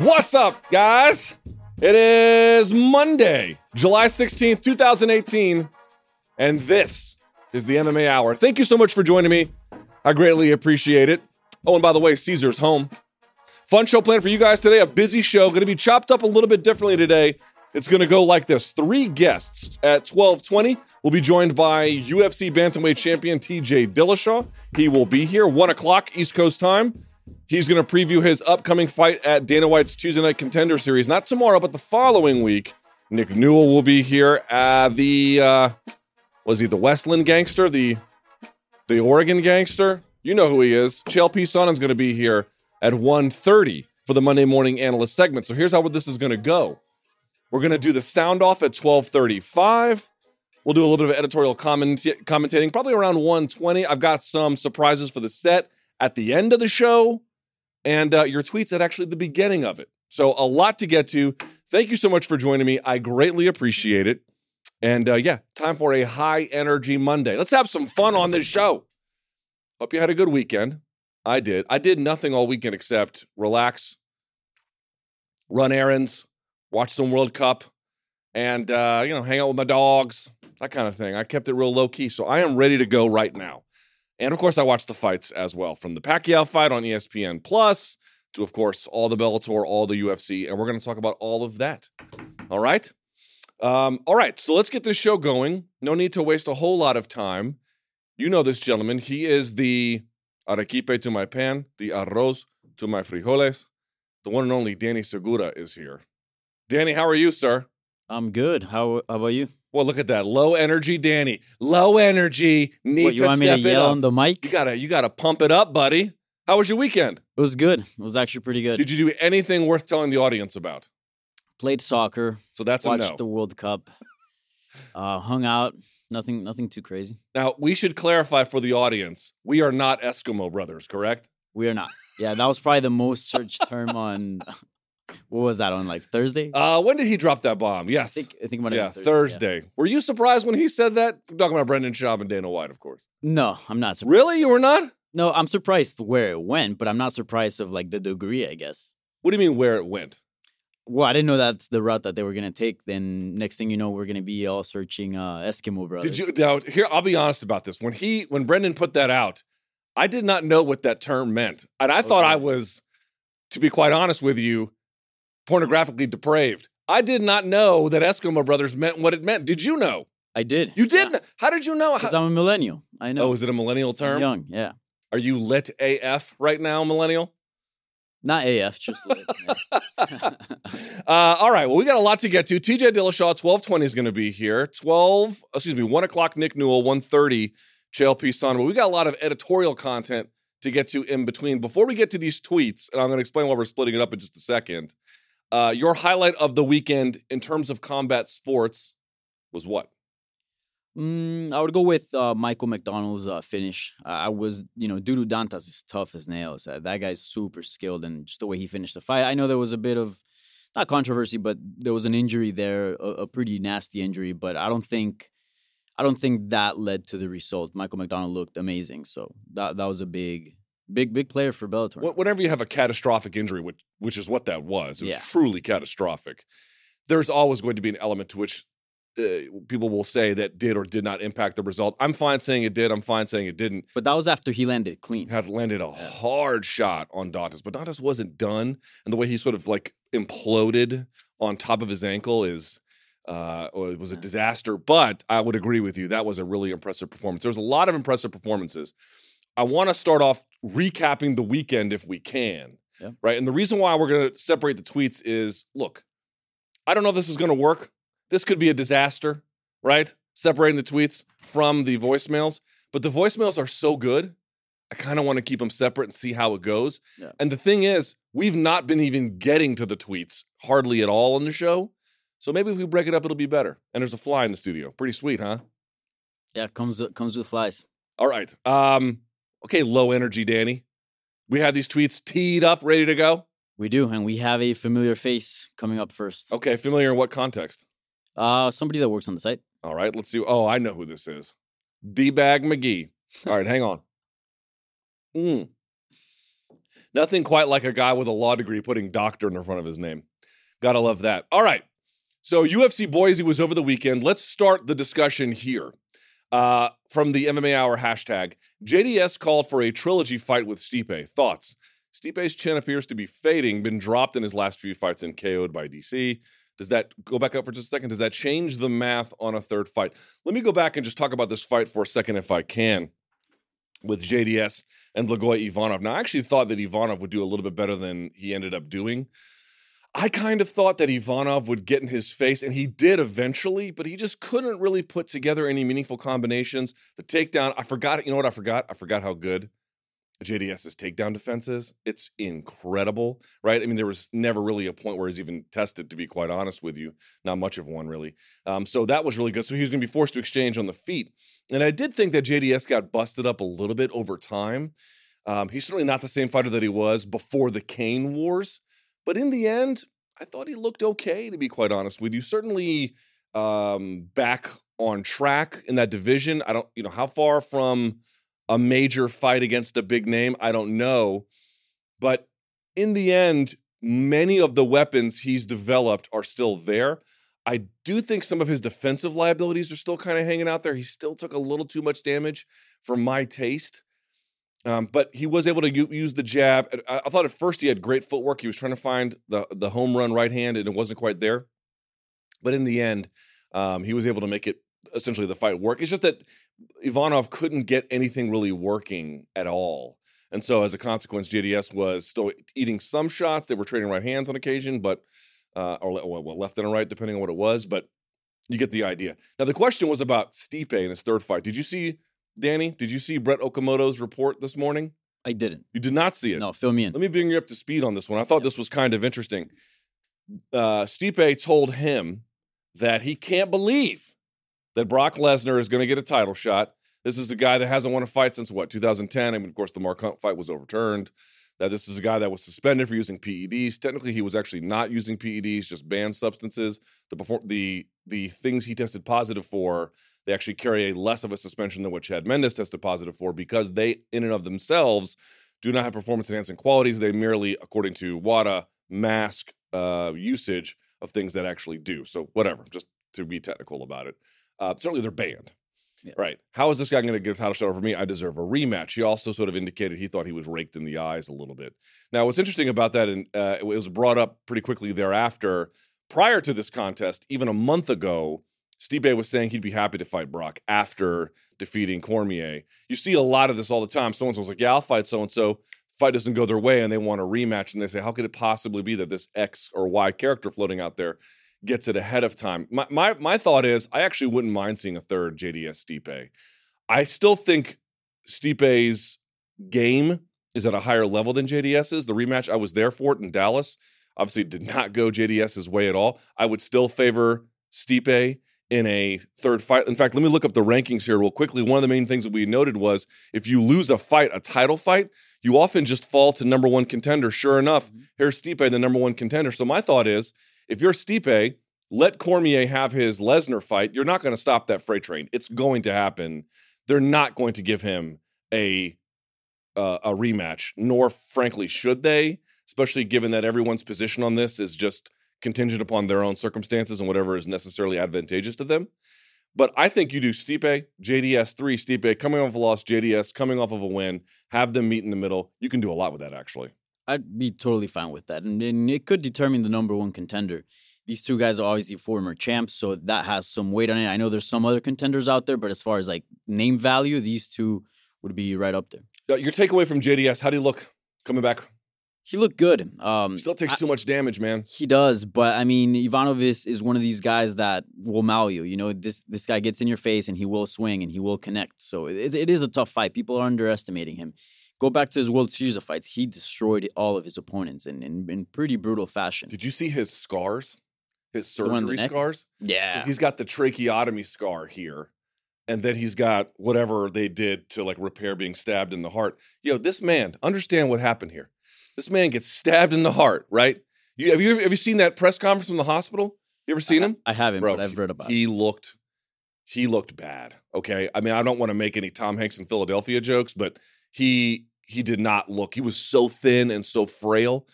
What's up, guys? It is Monday, July 16th, 2018, and this is the MMA Hour. Thank you so much for joining me. I greatly appreciate it. Oh, and by the way, Caesar's home. Fun show planned for you guys today. A busy show, going to be chopped up a little bit differently today. It's going to go like this: three guests at 12:20. We'll be joined by UFC bantamweight champion TJ Dillashaw. He will be here one o'clock East Coast time. He's going to preview his upcoming fight at Dana White's Tuesday Night Contender Series, not tomorrow, but the following week. Nick Newell will be here. Uh, the uh, was he the Westland gangster, the the Oregon gangster? You know who he is. Chael P. Sonnen's going to be here at 1.30 for the Monday morning analyst segment. So here's how this is going to go. We're going to do the sound off at 12:35. We'll do a little bit of editorial comment- commentating, probably around 120. I've got some surprises for the set at the end of the show, and uh, your tweets at actually the beginning of it. So a lot to get to. Thank you so much for joining me. I greatly appreciate it. And uh, yeah, time for a high energy Monday. Let's have some fun on this show. Hope you had a good weekend. I did. I did nothing all weekend except relax, run errands, watch some World Cup, and uh, you know, hang out with my dogs, that kind of thing. I kept it real low key, so I am ready to go right now. And of course, I watched the fights as well, from the Pacquiao fight on ESPN Plus to, of course, all the Bellator, all the UFC, and we're going to talk about all of that. All right. Um, all right, so let's get this show going. No need to waste a whole lot of time. You know this gentleman. He is the arequipe to my pan, the arroz to my frijoles. The one and only Danny Segura is here. Danny, how are you, sir? I'm good. How, how about you? Well, look at that low energy, Danny. Low energy. Need What, you to want me to yell on the mic? You gotta, you gotta pump it up, buddy. How was your weekend? It was good. It was actually pretty good. Did you do anything worth telling the audience about? Played soccer, So that's a watched no. the World Cup, uh, hung out. Nothing, nothing too crazy. now we should clarify for the audience: we are not Eskimo brothers, correct? We are not. Yeah, that was probably the most searched term on. What was that on like Thursday? Uh, when did he drop that bomb? Yes, I think I think it might have yeah, Thursday. Thursday. Were you surprised when he said that? I'm talking about Brendan Schaub and Dana White, of course. No, I'm not surprised. Really, you were not? No, I'm surprised where it went, but I'm not surprised of like the degree. I guess. What do you mean where it went? Well, I didn't know that's the route that they were gonna take. Then next thing you know, we're gonna be all searching uh, Eskimo brothers. Did you now here? I'll be honest about this. When he when Brendan put that out, I did not know what that term meant, and I thought I was, to be quite honest with you, pornographically depraved. I did not know that Eskimo Brothers meant what it meant. Did you know? I did. You did. How did you know? Because How- I'm a millennial. I know. oh, is it a millennial I'm term? young. Yeah. Are you lit AF right now, millennial? Not AF, just lit. uh, all right. Well, we got a lot to get to. TJ Dillashaw, twelve twenty is going to be here. Twelve, excuse me, one o'clock. Nick Newell, one thirty. Chael P. Son. But we got a lot of editorial content to get to in between. Before we get to these tweets, and I'm going to explain why we're splitting it up in just a second. Uh, your highlight of the weekend in terms of combat sports was what? Mm, I would go with uh, Michael McDonald's uh, finish. I was, you know, Dudu Dantas is tough as nails. Uh, that guy's super skilled, and just the way he finished the fight. I know there was a bit of not controversy, but there was an injury there, a, a pretty nasty injury. But I don't think, I don't think that led to the result. Michael McDonald looked amazing, so that that was a big, big, big player for Bellator. Wh- Whenever you have a catastrophic injury, which which is what that was, it was Yeah. truly catastrophic. There's always going to be an element to which uh, people will say that did or did not impact the result. I'm fine saying it did. I'm fine saying it didn't. But that was after he landed clean. Had landed a hard shot on Dantas, but Dantas wasn't done, and the way he sort of like imploded on top of his ankle is. Uh, it was a Yeah. disaster, but I would agree with you. That was a really impressive performance. There was a lot of impressive performances. I want to start off recapping the weekend if we can. Yeah. Right. And the reason why we're going to separate the tweets is look, I don't know if this is going to work. This could be a disaster, right? Separating the tweets from the voicemails. But the voicemails are so good I kind of want to keep them separate and see how it goes. Yeah. And the thing is, we've not been even getting to the tweets hardly at all on the show. So maybe if we break it up, it'll be better. And there's a fly in the studio. Pretty sweet, huh? Yeah, comes comes with flies. All right. Um, okay, low energy, Danny. We have these tweets teed up, ready to go. We do, and we have a familiar face coming up first. Okay, familiar in what context? Uh, somebody that works on the site. All right, let's see. Oh, I know who this is. D Bag McGee. All right, hang on. Mm. Nothing quite like a guy with a law degree putting doctor in front of his name. Gotta love that. All right. So UFC Boise was over the weekend. Let's start the discussion here. Uh, from the MMA Hour hashtag, JDS called for a trilogy fight with Stipe. Thoughts? Stipe's chin appears to be fading, been dropped in his last few fights and KO'd by DC. Does that go back up for just a second? Does that change the math on a third fight? Let me go back and just talk about this fight for a second, if I can, with JDS and Blagoy Ivanov. Now, I actually thought that Ivanov would do a little bit better than he ended up doing. I kind of thought that Ivanov would get in his face, and he did eventually, but he just couldn't really put together any meaningful combinations. The takedown, I forgot, you know what I forgot? I forgot how good JDS's takedown defense is. It's incredible, right? I mean, there was never really a point where he's even tested, to be quite honest with you. Not much of one, really. Um, so that was really good. So he was going to be forced to exchange on the feet. And I did think that JDS got busted up a little bit over time. Um, he's certainly not the same fighter that he was before the Cain Wars. But in the end, I thought he looked okay, to be quite honest with you. Certainly um, back on track in that division. I don't, you know, how far from a major fight against a big name, I don't know. But in the end, many of the weapons he's developed are still there. I do think some of his defensive liabilities are still kind of hanging out there. He still took a little too much damage for my taste. Um, but he was able to use the jab. I, I thought at first he had great footwork. He was trying to find the the home run right hand, and it wasn't quite there. But in the end, um, he was able to make it essentially the fight work. It's just that Ivanov couldn't get anything really working at all. And so as a consequence, JDS was still eating some shots. They were trading right hands on occasion, but uh, or well, left and right, depending on what it was. But you get the idea. Now the question was about Stipe in his third fight. Did you see Danny? Did you see Brett Okamoto's report this morning? I didn't. You did not see it. No, fill me in. Let me bring you up to speed on this one. I thought this was kind of interesting. Uh, Stipe told him that he can't believe that Brock Lesnar is going to get a title shot. This is a guy that hasn't won a fight since what 2010. I mean, of course, the Mark Hunt fight was overturned. That this is a guy that was suspended for using PEDs. Technically, he was actually not using PEDs, just banned substances. The perform the the things he tested positive for, they actually carry a less of a suspension than what Chad Mendes tested positive for because they, in and of themselves, do not have performance enhancing qualities. They merely, according to WADA, mask uh, usage of things that actually do. So whatever, just to be technical about it. Uh, certainly, they're banned. Yeah. Right. How is this guy going to get a title shot over me? I deserve a rematch. He also sort of indicated he thought he was raked in the eyes a little bit. Now, what's interesting about that, and uh, it was brought up pretty quickly thereafter. Prior to this contest, even a month ago, Stipe was saying he'd be happy to fight Brock after defeating Cormier. You see a lot of this all the time. So someone's like, "Yeah, I'll fight so and so." Fight doesn't go their way, and they want a rematch, and they say, "How could it possibly be that this X or Y character floating out there gets it ahead of time?" My my my thought is, I actually wouldn't mind seeing a third JDS Stipe. I still think Stipe's game is at a higher level than JDS's. The rematch, I was there for it in Dallas. Obviously, did not go JDS's way at all. I would still favor Stipe in a third fight. In fact, let me look up the rankings here real quickly. One of the main things that we noted was if you lose a fight, a title fight, you often just fall to number one contender. Sure enough, here's Stipe, the number one contender. So my thought is, if you're Stipe, let Cormier have his Lesnar fight. You're not going to stop that freight train. It's going to happen. They're not going to give him a uh, a rematch, nor frankly should they, especially given that everyone's position on this is just contingent upon their own circumstances and whatever is necessarily advantageous to them. But I think you do Stipe, JDS three, Stipe coming off a loss, JDS coming off of a win, have them meet in the middle. You can do a lot with that actually. I'd be totally fine with that, and, and it could determine the number one contender. These two guys are obviously former champs, so that has some weight on it. I know there's some other contenders out there, but as far as like name value, these two would be right up there. Uh, Your takeaway from JDS, how do you look coming back? He looked good. Um, Still takes I- too much damage, man. He does, but I mean, Ivanovic is, one of these guys that will maul you. You know, this this guy gets in your face and he will swing and he will connect. So it, it is a tough fight. People are underestimating him. go back to his World Series of Fighting. He destroyed all of his opponents in in, in pretty brutal fashion. Did you see his scars? His surgery scars? yeah, So he's got the tracheotomy scar here, and then he's got whatever they did to like repair being stabbed in the heart. Yo, this man, understand what happened here. This man gets stabbed in the heart, right? You have you have you seen that press conference from the hospital? You ever seen him? I haven't, Bro, but I've read about it. He looked he looked bad. Okay. I mean, I don't want to make any Tom Hanks in Philadelphia jokes, but he he did not look. He was so thin and so frail.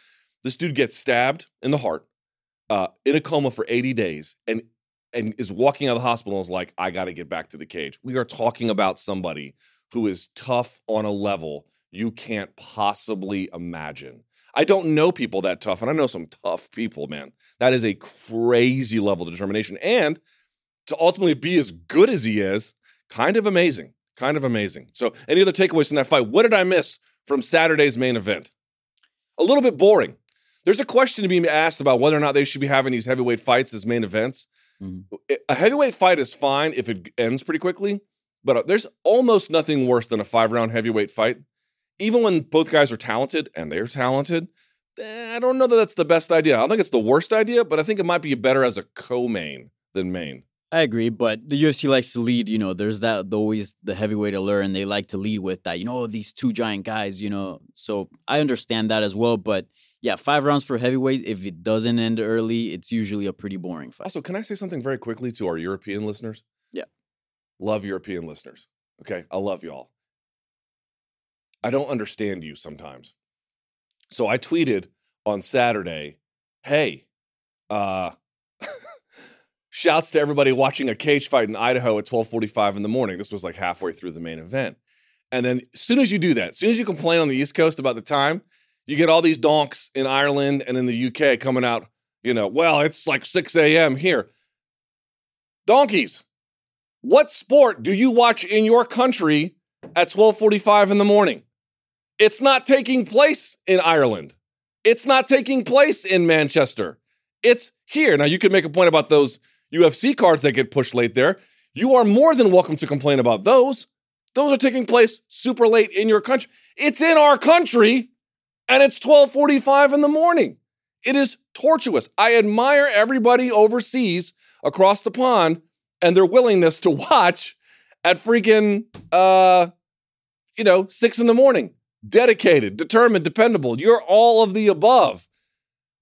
This dude gets stabbed in the heart, uh, in a coma for 80 days, and and is walking out of the hospital and is like, I gotta get back to the cage. We are talking about somebody who is tough on a level you can't possibly imagine. I don't know people that tough, and I know some tough people, man. That is a crazy level of determination. And to ultimately be as good as he is, kind of amazing. Kind of amazing. So, any other takeaways from that fight? What did I miss from Saturday's main event? A little bit boring. There's a question to be asked about whether or not they should be having these heavyweight fights as main events. Mhm. A heavyweight fight is fine if it ends pretty quickly, but uh, there's almost nothing worse than a five round heavyweight fight. Even when both guys are talented, and they're talented, eh, I don't know that that's the best idea. I don't think it's the worst idea, but I think it might be better as a co main than main. I agree, but the UFC likes to lead. You know, there's that the always the heavyweight allure, and they like to lead with that. You know, these two giant guys. You know, so I understand that as well. But yeah, five rounds for heavyweight. If it doesn't end early, it's usually a pretty boring fight. Also, can I say something very quickly to our European listeners? Yeah. Love European listeners. Okay. I love y'all. I don't understand you sometimes. So I tweeted on Saturday, hey, uh, shouts to everybody watching a cage fight in Idaho at 1245 in the morning. This was like halfway through the main event. And then as soon as you do that, as soon as you complain on the East Coast about the time, you get all these donks in Ireland and in the UK coming out, you know, well, it's like 6 a.m. here. Donkeys, what sport do you watch in your country at 1245 in the morning? It's not taking place in Ireland. It's not taking place in Manchester. It's here. Now, you could make a point about those UFC cards that get pushed late there. You are more than welcome to complain about those. Those are taking place super late in your country. It's in our country and it's 12:45 in the morning. It is tortuous. I admire everybody overseas across the pond and their willingness to watch at freaking uh you know, 6 in the morning. Dedicated, determined, dependable. You're all of the above.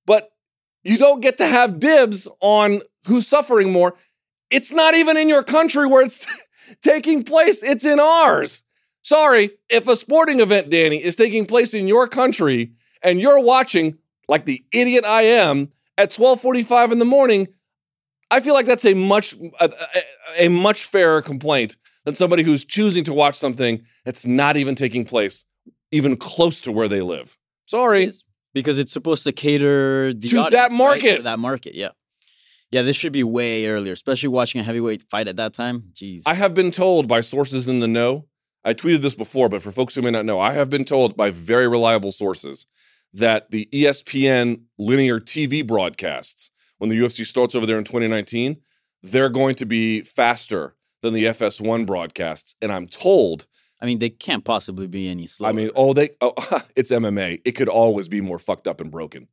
But you don't get to have dibs on who's suffering more. It's not even in your country where it's taking place, it's in ours. Sorry, if a sporting event, Danny, is taking place in your country and you're watching like the idiot I am at 12:45 in the morning, I feel like that's a much a, a, a much fairer complaint than somebody who's choosing to watch something that's not even taking place even close to where they live. Sorry. Because it's supposed to cater the To that audience, right? market. To that market, yeah, yeah. This should be way earlier, especially watching a heavyweight fight at that time. Jeez, I have been told by sources in the know. I tweeted this before, but for folks who may not know, I have been told by very reliable sources that the ESPN linear TV broadcasts, when the UFC starts over there in 2019, they're going to be faster than the FS1 broadcasts. And I'm told, I mean, they can't possibly be any slower. I mean, oh, they, oh, it's MMA. It could always be more fucked up and broken.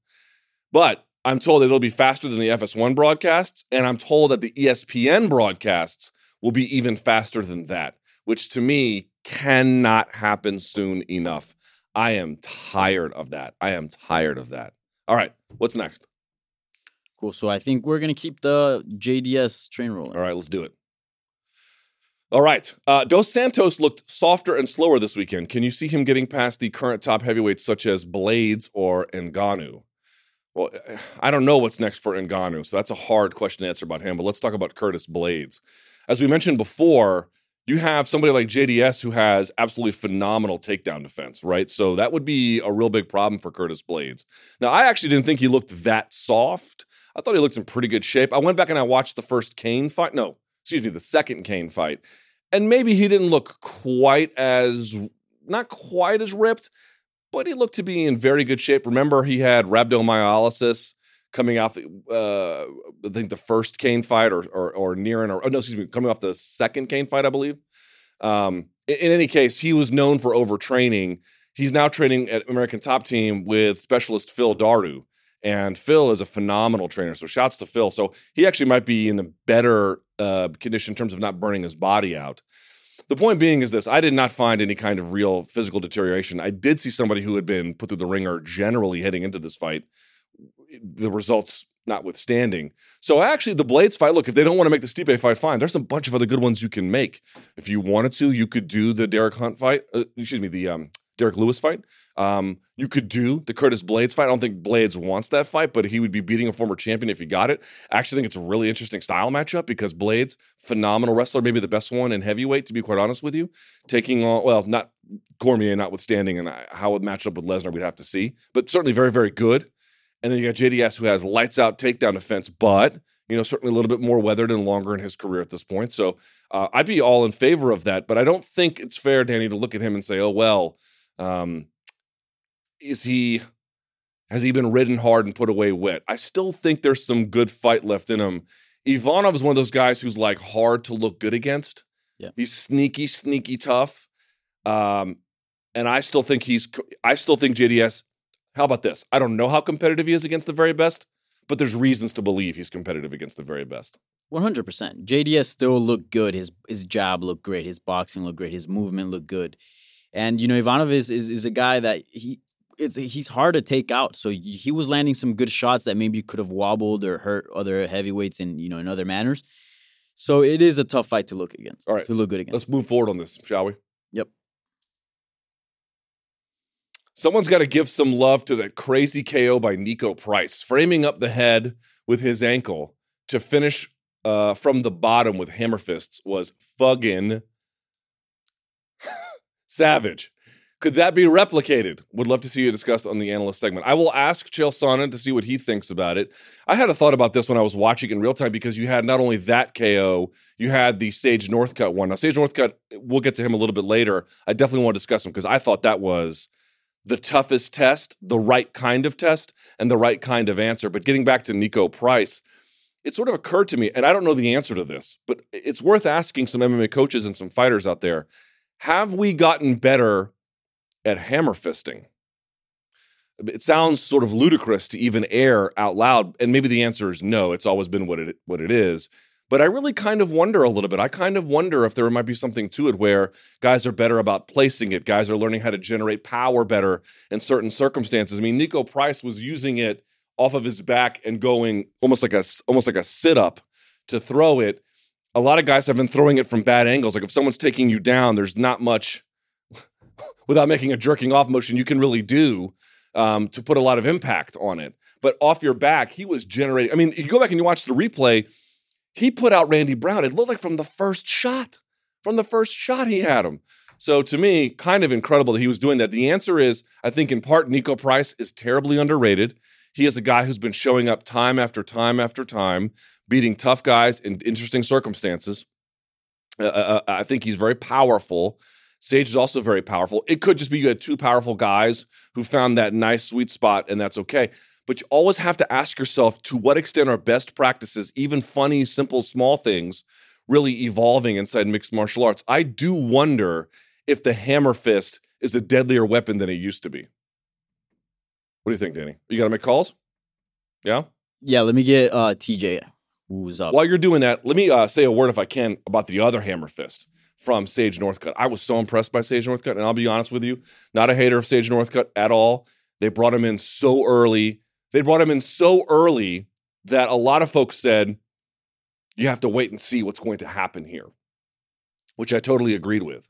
But I'm told it'll be faster than the FS1 broadcasts. And I'm told that the ESPN broadcasts will be even faster than that, which to me cannot happen soon enough. I am tired of that. I am tired of that. All right, what's next? cool. So I think we're gonna keep the JDS train rolling. All right, let's do it. All right. Uh, Dos Santos looked softer and slower this weekend. Can you see him getting past the current top heavyweights such as Blaydes or Ngannou? Well, I don't know what's next for Ngannou, so that's a hard question to answer about him. But let's talk about Curtis Blaydes. As we mentioned before, you have somebody like JDS who has absolutely phenomenal takedown defense, right? So that would be a real big problem for Curtis Blaydes. Now, I actually didn't think he looked that soft. I thought he looked in pretty good shape. I went back and I watched the first Cain fight. No, excuse me, the second Cain fight. And maybe he didn't look quite as, not quite as ripped, but he looked to be in very good shape. Remember, he had rhabdomyolysis coming off, uh, I think the first Cain fight or, or, or nearing, or oh, no, excuse me, coming off the second Cain fight, I believe. Um, in, in any case, he was known for overtraining. he's now training at American Top Team with specialist Phil Daru. And Phil is a phenomenal trainer. So shouts to Phil. So he actually might be in a better uh, condition in terms of not burning his body out. The point being is this I did not find any kind of real physical deterioration. I did see somebody who had been put through the ringer generally heading into this fight, the results notwithstanding. So actually, the Blaydes fight, look, if they don't want to make the Stipe fight, fine. There's a bunch of other good ones you can make. If you wanted to, you could do the Derek Hunt fight, uh, excuse me, the um, Derrick Lewis fight. Um, you could do the Curtis Blaydes fight. I don't think Blaydes wants that fight, but he would be beating a former champion if he got it. I actually think it's a really interesting style matchup because Blaydes, phenomenal wrestler, maybe the best one in heavyweight, to be quite honest with you. Taking on, well, not Cormier notwithstanding, and how it matched up with Lesnar, we'd have to see, but certainly very, very good. And then you got JDS who has lights out takedown defense, but you know certainly a little bit more weathered and longer in his career at this point. So uh, I'd be all in favor of that, but I don't think it's fair, Danny, to look at him and say, "Oh well, um, is he has he been ridden hard and put away wet?" I still think there's some good fight left in him. Ivanov is one of those guys who's like hard to look good against. Yeah. He's sneaky, sneaky tough. Um, and I still think he's I still think JDS how about this? I don't know how competitive he is against the very best, but there's reasons to believe he's competitive against the very best. One hundred percent. JDS still looked good. His his job looked great. His boxing looked great. His movement looked good. And you know, Ivanov is is, is a guy that he it's he's hard to take out. So he was landing some good shots that maybe could have wobbled or hurt other heavyweights in you know in other manners. So it is a tough fight to look against. All right, to look good against. Let's move forward on this, shall we? Yep. Someone's got to give some love to that crazy KO by Niko Price, framing up the head with his ankle to finish uh, from the bottom with hammer fists was fucking savage. Could that be replicated? Would love to see you discuss on the analyst segment. I will ask Chael Sonnen to see what he thinks about it. I had a thought about this when I was watching in real time because you had not only that KO, you had the Sage Northcutt one. Now, Sage Northcutt, we'll get to him a little bit later. I definitely want to discuss him because I thought that was the toughest test, the right kind of test, and the right kind of answer. But getting back to Niko Price, it sort of occurred to me, and I don't know the answer to this, but it's worth asking some MMA coaches and some fighters out there have we gotten better at hammer fisting? It sounds sort of ludicrous to even air out loud, and maybe the answer is no. It's always been what it what it is. But I really kind of wonder a little bit. I kind of wonder if there might be something to it where guys are better about placing it. Guys are learning how to generate power better in certain circumstances. I mean, Niko Price was using it off of his back and going almost like a almost like a sit up to throw it. A lot of guys have been throwing it from bad angles. Like if someone's taking you down, there's not much without making a jerking off motion you can really do um, to put a lot of impact on it. But off your back, he was generating. I mean, you go back and you watch the replay he put out Randy Brown. It looked like from the first shot, from the first shot he had him. So to me, kind of incredible that he was doing that. The answer is, I think in part, Niko Price is terribly underrated. He is a guy who's been showing up time after time after time, beating tough guys in interesting circumstances. Uh, uh, uh I think he's very powerful. Sage is also very powerful. It could just be you had two powerful guys who found that nice sweet spot, and that's okay but you always have to ask yourself to what extent are best practices, even funny, simple, small things, really evolving inside mixed martial arts? I do wonder if the hammer fist is a deadlier weapon than it used to be. What do you think, Danny? You got to make calls? Yeah? Yeah, let me get uh, TJ who's up. While you're doing that, let me uh, say a word, if I can, about the other hammer fist from Sage Northcutt. I was so impressed by Sage Northcutt, and I'll be honest with you, not a hater of Sage Northcutt at all. They brought him in so early. They brought him in so early that a lot of folks said, you have to wait and see what's going to happen here, which I totally agreed with.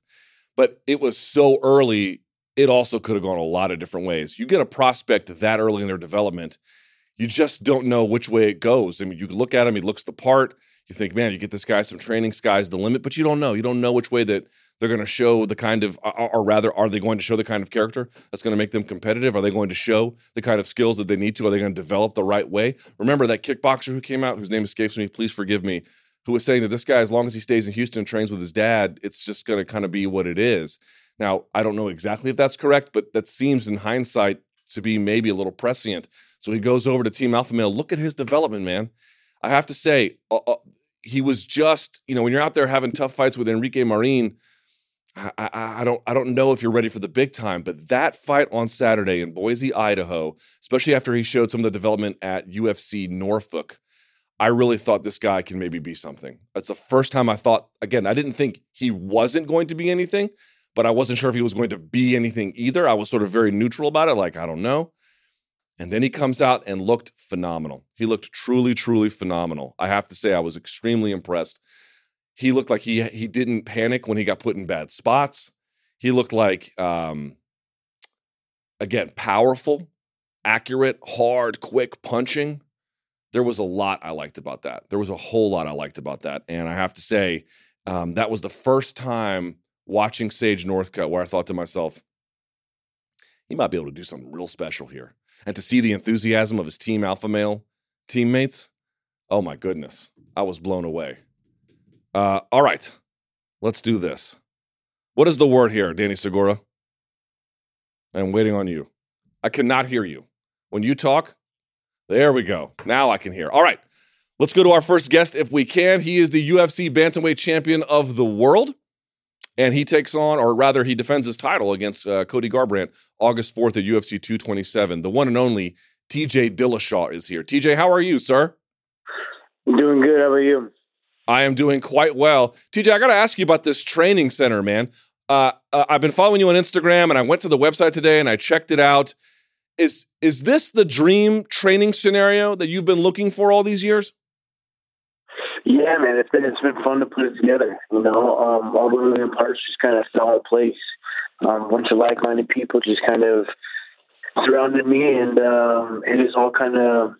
But it was so early, it also could have gone a lot of different ways. You get a prospect that early in their development, you just don't know which way it goes. I mean, you look at him, he looks the part. You think, man, you get this guy some training, sky's the limit, but you don't know. You don't know which way that they're going to show the kind of, or rather, are they going to show the kind of character that's going to make them competitive? Are they going to show the kind of skills that they need to? Are they going to develop the right way? Remember that kickboxer who came out, whose name escapes me, please forgive me, who was saying that this guy, as long as he stays in Houston and trains with his dad, it's just going to kind of be what it is. Now, I don't know exactly if that's correct, but that seems in hindsight to be maybe a little prescient. So he goes over to Team Alpha Male. Look at his development, man. I have to say, uh, uh, he was just, you know, when you're out there having tough fights with Enrique Marin, I, I, I don't I don't know if you're ready for the big time, but that fight on Saturday in Boise, Idaho, especially after he showed some of the development at UFC Norfolk, I really thought this guy can maybe be something. That's the first time I thought again, I didn't think he wasn't going to be anything, but I wasn't sure if he was going to be anything either. I was sort of very neutral about it, like I don't know. And then he comes out and looked phenomenal. He looked truly, truly phenomenal. I have to say, I was extremely impressed. He looked like he he didn't panic when he got put in bad spots. He looked like, um, again, powerful, accurate, hard, quick punching. There was a lot I liked about that. There was a whole lot I liked about that, and I have to say, um, that was the first time watching Sage Northcutt where I thought to myself, he might be able to do something real special here and to see the enthusiasm of his team alpha male teammates, oh my goodness, I was blown away. Uh, all right, let's do this. What is the word here, Danny Segura? I'm waiting on you. I cannot hear you. When you talk, there we go. Now I can hear. All right, let's go to our first guest if we can. He is the UFC Bantamweight Champion of the world and he takes on, or rather, he defends his title against uh, Cody Garbrandt August 4th at UFC 227. The one and only TJ Dillashaw is here. TJ, how are you, sir? I'm doing good. How about you? I am doing quite well. TJ, I got to ask you about this training center, man. Uh, uh, I've been following you on Instagram, and I went to the website today and I checked it out. Is is this the dream training scenario that you've been looking for all these years? Yeah, man, it's been it's been fun to put it together. You know, um, all the moving parts just kind of fell in place. Um, a bunch of like-minded people just kind of surrounded me, and um, it just all kind of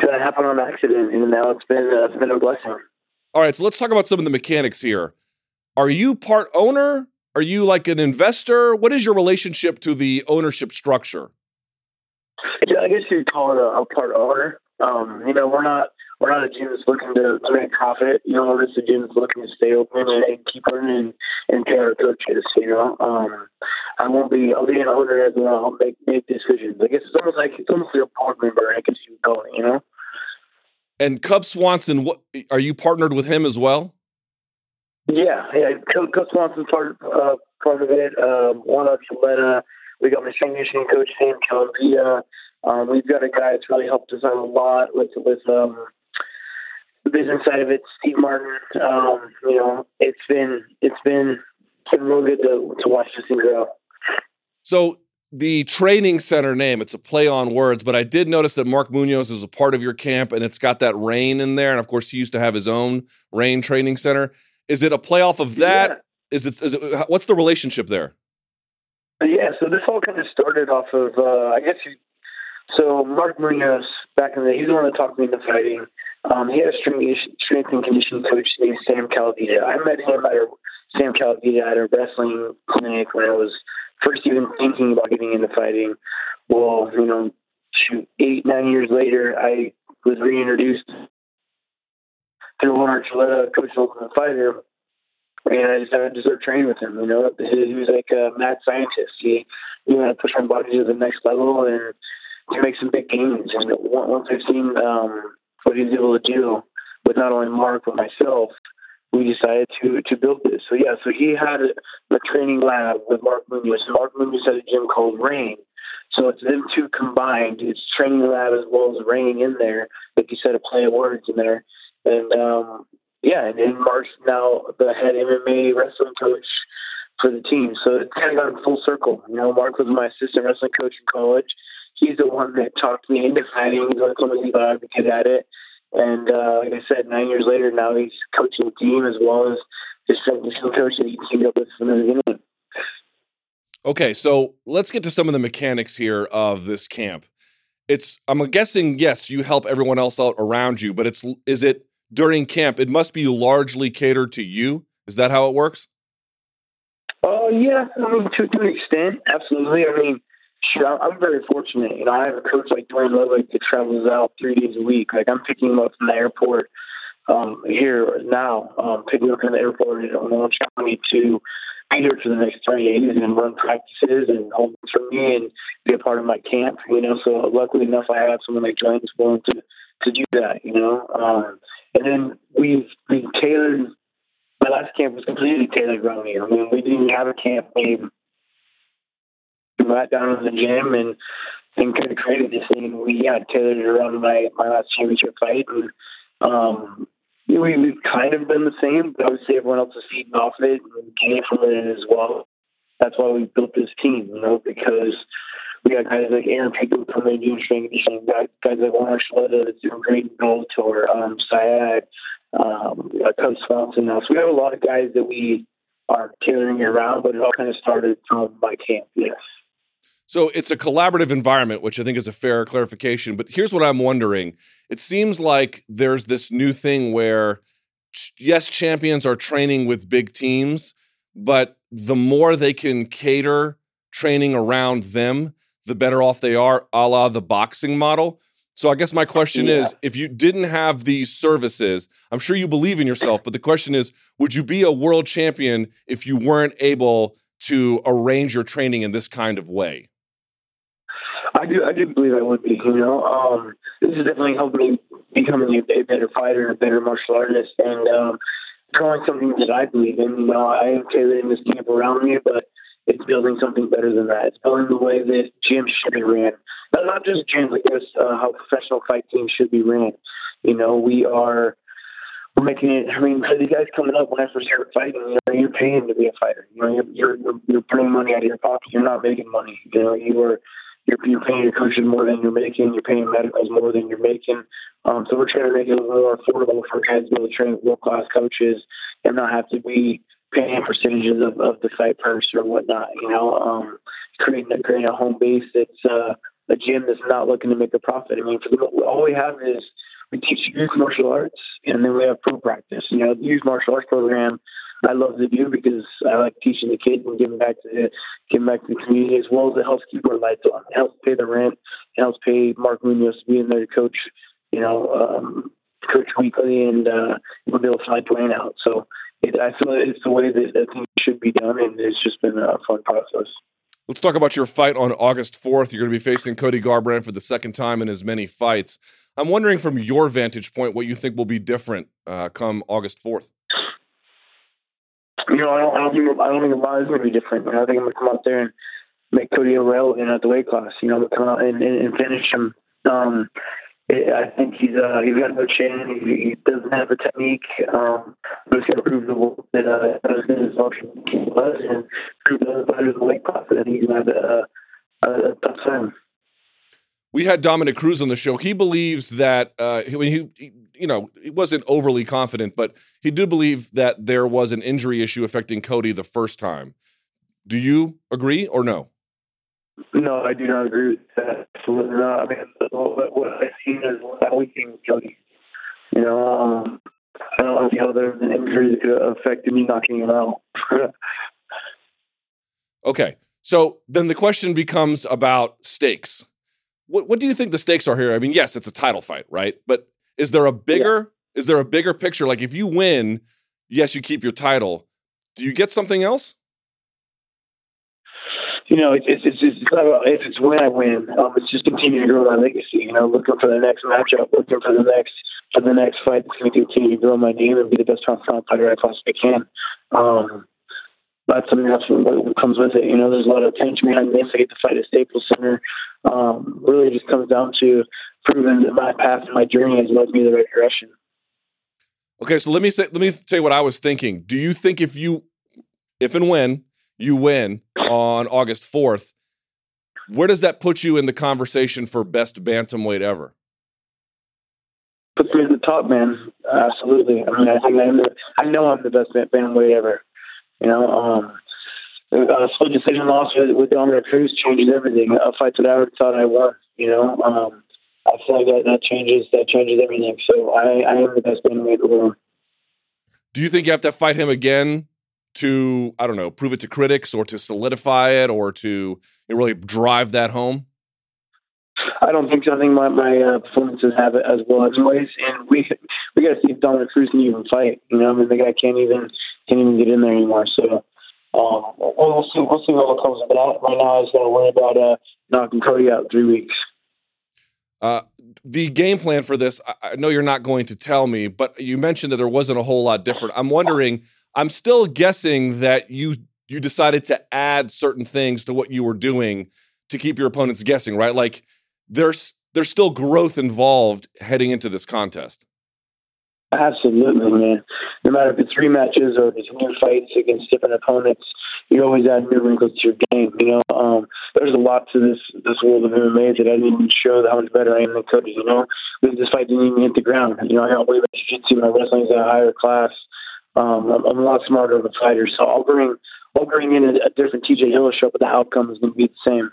kind of happened on accident. And now it's been uh, it's been a blessing. All right, so let's talk about some of the mechanics here. Are you part owner? Are you like an investor? What is your relationship to the ownership structure? Yeah, I guess you'd call it a, a part owner. Um, you know, we're not we're not a gym that's looking to, to make profit. You know, we're just a gym that's looking to stay open and, and keep learning and, and pay our coaches. You know, um, I won't be. I'll be an owner as well. I'll make make decisions. I guess it's almost like it's almost like a board member. I guess you call it. You know. And Cub Swanson, what are you partnered with him as well? Yeah, yeah. Cub, Cub Swanson's part uh, part of it. Um, Juan Archuleta. We got my conditioning coach Sam Calavitta. Um, we've got a guy that's really helped us out a lot with with um, the business side of it, Steve Martin. Um, you know, it's been it's been it's been real good to to watch this thing grow. So the training center name, it's a play on words, but I did notice that Mark Munoz is a part of your camp and it's got that Reign in there. And of course, he used to have his own Reign training center. Is it a play off of that? Yeah. Is it, is it, what's the relationship there? Yeah, so this all kind of started off of, uh, I guess, you, so Mark Munoz, back in the he's the one that talked me into fighting. Um, he had a strength and conditioning coach named Sam Calavitta. I met him at a, Sam Calavitta at a wrestling clinic when I was first even thinking about getting into fighting. Well, you know, shoot, eight, nine years later, I was reintroduced to Juan Archuleta, coach Ultimate Fighter, and I decided to start training with him. You know, he was like a mad scientist. He knew how to push my body to the next level and to make some big gains. And once I've seen um, what he was able to do with not only Mark but myself, we decided to to build this. So yeah, so he had a, training lab with Mark Munoz. Mark Munoz had a gym called Reign. So it's them two combined. It's training lab as well as Reign in there. Like you said, a play of words in there. And um, yeah, and then Mark's now the head MMA wrestling coach for the team. So it's kind of gone full circle. You know, Mark was my assistant wrestling coach in college he's the one that talked me into. He's like somebody who's advocate at it. And uh, like I said, nine years later, now he's coaching the team as well as just the coach that he teamed up with from the beginning. Okay, so let's get to some of the mechanics here of this camp. It's I'm guessing yes, you help everyone else out around you, but it's is it during camp? It must be largely catered to you. Is that how it works? Oh uh, yeah, I mean to to an extent, absolutely. I mean, Sure, I'm very fortunate. You know, I have a coach like Duane Ludwig that travels out three days a week. Like I'm picking him up from the airport um, here now, um, picking up from the airport in Orange County to be here for the next three days and run practices and hold for me and be a part of my camp. You know, so luckily enough, I have someone like Duane willing to to do that. You know, um, and then we've we've tailored my last camp was completely tailored around me. I mean, we didn't have a camp. We sat down in the gym and and kind of created this thing. We yeah tailored it around my my last championship fight, and um, we, we've kind of been the same, but say everyone else is feeding off it and gaining from it as well. That's why we built this team, you know, because we got guys like Aaron Pico coming in doing strength conditioning, guys, like Juan Archuleta that's doing great in Bellator, um, Syed, um, Cub Swanson now. So we have a lot of guys that we are tailoring around, but it all kind of started from my camp, yes. So it's a collaborative environment, which I think is a fair clarification. But here's what I'm wondering it seems like there's this new thing where, yes, champions are training with big teams, but the more they can cater training around them, the better off they are, a la the boxing model. So I guess my question yeah. is if you didn't have these services, I'm sure you believe in yourself, but the question is would you be a world champion if you weren't able to arrange your training in this kind of way? I do I do believe I would be, you know. Um, this has definitely helped me becoming a, better fighter, and a better martial artist and um growing something that I believe in. You know, I am tailoring this camp around me, but it's building something better than that. It's building the way that gyms should be ran. But not just gyms, but just uh, how professional fight teams should be ran. You know, we are we're making it. I mean, for the guys coming up, when I first started fighting, you know, you're paying to be a fighter. You know, you're you're, you're putting money out of your pocket. You're not making money. You know, you are you're, you're paying your coaches more than you're making. You're paying medicals more than you're making. Um, so we're trying to make it more affordable for guys to be able to train world class coaches and not have to be paying percentages of, of the fight purse or whatnot. You know, um, creating a, creating a home base that's uh, a gym that's not looking to make a profit. I mean, for the, all we have is we teach youth martial arts, and then we have pro practice. You know, the youth martial arts program I love to do because I like teaching the kids and giving back to the, giving back to the community as well as it helps keep our lights on. It helps pay the rent. It helps pay Mark Munoz to be in there to coach, you know, um, coach weekly and uh, we'll be able to fly plane out. So it, I feel it's the way that, that things should be done, and it's just been a fun process. Let's talk about your fight on August 4th. You're going to be facing Cody Garbrandt for the second time in as many fights. I'm wondering from your vantage point what you think will be different uh, come August 4th you know, I don't, I don't think I don't think a going to be different. You know, I think I'm going to come out there and make Cody irrelevant at the weight class. You know, come out and, and, and finish him. Um, I think he's uh, he's got no chin. He, he doesn't have a technique. Um, but he's to prove the that uh, as good as function was and prove the other fighters the weight class that he's going to have a, a, a tough time. We had Dominick Cruz on the show. He believes that uh, when he, he you know, he wasn't overly confident, but he did believe that there was an injury issue affecting Cody the first time. Do you agree or no? No, I do not agree with that. Absolutely not. I mean, what I've seen is how we with Cody. You know, um, I don't see how there's an injury that could have affected me knocking him out. okay. So then the question becomes about stakes. What, what do you think the stakes are here? I mean, yes, it's a title fight, right? But is there a bigger yeah. is there a bigger picture? Like if you win, yes, you keep your title. Do you get something else? You know, it's it's it's, it's, if it's when I win, um, it's just continuing to grow my legacy. You know, looking for the next matchup, looking for the next for the next fight that's going to continue to grow my name and be the best front fighter I possibly can. Um, that's something that's what comes with it. You know, there's a lot of tension behind this. I get to fight at Staples Center. Um, really, just comes down to proven that my path and my journey has led me the right direction. Okay, so let me say let me say what I was thinking. Do you think if you if and when you win on August 4th, where does that put you in the conversation for best bantamweight ever? Puts me at the top, man. Absolutely. I mean, I think I'm the, I know I'm the best bantamweight ever. You know, um, a split decision loss with, with Dominick Cruz changes everything. A fight that I already thought I won. You know, um, I feel like that, that changes that changes everything. So I, I am the best bantamweight in the world. Do you think you have to fight him again to I don't know prove it to critics or to solidify it or to really drive that home? I don't think so. I think my my uh, performances have it as well as always, and we we got to see if Dominick Cruz can even fight. You know, I mean the guy can't even can't even get in there anymore. So um, we'll see we'll see what comes of that. Right now, I just got to worry about uh, knocking Cody out in three weeks. Uh, the game plan for this, I know you're not going to tell me, but you mentioned that there wasn't a whole lot different. I'm wondering, I'm still guessing that you you decided to add certain things to what you were doing to keep your opponents guessing, right? Like there's there's still growth involved heading into this contest. Absolutely, man. No matter if it's rematches or if it's new fights against different opponents, you always add new wrinkles to your game. You know, um, there's a lot to this this world of MMA that I didn't even show how much better I am than Cody. You know, this fight didn't even hit the ground. You know, I got way better jiu-jitsu. My wrestling's at a higher class. Um, I'm, I'm, a lot smarter of a fighter, so I'll bring I'll bring in a, a different TJ Dillashaw, but the outcome is going to be the same.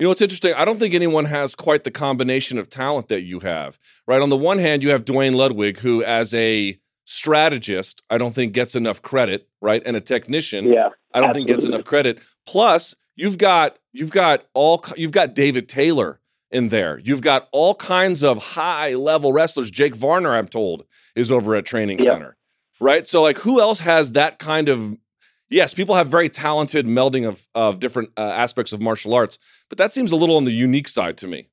You know, it's interesting. I don't think anyone has quite the combination of talent that you have, right? On the one hand, you have Duane Ludwig, who, as a strategist, I don't think gets enough credit, right? And a technician, yeah, I don't absolutely. think gets enough credit. Plus, you've got you've got all you've got David Taylor in there. You've got all kinds of high level wrestlers. Jake Varner, I'm told, is over at Training yeah. Center, right? So, like, who else has that kind of yes, people have very talented melding of of different uh, aspects of martial arts, but that seems a little on the unique side to me.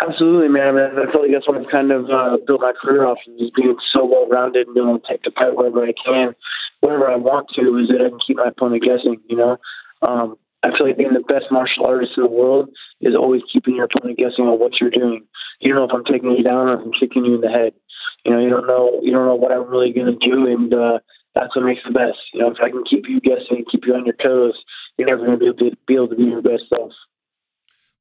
Absolutely, man. I, mean, I feel like that's what I've kind of uh, built my career off of, just being so well rounded and being able to take the fight wherever I can, wherever I want to, is that I can keep my opponent guessing. You know, um, I feel like being the best martial artist in the world is always keeping your opponent guessing on what you're doing. You don't know if I'm taking you down or if I'm kicking you in the head. You know, you don't know you don't know what I'm really going to do, and uh, that's what makes the best. You know, if I can keep you guessing, keep you on your toes, you're never going to be able to be your best self.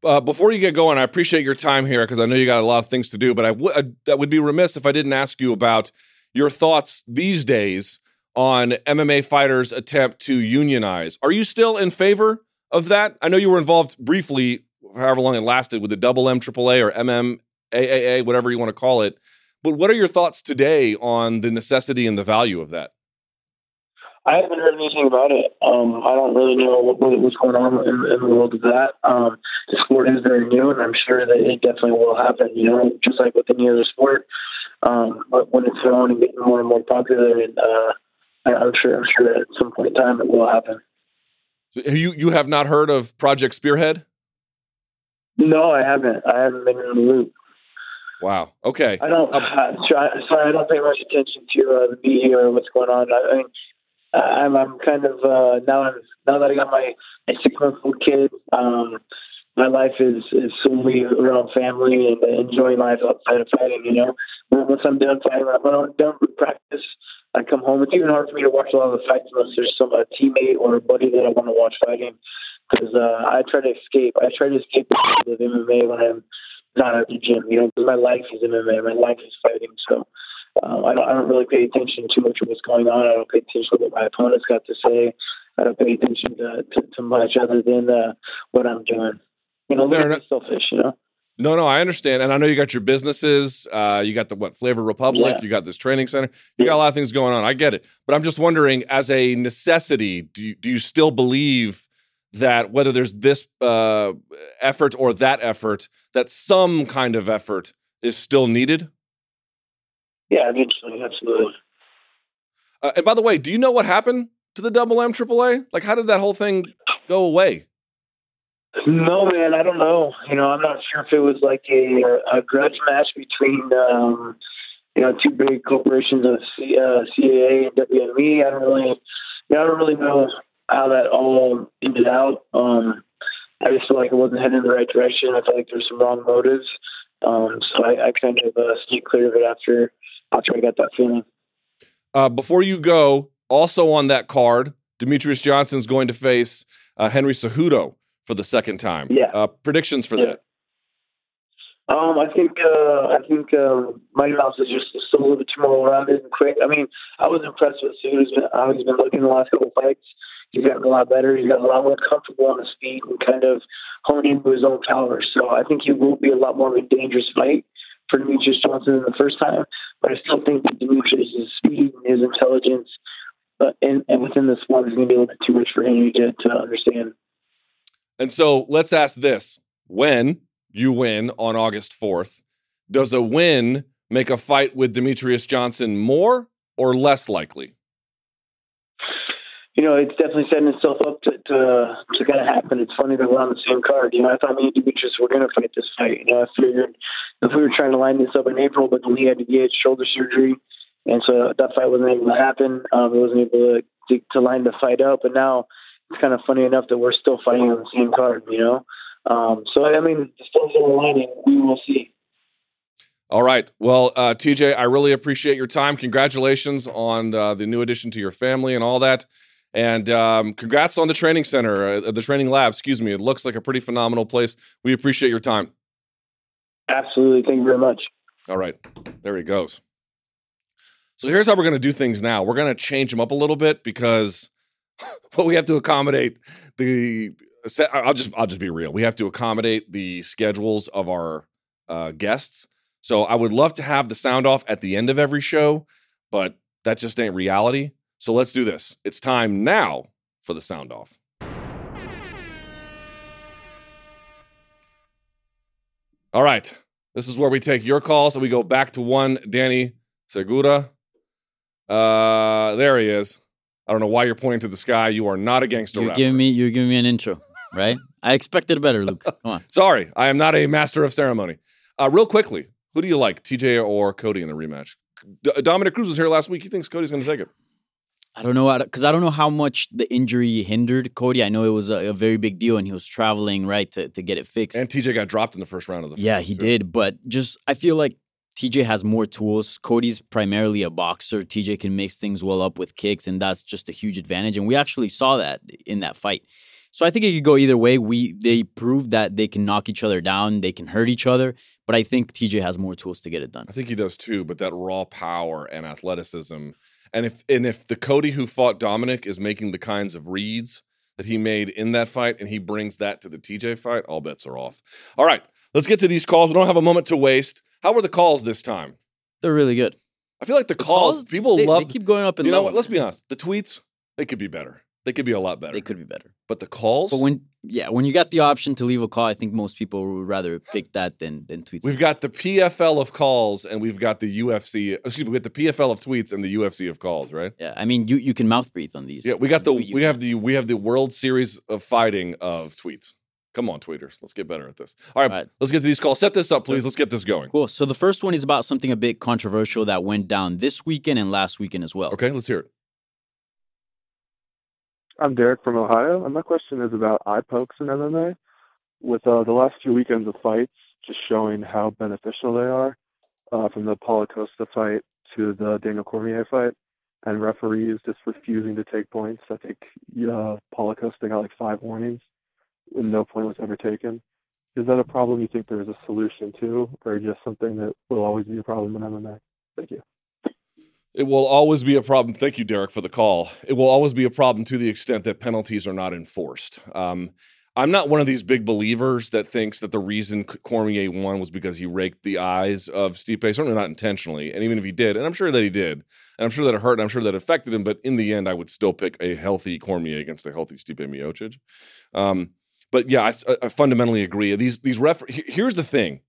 Uh, before you get going, I appreciate your time here because I know you got a lot of things to do. But I would uh, that would be remiss if I didn't ask you about your thoughts these days on MMA fighters' attempt to unionize. Are you still in favor of that? I know you were involved briefly, however long it lasted, with the double M triple A or MMAAA, whatever you want to call it. But what are your thoughts today on the necessity and the value of that? I haven't heard anything about it. Um, I don't really know what, what's going on in, in, the world of that. Um, the sport is very new, and I'm sure that it definitely will happen. You know, just like with any other sport. Um, but when it's growing and getting more and more popular, and uh, I, am sure, I'm sure that at some point in time it will happen. So you you have not heard of Project Spearhead? No, I haven't. I haven't been in the loop. Wow. Okay. I don't. Um, uh, sorry, I don't pay much attention to uh, the media or what's going on. I, I mean, I'm I'm kind of uh, now I'm now that I got my, my six month old kid. Um, my life is is solely around family and enjoying life outside of fighting. You know, once I'm done fighting, when I'm done with practice, I come home. It's even hard for me to watch a lot of the fights unless there's some a teammate or a buddy that I want to watch fighting. Because uh, I try to escape. I try to escape the MMA when I'm not at the gym. You know, because my life is MMA. My life is fighting. So um, I, don't, I don't really pay attention too much to what's going on. I don't pay attention to what my opponents got to say. I don't pay attention to, to, to much other than uh, what I'm doing. You know, a selfish, you know? No, no, I understand, and I know you got your businesses. Uh, you got the what Flavor Republic. Yeah. You got this training center. You got a lot of things going on. I get it, but I'm just wondering, as a necessity, do you, do you still believe that whether there's this uh, effort or that effort, that some kind of effort is still needed? Yeah, eventually, absolutely. Uh, and by the way, do you know what happened to the Double M AAA? Like, how did that whole thing go away? No, man, I don't know. You know, I'm not sure if it was like a, a grudge match between, um, you know, two big corporations of C, uh, CAA and WME. I don't really, know, I don't really know how that all ended out. Um, I just feel like it wasn't heading in the right direction. I felt like there's some wrong motives. Um, so I, I kind of uh, stayed clear of it after I'll try to get that feeling. Uh, before you go, also on that card, Demetrious Johnson's going to face uh, Henry Cejudo for the second time. Yeah. Uh, predictions for yeah. that? Um, I think uh, I think uh, Mighty Mouse is just still a little bit too more rounded and quick. I mean, I was impressed with Cejudo's been how he's been looking the last couple fights. He's gotten a lot better. He's gotten a lot more comfortable on his feet and kind of honing into his own power. So I think he will be a lot more of a dangerous fight for Demetrious Johnson than the first time. But I still think that Demetrious' speed and his intelligence uh, and, and within the sport is going to be a little bit too much for Henry to, to understand. And so let's ask this. When you win on August 4th, does a win make a fight with Demetrious Johnson more or less likely? You know, it's definitely setting itself up to to, to kind of happen. It's funny that we're on the same card. You know, I thought me and Demetrious were going to fight this fight. You know, I figured if we were trying to line this up in April, but then he had to get shoulder surgery, and so that fight wasn't able to happen. Um, he wasn't able to, to to line the fight up, and now it's kind of funny enough that we're still fighting on the same card, you know. Um, so I mean, the stars are aligning. We will see. All right. Well, uh, TJ, I really appreciate your time. Congratulations on uh, the new addition to your family and all that. And um, congrats on the training center, uh, the training lab. Excuse me. It looks like a pretty phenomenal place. We appreciate your time. Absolutely. Thank you very much. All right. There he goes. So here's how we're going to do things now. We're going to change them up a little bit because well, we have to accommodate the. I'll just I'll just be real. We have to accommodate the schedules of our uh, guests. So I would love to have the sound off at the end of every show, but that just ain't reality. So let's do this. It's time now for the sound off. All right. This is where we take your calls and we go back to one Danny Segura. Uh, there he is. I don't know why you're pointing to the sky. You are not a gangster You're rapper. giving me you're giving me an intro, right? I expected better, Luke. Come on. Sorry, I am not a master of ceremony. Uh, real quickly, who do you like, TJ or Cody in the rematch? D- Dominick Cruz was here last week. He thinks Cody's going to take it. I don't know because I don't know how much the injury hindered Cody. I know it was a, a very big deal, and he was traveling right to, to get it fixed. And TJ got dropped in the first round of the yeah, he too. did. But just I feel like TJ has more tools. Cody's primarily a boxer. TJ can mix things well up with kicks, and that's just a huge advantage. And we actually saw that in that fight. So I think it could go either way. We they proved that they can knock each other down, they can hurt each other, but I think TJ has more tools to get it done. I think he does too, but that raw power and athleticism. And if and if the Cody who fought Dominick is making the kinds of reads that he made in that fight and he brings that to the TJ fight, all bets are off. All right, let's get to these calls. We don't have a moment to waste. How were the calls this time? They're really good. I feel like the, calls, people they, love They keep going up and You know what? Let's be honest. The tweets, they could be better. They could be a lot better. They could be better. But the calls, But when yeah, when you got the option to leave a call, I think most people would rather pick that than than tweets. we've got the PFL of calls and we've got the UFC. Excuse me, we got the PFL of tweets and the UFC of calls, right? yeah, I mean you you can mouth breathe on these. Yeah, we got the we can. have the we have the World Series of Fighting of tweets. Come on, tweeters, let's get better at this. All right, All right. let's get to these calls. Set this up, please. Let's get this going. Cool. So the first one is about something a bit controversial that went down this weekend and last weekend as well. Okay, let's hear it. I'm Derek from Ohio, and my question is about eye pokes in MMA. With uh, the last few weekends of fights just showing how beneficial they are, uh, from the Paulo Costa fight to the Daniel Cormier fight, and referees just refusing to take points. I think uh, Paulo Costa got like five warnings, and no point was ever taken. Is that a problem you think there is a solution to, or just something that will always be a problem in MMA? Thank you. It will always be a problem. Thank you, Derek, for the call. It will always be a problem to the extent that penalties are not enforced. Um, I'm not one of these big believers that thinks that the reason Cormier won was because he raked the eyes of Stipe. Certainly not intentionally. And even if he did, and I'm sure that he did, and I'm sure that it hurt, and I'm sure that affected him. But in the end, I would still pick a healthy Cormier against a healthy Stipe Miocic. Um, but yeah, I, I fundamentally agree. These these ref. Here's the thing: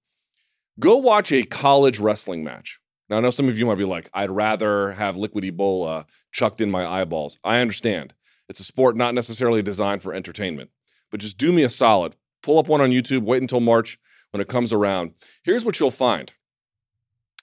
go watch a college wrestling match. Now I know some of you might be like, I'd rather have liquid Ebola chucked in my eyeballs. I understand. It's a sport not necessarily designed for entertainment. But just do me a solid. Pull up one on YouTube, wait until March when it comes around. Here's what you'll find.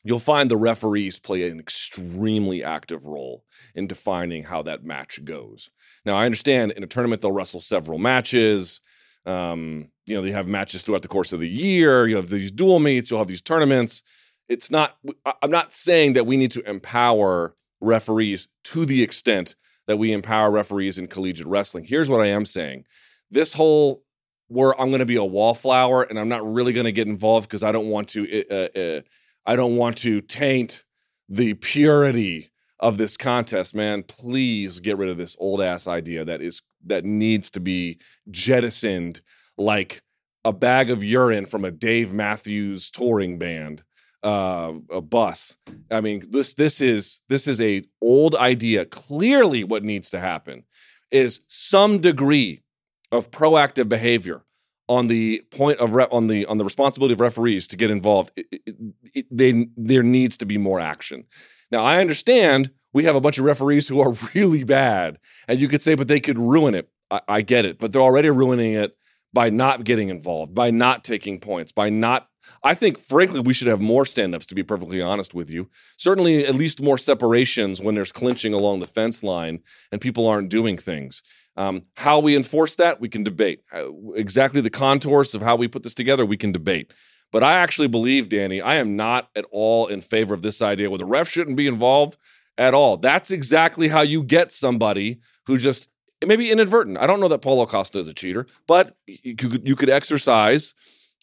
You'll find the referees play an extremely active role in defining how that match goes. Now, I understand in a tournament they'll wrestle several matches. Um, you know, they have matches throughout the course of the year. You have these dual meets. You'll have these tournaments. It's not. I'm not saying that we need to empower referees to the extent that we empower referees in collegiate wrestling. Here's what I am saying: this whole where I'm going to be a wallflower and I'm not really going to get involved because I don't want to. Uh, uh, I don't want to taint the purity of this contest, man. Please get rid of this old ass idea that is that needs to be jettisoned like a bag of urine from a Dave Matthews touring band uh a bus. I mean this this is this is a old idea. Clearly what needs to happen is some degree of proactive behavior on the point of on the on the responsibility of referees to get involved. It, it, it, they, there needs to be more action. Now i understand we have a bunch of referees who are really bad and you could say but they could ruin it. I, I get it but they're already ruining it by not getting involved by not taking points by not I think, frankly, we should have more stand ups, to be perfectly honest with you. Certainly, at least more separations when there's clinching along the fence line and people aren't doing things. Um, how we enforce that, we can debate. Uh, exactly the contours of how we put this together, we can debate. But I actually believe, Danny, I am not at all in favor of this idea where the ref shouldn't be involved at all. That's exactly how you get somebody who just maybe inadvertent. I don't know that Paulo Costa is a cheater, but you could, you could exercise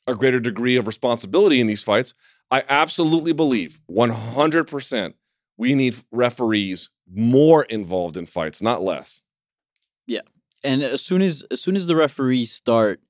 a greater degree of responsibility in these fights. I absolutely believe 100% we need referees more involved in fights, not less. Yeah. And as soon as as soon as the referees start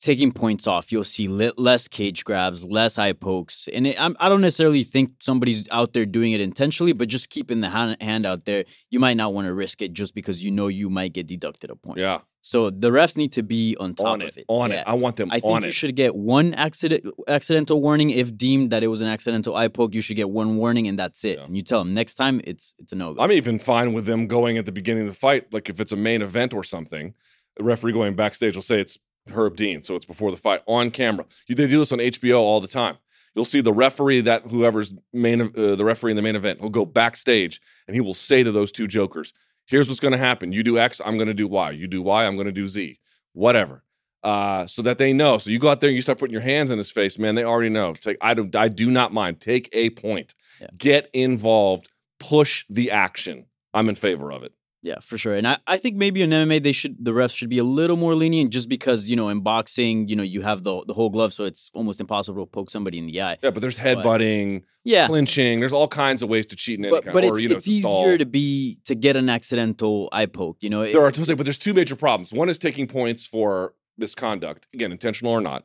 taking points off, you'll see less cage grabs, less eye pokes, and it, I don't necessarily think somebody's out there doing it intentionally, but just keeping the hand, hand out there, you might not want to risk it just because you know you might get deducted a point. Yeah. So the refs need to be on top on it, of it. On yeah. it. I want them I think you it. should get one accident accidental warning if deemed that it was an accidental eye poke. You should get one warning and that's it. Yeah. And you tell them next time it's it's a no go. I'm even fine with them going at the beginning of the fight, like if it's a main event or something. The referee going backstage will say it's Herb Dean. So it's before the fight on camera. They do this on HBO all the time. You'll see the referee that whoever's main uh, the referee in the main event. He'll go backstage and he will say to those two jokers, "Here's what's going to happen. You do X, I'm going to do Y. You do Y, I'm going to do Z. Whatever." Uh, so that they know. So you go out there and you start putting your hands in his face, man. They already know. Take I do I do not mind. Take a point. Yeah. Get involved. Push the action. I'm in favor of it. Yeah, for sure. And I, I think maybe in MMA they should the refs should be a little more lenient just because, you know, in boxing, you know, you have the the whole glove, so it's almost impossible to poke somebody in the eye. Yeah, but there's headbutting, but, yeah. clinching, there's all kinds of ways to cheat in any but, kind But or, it's, you know, it's to easier stall. to be to get an accidental eye poke, you know. There are two. but there's two major problems. One is taking points for misconduct, again, intentional or not.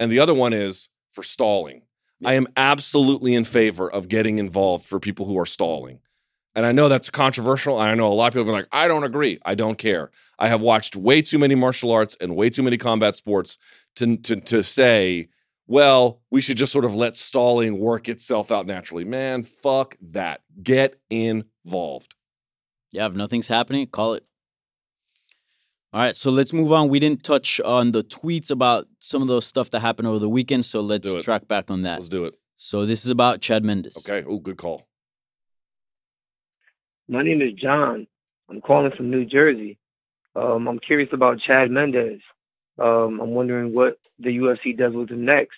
And the other one is for stalling. Yeah. I am absolutely in favor of getting involved for people who are stalling. And I know that's controversial. I know a lot of people are like, I don't agree. I don't care. I have watched way too many martial arts and way too many combat sports to, to, to say, well, we should just sort of let stalling work itself out naturally. Man, fuck that. Get involved. Yeah, if nothing's happening, call it. All right, so let's move on. We didn't touch on the tweets about some of the stuff that happened over the weekend, so let's track back on that. Let's do it. So this is about Chad Mendes. Okay. Oh, good call. My name is John. I'm calling from New Jersey. Um, I'm curious about Chad Mendes. Um, I'm wondering what the UFC does with him next.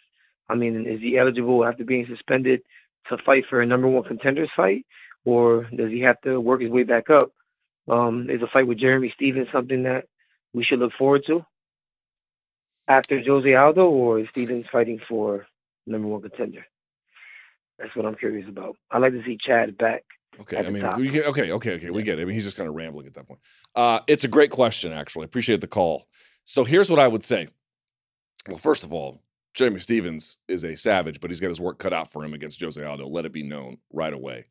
I mean, is he eligible after being suspended to fight for a number one contenders fight, or does he have to work his way back up? Um, is a fight with Jeremy Stephens something that we should look forward to after Jose Aldo, or is Stephens fighting for number one contender? That's what I'm curious about. I'd like to see Chad back Okay, I mean, get, okay, okay, okay, we get it. I mean, he's just kind of rambling at that point. Uh, it's a great question, actually. Appreciate the call. So here's what I would say. Well, first of all, Jeremy Stephens is a savage, but he's got his work cut out for him against Jose Aldo. Let it be known right away.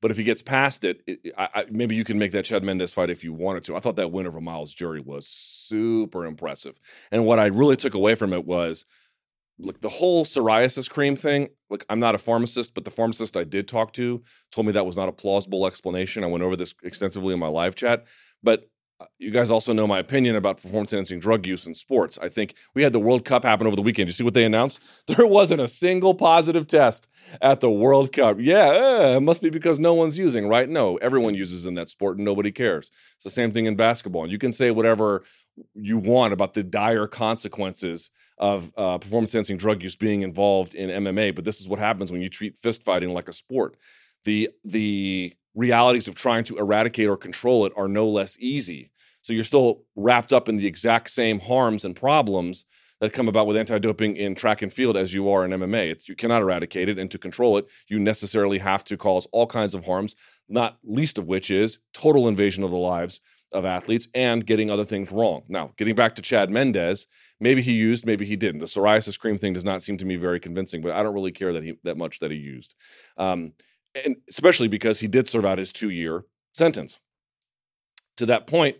But if he gets past it, it I, I, maybe you can make that Chad Mendes fight if you wanted to. I thought that win over Myles Jury was super impressive. And what I really took away from it was look, the whole psoriasis cream thing, like I'm not a pharmacist, but the pharmacist I did talk to told me that was not a plausible explanation. I went over this extensively in my live chat. But you guys also know my opinion about performance enhancing drug use in sports. I think we had the World Cup happen over the weekend. You see what they announced? There wasn't a single positive test at the World Cup. Yeah, uh, it must be because no one's using, right? No, everyone uses in that sport and nobody cares. It's the same thing in basketball. And you can say whatever you want about the dire consequences of uh, performance enhancing drug use being involved in MMA, but this is what happens when you treat fist fighting like a sport. The the realities of trying to eradicate or control it are no less easy. So you're still wrapped up in the exact same harms and problems that come about with anti-doping in track and field as you are in MMA. It's, you cannot eradicate it, and to control it, you necessarily have to cause all kinds of harms, not least of which is total invasion of the lives of athletes and getting other things wrong. Now, getting back to Chad Mendes, maybe he used, maybe he didn't. The psoriasis cream thing does not seem to me very convincing, but I don't really care that he that much that he used, um, and especially because he did serve out his two year sentence. To that point,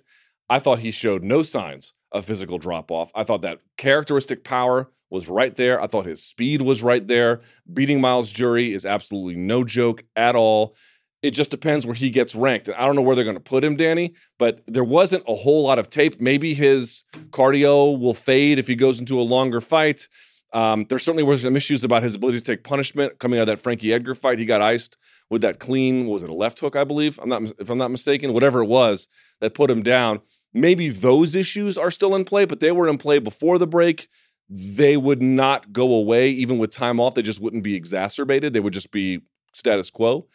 I thought he showed no signs of physical drop off. I thought that characteristic power was right there. I thought his speed was right there. Beating Myles Jury is absolutely no joke at all it just depends where he gets ranked. And I don't know where they're going to put him, Danny, but there wasn't a whole lot of tape. Maybe his cardio will fade if he goes into a longer fight. Um, there certainly were some issues about his ability to take punishment coming out of that Frankie Edgar fight. He got iced with that clean, was it a left hook? I believe. I'm not if I'm not mistaken. Whatever it was that put him down. Maybe those issues are still in play, but they were in play before the break. They would not go away even with time off. They just wouldn't be exacerbated. They would just be status quo.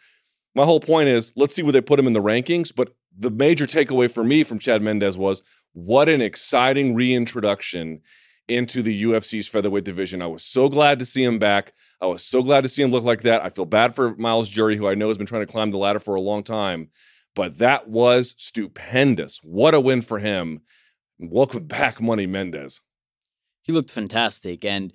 My whole point is let's see where they put him in the rankings. But the major takeaway for me from Chad Mendes was what an exciting reintroduction into the UFC's featherweight division. I was so glad to see him back. I was so glad to see him look like that. I feel bad for Myles Jury, who I know has been trying to climb the ladder for a long time, but that was stupendous. What a win for him. Welcome back, Money Mendes. He looked fantastic. And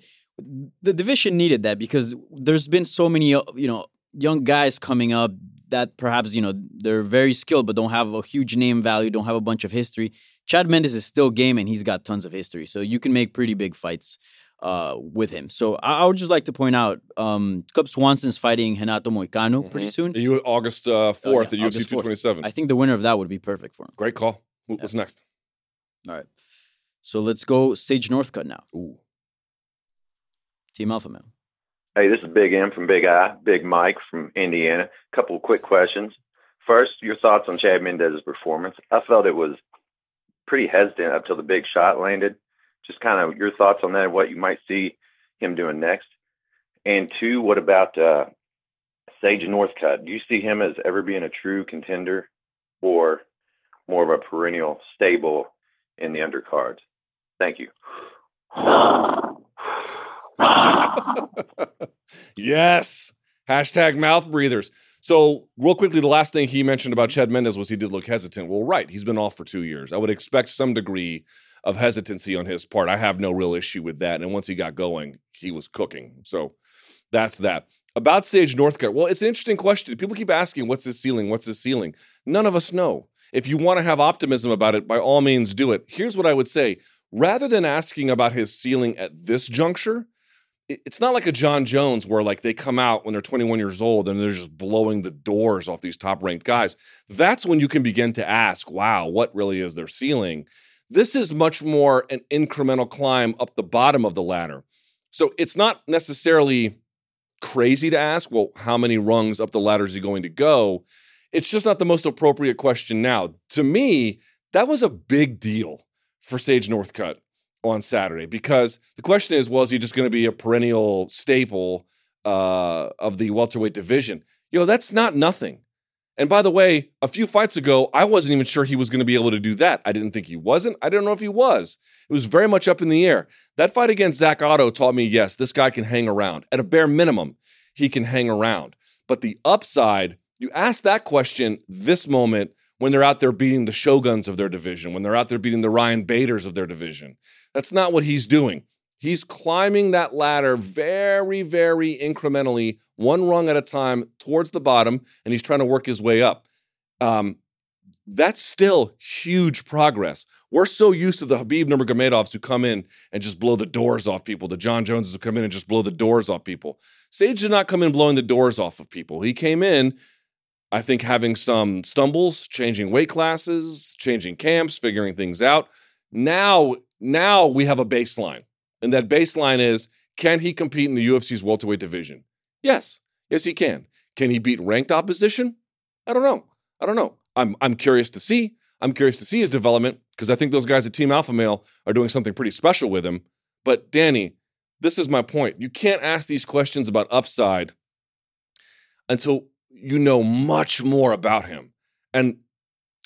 the division needed that because there's been so many, uh, you know, young guys coming up that perhaps, you know, they're very skilled but don't have a huge name value, don't have a bunch of history. Chad Mendes is still game and he's got tons of history. So you can make pretty big fights uh, with him. So I, I, would just like to point out um, Cub Swanson's fighting Renato Moicano mm-hmm. pretty soon. You August uh, 4th oh, yeah, at UFC 227. I think the winner of that would be perfect for him. Great call. What's yeah. next? All right. So let's go Sage Northcutt now. Ooh. Team Alpha Male. Hey, this is Big M from Big I, Big Mike from Indiana. A couple of quick questions. First, your thoughts on Chad Mendes's performance. I felt it was pretty hesitant up till the big shot landed. Just kind of your thoughts on that, what you might see him doing next. And two, what about uh, Sage Northcutt? Do you see him as ever being a true contender or more of a perennial stable in the undercards? Thank you. yes. Hashtag mouth breathers. So, real quickly, the last thing he mentioned about Chad Mendes was he did look hesitant. Well, right. He's been off for two years. I would expect some degree of hesitancy on his part. I have no real issue with that. And once he got going, he was cooking. So, that's that. About Sage Northcutt, well, it's an interesting question. People keep asking, what's his ceiling? What's his ceiling? None of us know. If you want to have optimism about it, by all means do it. Here's what I would say rather than asking about his ceiling at this juncture, it's not like a John Jones where like they come out when they're 21 years old and they're just blowing the doors off these top ranked guys. That's when you can begin to ask, wow, what really is their ceiling? This is much more an incremental climb up the bottom of the ladder. So it's not necessarily crazy to ask, well, how many rungs up the ladder is he going to go? It's just not the most appropriate question now. To me, that was a big deal for Sage Northcutt on Saturday because the question is, was he just going to be a perennial staple uh, of the welterweight division? You know, that's not nothing. And by the way, a few fights ago, I wasn't even sure he was going to be able to do that. I didn't think he wasn't. I didn't know if he was. It was very much up in the air. That fight against Zak Ottow taught me yes, this guy can hang around. At a bare minimum, he can hang around. But the upside, you ask that question this moment when they're out there beating the shoguns of their division, when they're out there beating the Ryan Baders of their division. That's not what he's doing. He's climbing that ladder very, very incrementally, one rung at a time towards the bottom, and he's trying to work his way up. Um, that's still huge progress. We're so used to the Khabib Nurmagomedovs who come in and just blow the doors off people, the John Joneses who come in and just blow the doors off people. Sage did not come in blowing the doors off of people. He came in, I think, having some stumbles, changing weight classes, changing camps, figuring things out. Now now we have a baseline. And that baseline is can he compete in the UFC's welterweight division? Yes. Yes, he can. Can he beat ranked opposition? I don't know. I don't know. I'm I'm curious to see. I'm curious to see his development because I think those guys at Team Alpha Male are doing something pretty special with him. But Danny, this is my point. You can't ask these questions about upside until you know much more about him. And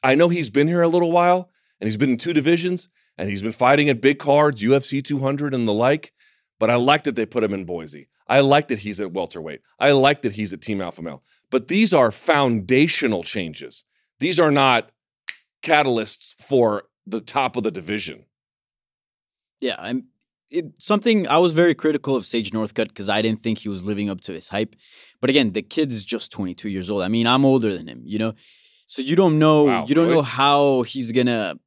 I know he's been here a little while and he's been in two divisions and he's been fighting at big cards, UFC 200 and the like. But I like that they put him in Boise. I like that he's at welterweight. I like that he's at Team Alpha Male. But these are foundational changes. These are not catalysts for the top of the division. Yeah, I'm it, something I was very critical of Sage Northcutt because I didn't think he was living up to his hype. But again, the kid's just 22 years old. I mean, I'm older than him, you know. So you don't know wow, you don't really? know how he's gonna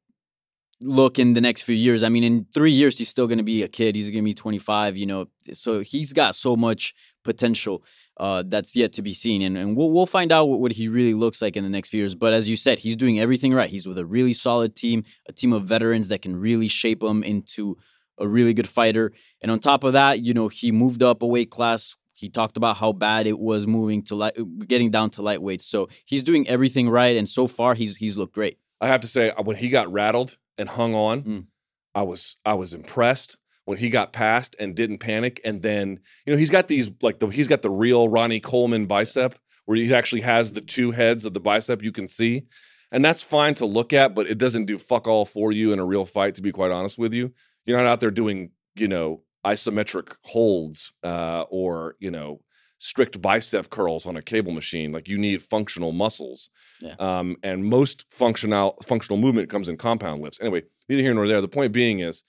look in the next few years. I mean, in three years, he's still going to be a kid. He's going to be 25, you know. So he's got so much potential uh, that's yet to be seen. And, and we'll, we'll find out what, what, he really looks like in the next few years. But as you said, he's doing everything right. He's with a really solid team, a team of veterans that can really shape him into a really good fighter. And on top of that, you know, he moved up a weight class. He talked about how bad it was moving to light, getting down to lightweight. So he's doing everything right, and so far he's he's looked great. I have to say, when he got rattled and hung on, Mm. I was I was impressed when he got past and didn't panic. And then you know he's got these like the he's got the real Ronnie Coleman bicep where he actually has the two heads of the bicep you can see, and that's fine to look at, but it doesn't do fuck all for you in a real fight. To be quite honest with you, you're not out there doing you know isometric holds uh, or you know strict bicep curls on a cable machine. Like you need functional muscles. Yeah. Um, and most functional functional movement comes in compound lifts. Anyway, neither here nor there. The point being is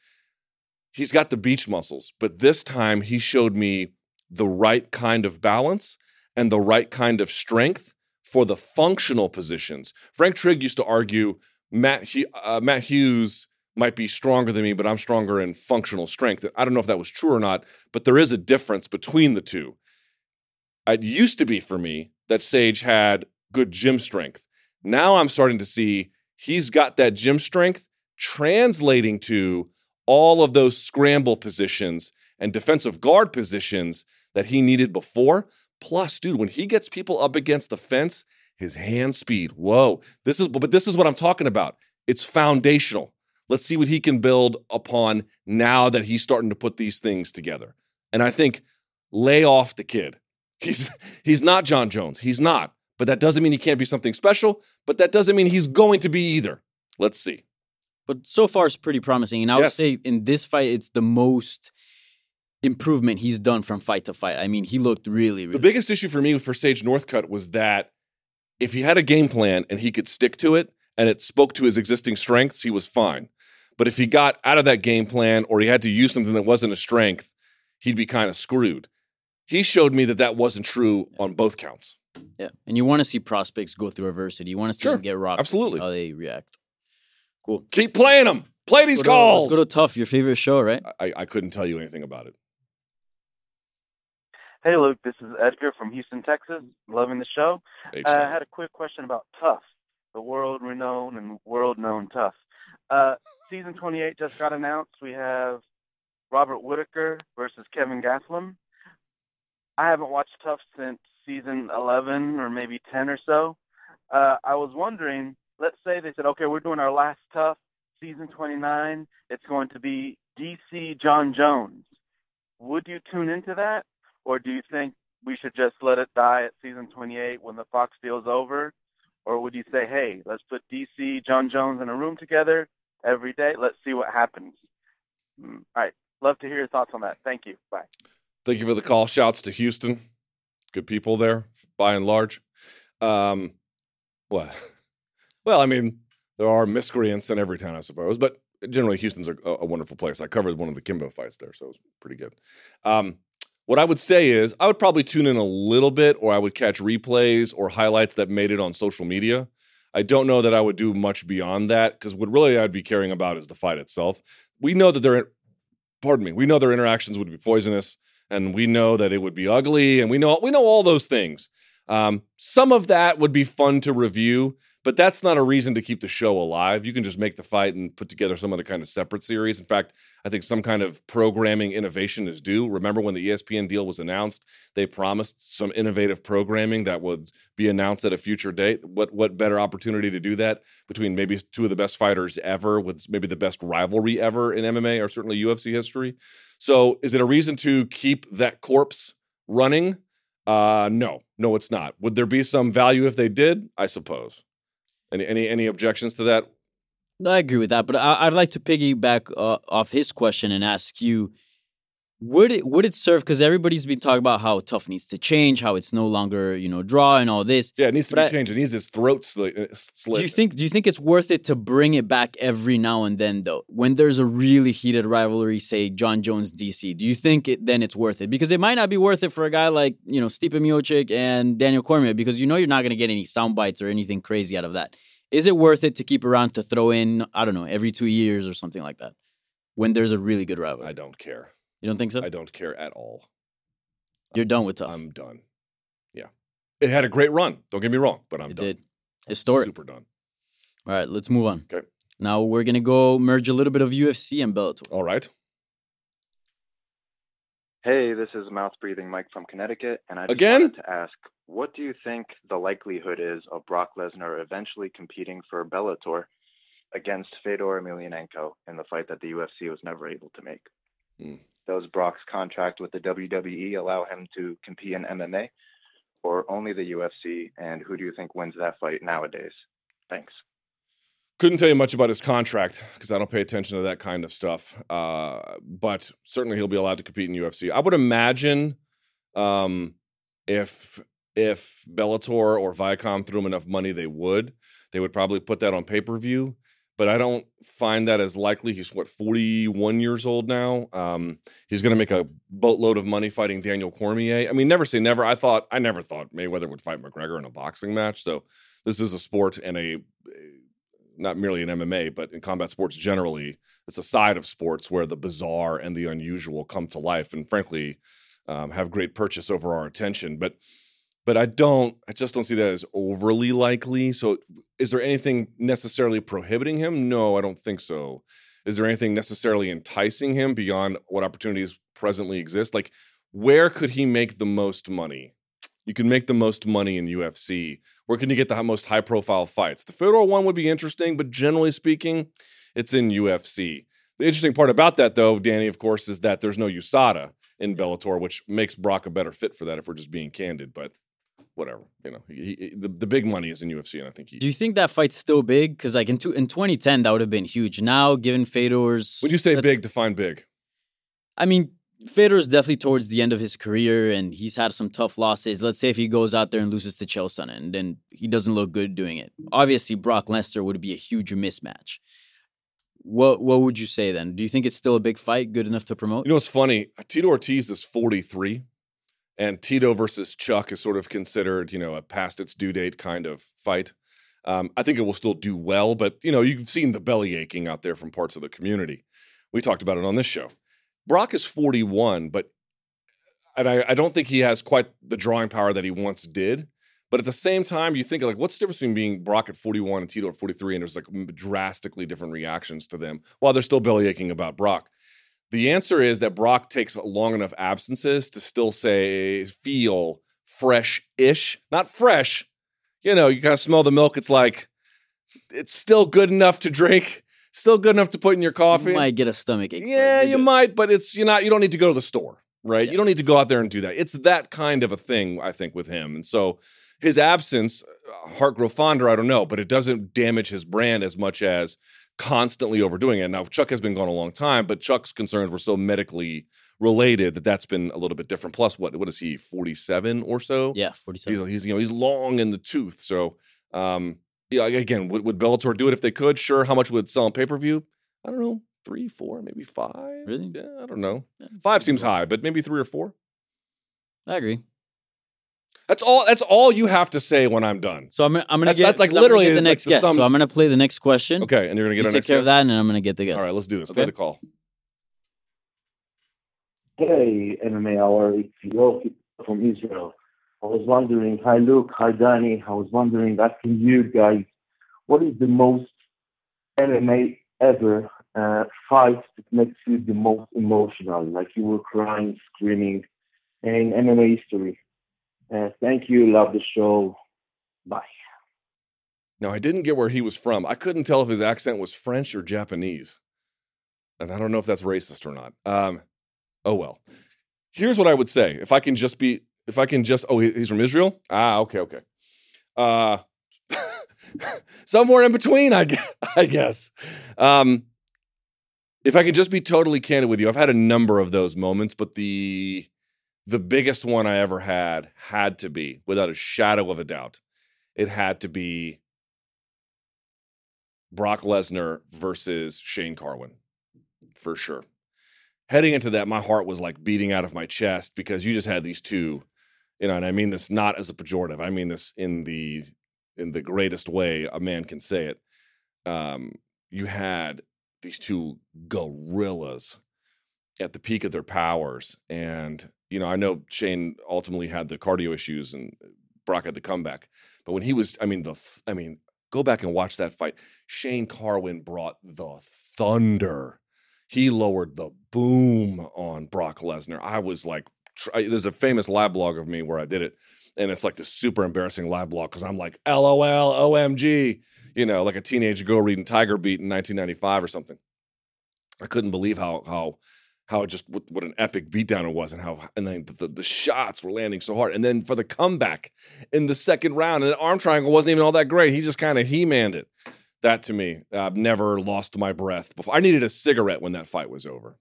he's got the beach muscles, but this time he showed me the right kind of balance and the right kind of strength for the functional positions. Frank Trigg used to argue Matt uh, Matt Hughes might be stronger than me, but I'm stronger in functional strength. I don't know if that was true or not, but there is a difference between the two. It used to be for me that Sage had good gym strength. Now I'm starting to see he's got that gym strength translating to all of those scramble positions and defensive guard positions that he needed before. Plus, dude, when he gets people up against the fence, his hand speed, whoa. This is but this is what I'm talking about. It's foundational. Let's see what he can build upon now that he's starting to put these things together. And I think lay off the kid. He's he's not John Jones. He's not. But that doesn't mean he can't be something special, but that doesn't mean he's going to be either. Let's see. But so far, it's pretty promising. And I would Yes. say in this fight, it's the most improvement he's done from fight to fight. I mean, he looked really, really The biggest issue for me for Sage Northcutt was that if he had a game plan and he could stick to it and it spoke to his existing strengths, he was fine. But if he got out of that game plan or he had to use something that wasn't a strength, he'd be kind of screwed. He showed me that that wasn't true on both counts. Yeah, and you want to see prospects go through adversity. You want to see Sure, them get rocked. absolutely. how they react. Cool. Keep playing them. Play these go to- calls. Let's go to TUF, your favorite show, right? I, I couldn't tell you anything about it. Hey, Luke. This is Edgar from Houston, Texas. Loving the show. H Uh, I had a quick question about TUF, the world-renowned and world-known TUF. Uh, season 28 just got announced. We have Robert Whittaker versus Kelvin Gastelum. I haven't watched TUF since season 11 or maybe 10 or so. Uh, I was wondering, let's say they said, okay, we're doing our last TUF, season 29. It's going to be DC John Jones. Would you tune into that? Or do you think we should just let it die at season 28 when the Fox deal's over? Or would you say, hey, let's put DC, John Jones in a room together every day? Let's see what happens. Mm, All right. Love to hear your thoughts on that. Thank you. Bye. Thank you for the call. Shouts to Houston. Good people there, by and large. Um, what? Well, I mean, there are miscreants in every town, I suppose, but generally, Houston's a, a wonderful place. I covered one of the Kimbo fights there, so it was pretty good. Um, what I would say is, I would probably tune in a little bit, or I would catch replays or highlights that made it on social media. I don't know that I would do much beyond that because what really I'd be caring about is the fight itself. We know that their, pardon me, we know their interactions would be poisonous and we know that it would be ugly, and we know we know all those things. Um, some of that would be fun to review, but that's not a reason to keep the show alive. You can just make the fight and put together some other kind of separate series. In fact, I think some kind of programming innovation is due. Remember when the ESPN deal was announced, they promised some innovative programming that would be announced at a future date. What what better opportunity to do that between maybe two of the best fighters ever with maybe the best rivalry ever in MMA or certainly UFC history? So, is it a reason to keep that corpse running? Uh, no, no, it's not. Would there be some value if they did? I suppose. Any any any objections to that? No, I agree with that, but I, I'd like to piggyback uh, off his question and ask you: Would it would it serve? Because everybody's been talking about how TUF needs to change, how it's no longer you know draw and all this. Yeah, it needs to But be I- changed. It needs its throat slit. uh, slit. Do you think do you think it's worth it to bring it back every now and then though? When there's a really heated rivalry, say John Jones DC, do you think it then it's worth it? Because it might not be worth it for a guy like, you know, Stipe Miocic and Daniel Cormier because you know you're not going to get any sound bites or anything crazy out of that. Is it worth it to keep around to throw in, I don't know, every 2 years or something like that? When there's a really good rivalry. I don't care. You don't think so? I don't care at all. You're done with TUF. I'm done. Yeah, it had a great run. Don't get me wrong, but I'm it done. did. Historic. Super done. All right, let's move on. Okay. Now we're going to go merge a little bit of UFC and Bellator. All right. Hey, this is mouth breathing Mike from Connecticut, and I just Again? wanted to ask, what do you think the likelihood is of Brock Lesnar eventually competing for Bellator against Fedor Emelianenko in the fight that the UFC was never able to make? Hmm. Does Brock's contract with the WWE allow him to compete in MMA, or only the UFC? And who do you think wins that fight nowadays? Thanks. Couldn't tell you much about his contract because I don't pay attention to that kind of stuff. Uh, but certainly he'll be allowed to compete in UFC. I would imagine um, if if Bellator or Viacom threw him enough money, they would. They would probably put that on pay per view. But I don't find that as likely. He's what forty one years old now. Um, he's going to make a boatload of money fighting Daniel Cormier. I mean, never say never. I thought I never thought Mayweather would fight McGregor in a boxing match. So this is a sport and a not merely in MMA, but in combat sports generally, it's a side of sports where the bizarre and the unusual come to life, and frankly, um, have great purchase over our attention. But but I don't, I just don't see that as overly likely. So, is there anything necessarily prohibiting him? No, I don't think so. Is there anything necessarily enticing him beyond what opportunities presently exist? Like, where could he make the most money? You can make the most money in UFC. Where can you get the most high profile fights? The Fedor one would be interesting, but generally speaking, it's in UFC. The interesting part about that, though, Danny, of course, is that there's no USADA in Bellator, which makes Brock a better fit for that if we're just being candid. But whatever, you know, he, he, the, the big money is in UFC, and I think he. Do you think that fight's still big? Because like in two, in 2010, that would have been huge. Now, given Fedor's, When you say big, define big. I mean, Fedor's definitely towards the end of his career, and he's had some tough losses. Let's say if he goes out there and loses to Chael Sonnen, and then he doesn't look good doing it. Obviously, Brock Lesnar would be a huge mismatch. What What would you say then? Do you think it's still a big fight, good enough to promote? You know what's funny? Tito Ortiz is 43, and Tito versus Chuck is sort of considered, you know, a past its due date kind of fight. Um, I think it will still do well, but you know, you've seen the belly aching out there from parts of the community. We talked about it on this show. Brock is 41, but and I, I don't think he has quite the drawing power that he once did. But at the same time, you think like, what's the difference between being Brock at 41 and Tito at 43? And there's like drastically different reactions to them while they're still belly aching about Brock. The answer is that Brock takes long enough absences to still say, feel fresh ish, not fresh. You know, you kind of smell the milk. It's like, it's still good enough to drink, still good enough to put in your coffee. You might get a stomach ache. Yeah, you're you might, but it's you're not. You don't need to go to the store, right? You don't need to go out there and do that. It's that kind of a thing, I think, with him. And so his absence, uh, heart grow fonder, I don't know, but it doesn't damage his brand as much as constantly overdoing it. Now Chuck has been gone a long time, but Chuck's concerns were so medically related that that's been a little bit different. Plus, what what is he? Forty seven or so? Yeah, 47. He's he's you know he's long in the tooth. So um, yeah, again, would, would Bellator do it if they could? Sure. How much would it sell on pay per view? I don't know, three, four, maybe five. Really? Yeah, I don't know. Five seems high, but maybe three or four. I agree. That's all. That's all you have to say when I'm done. So I'm gonna, I'm gonna That's- get that's like literally get is the like next the guess. sum- So I'm gonna play the next question. Okay, and you're gonna get you our take next care of that, and then I'm gonna get the guess. All right, let's do this. Play the call. Hey, MMA Hour, it's Yofi from Israel. I was wondering, hi Luke, hi Danny, I was wondering, asking you guys, what is the most MMA ever uh, fight that makes you the most emotional, like you were crying, screaming, in MMA history? Uh, thank you, love the show. Bye. Now, I didn't get where he was from. I couldn't tell if his accent was French or Japanese. And I don't know if that's racist or not. Um, oh, well. Here's what I would say. If I can just be, if I can just, oh, he's from Israel? Ah, okay, okay. Uh, somewhere in between, I, gue- I guess. Um, if I can just be totally candid with you, I've had a number of those moments, but the the biggest one I ever had had to be, without a shadow of a doubt, it had to be Brock Lesnar versus Shane Carwin, for sure. Heading into that, my heart was like beating out of my chest because you just had these two, you know, and I mean this not as a pejorative. I mean this in the in the greatest way a man can say it. Um, you had these two gorillas at the peak of their powers, and you know, I know Shane ultimately had the cardio issues and uh, Brock had the comeback, but when he was, I mean, the, th- I mean, go back and watch that fight. Shane Carwin brought the thunder. he lowered the boom on Brock Lesnar. I was like, tr- there's a famous live blog of me where I did it, and it's like the super embarrassing live blog because I'm like, LOL, OMG, you know, like a teenage girl reading Tiger Beat in 1995 or something. I couldn't believe how how how just what, what an epic beatdown it was and how and then the, the shots were landing so hard. And then for the comeback in the second round and the arm triangle wasn't even all that great. He just kind of he-manned it. That to me i've never lost my breath before i needed a cigarette when that fight was over.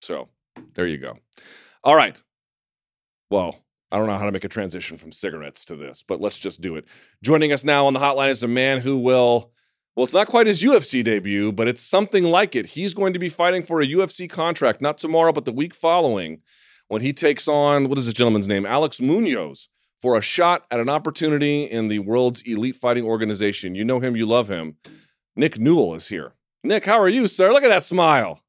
So there you go. All right. Well i don't know how to make a transition from cigarettes to this but let's just do it. Joining us now on the hotline is a man who will well, it's not quite his UFC debut, but it's something like it. He's going to be fighting for a UFC contract, not tomorrow, but the week following, when he takes on, what is this gentleman's name? Alex Munoz, for a shot at an opportunity in the world's elite fighting organization. You know him, you love him. Nick Newell is here. Nick, how are you, sir? Look at that smile.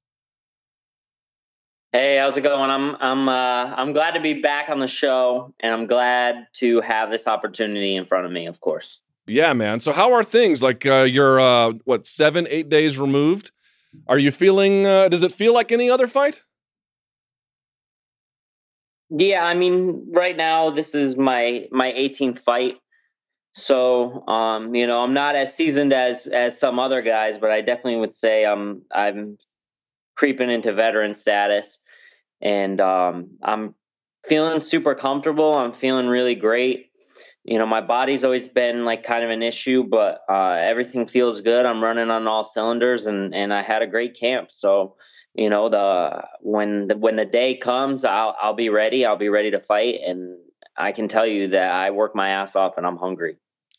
Hey, how's it going? I'm I'm uh, I'm glad to be back on the show, and I'm glad to have this opportunity in front of me. Of course. Yeah, man. So how are things? Like uh, you're uh, what seven, eight days removed. Are you feeling? Uh, does it feel like any other fight? Yeah, I mean, right now this is my my 18th fight, so um, you know I'm not as seasoned as as some other guys, but I definitely would say I'm I'm creeping into veteran status, and um, I'm feeling super comfortable. I'm feeling really great you know my body's always been like kind of an issue but uh, everything feels good. I'm running on all cylinders and and i had a great camp. So you know the when the when the day comes i'll i'll be ready. I'll be ready to fight and i can tell you that i work my ass off and i'm hungry.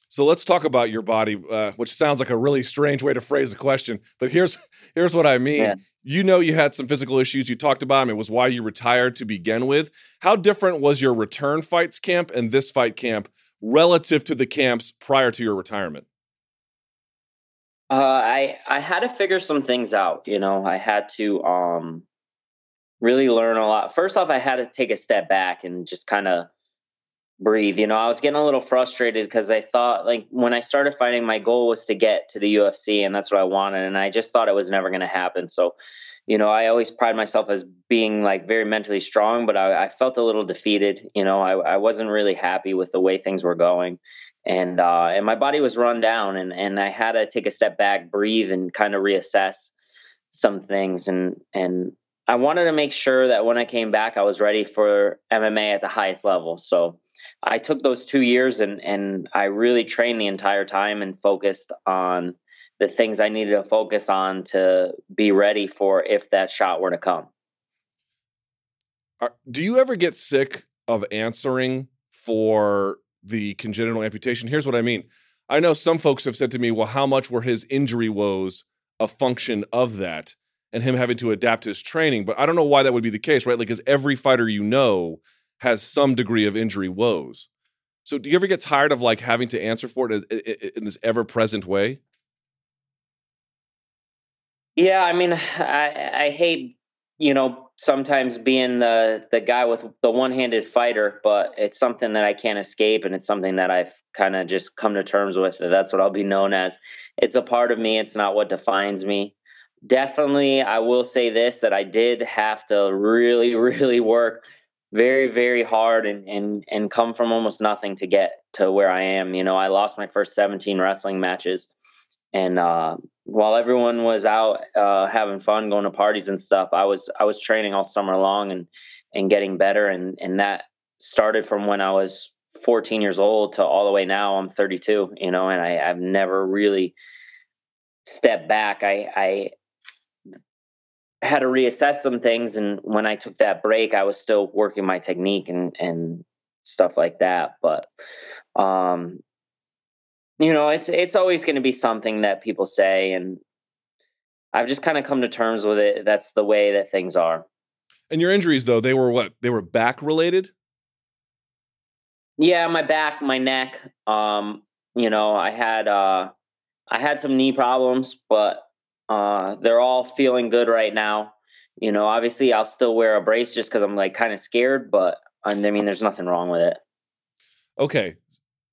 So let's talk about your body uh, which sounds like a really strange way to phrase the question but here's here's what i mean. Yeah. you know you had some physical issues. You talked about them it was why you retired to begin with. How different was your return fights camp and this fight camp relative to the camps prior to your retirement? Uh, I I had to figure some things out. You know, I had to um, really learn a lot. First off, I had to take a step back and just kind of breathe. You know, I was getting a little frustrated because I thought, like, when I started fighting, my goal was to get to the UFC, and that's what I wanted. And I just thought it was never going to happen. So, you know, I always pride myself as being like very mentally strong, but I, I felt a little defeated. You know, I, I, wasn't really happy with the way things were going, and uh, and my body was run down, and and I had to take a step back, breathe, and kind of reassess some things, and and I wanted to make sure that when I came back, I was ready for MMA at the highest level. So I took those two years and and I really trained the entire time and focused on the things I needed to focus on to be ready for if that shot were to come. Do you ever get sick of answering for the congenital amputation? Here's what I mean. I know some folks have said to me, well, how much were his injury woes a function of that and him having to adapt his training? But I don't know why that would be the case, right? Like, because every fighter you know has some degree of injury woes. So do you ever get tired of like having to answer for it in this ever present way? Yeah, I mean, I I hate you know sometimes being the the guy with the one handed fighter, but it's something that I can't escape, and it's something that I've kind of just come to terms with. That's what I'll be known as. It's a part of me. It's not what defines me. Definitely, I will say this: that I did have to really, really work very, very hard and and and come from almost nothing to get to where I am. You know, I lost my first 17 wrestling matches and uh, while everyone was out uh, having fun, going to parties and stuff, I was I was training all summer long and and getting better, and and that started from when I was 14 years old to all the way now. I'm 32, you know, and I, I've never really stepped back. I I had to reassess some things, and when I took that break, I was still working my technique and and stuff like that, but um you know, it's it's always going to be something that people say, and I've just kind of come to terms with it. That's the way that things are. And your injuries, though, they were what? They were back related. Yeah, my back, my neck. Um, you know, I had uh, I had some knee problems, but uh, they're all feeling good right now. You know, obviously, I'll still wear a brace just because I'm like kind of scared, but I mean, there's nothing wrong with it. Okay,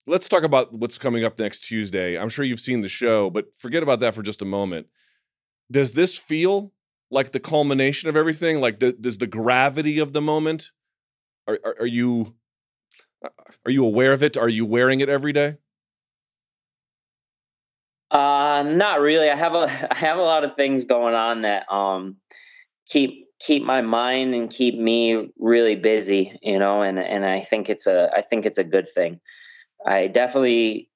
let's talk about what's coming up next Tuesday. I'm sure you've seen the show, but forget about that for just a moment. Does this feel like the culmination of everything? Like, does the gravity of the moment? Are, are are you are you aware of it? Are you wearing it every day? Uh, not really. I have a I have a lot of things going on that um keep keep my mind and keep me really busy, you know, and and I think it's a I think it's a good thing. I definitely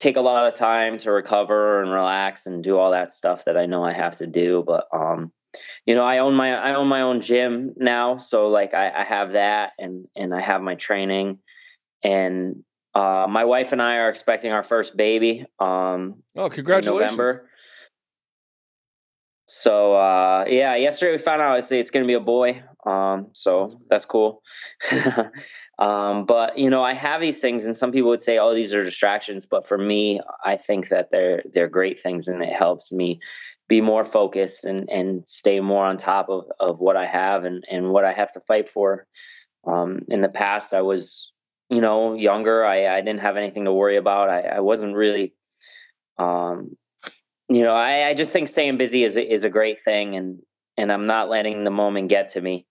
take a lot of time to recover and relax and do all that stuff that I know I have to do, but um you know, I own my I own my own gym now, so like I, I have that and and I have my training and uh, my wife and I are expecting our first baby. Um, oh, congratulations! November. So uh, yeah, yesterday we found out it's it's going to be a boy. Um, so that's cool. um, but you know, I have these things, and some people would say, "Oh, these are distractions." But for me, I think that they're they're great things, and it helps me be more focused and and stay more on top of of what I have and and what I have to fight for. Um, in the past, I was you know younger. I I didn't have anything to worry about. I I wasn't really um you know, I, I just think staying busy is a, is a great thing, and and I'm not letting the moment get to me.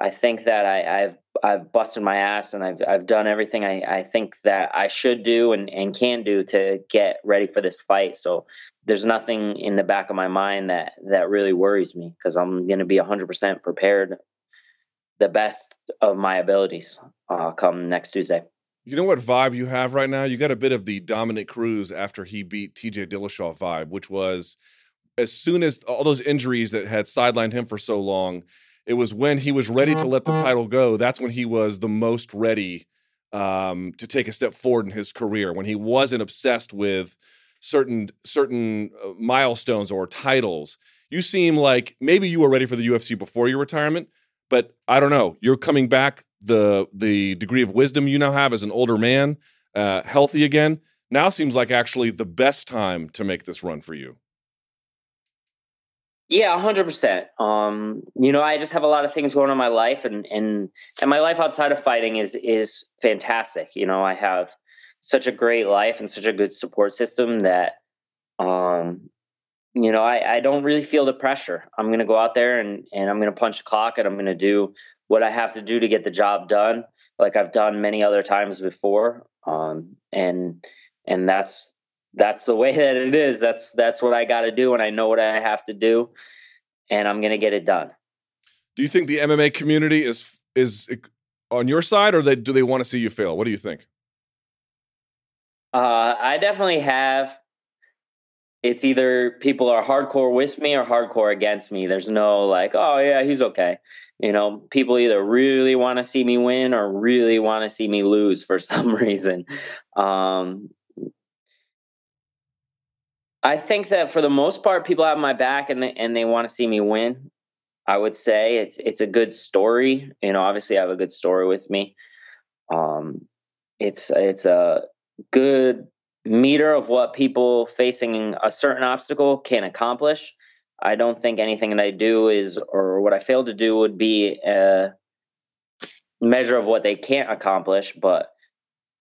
I think that I, have I've busted my ass and I've I've done everything I, I think that I should do and, and can do to get ready for this fight. So there's nothing in the back of my mind that that really worries me because I'm going to be 100% prepared, the best of my abilities, uh, come next Tuesday. You know what vibe you have right now? You got a bit of the Dominick Cruz after he beat TJ Dillashaw vibe, which was as soon as all those injuries that had sidelined him for so long, it was when he was ready to let the title go. That's when he was the most ready um, to take a step forward in his career. When he wasn't obsessed with certain certain uh, milestones or titles. You seem like maybe you were ready for the UFC before your retirement, but I don't know. You're coming back the the degree of wisdom you now have as an older man, uh, healthy again, now seems like actually the best time to make this run for you. Yeah, hundred percent. Um, you know, I just have a lot of things going on in my life, and and and my life outside of fighting is is fantastic. You know, I have such a great life and such a good support system that, um, you know, I I don't really feel the pressure. I'm gonna go out there and and I'm gonna punch the clock, and I'm gonna do what I have to do to get the job done, like I've done many other times before. Um, and and that's that's the way that it is. That's that's what I got to do, and I know what I have to do, and I'm gonna get it done. Do you think the MMA community is is on your side, or they, do they want to see you fail? What do you think? Uh, I definitely have. It's either people are hardcore with me or hardcore against me. There's no like, oh yeah, he's okay. You know, people either really want to see me win or really want to see me lose for some reason. Um, I think that for the most part, people have my back and they, and they want to see me win. I would say it's it's a good story. You know, obviously I have a good story with me. Um, it's it's a good meter of what people facing a certain obstacle can accomplish. I don't think anything that I do is, or what I fail to do would be a measure of what they can't accomplish. But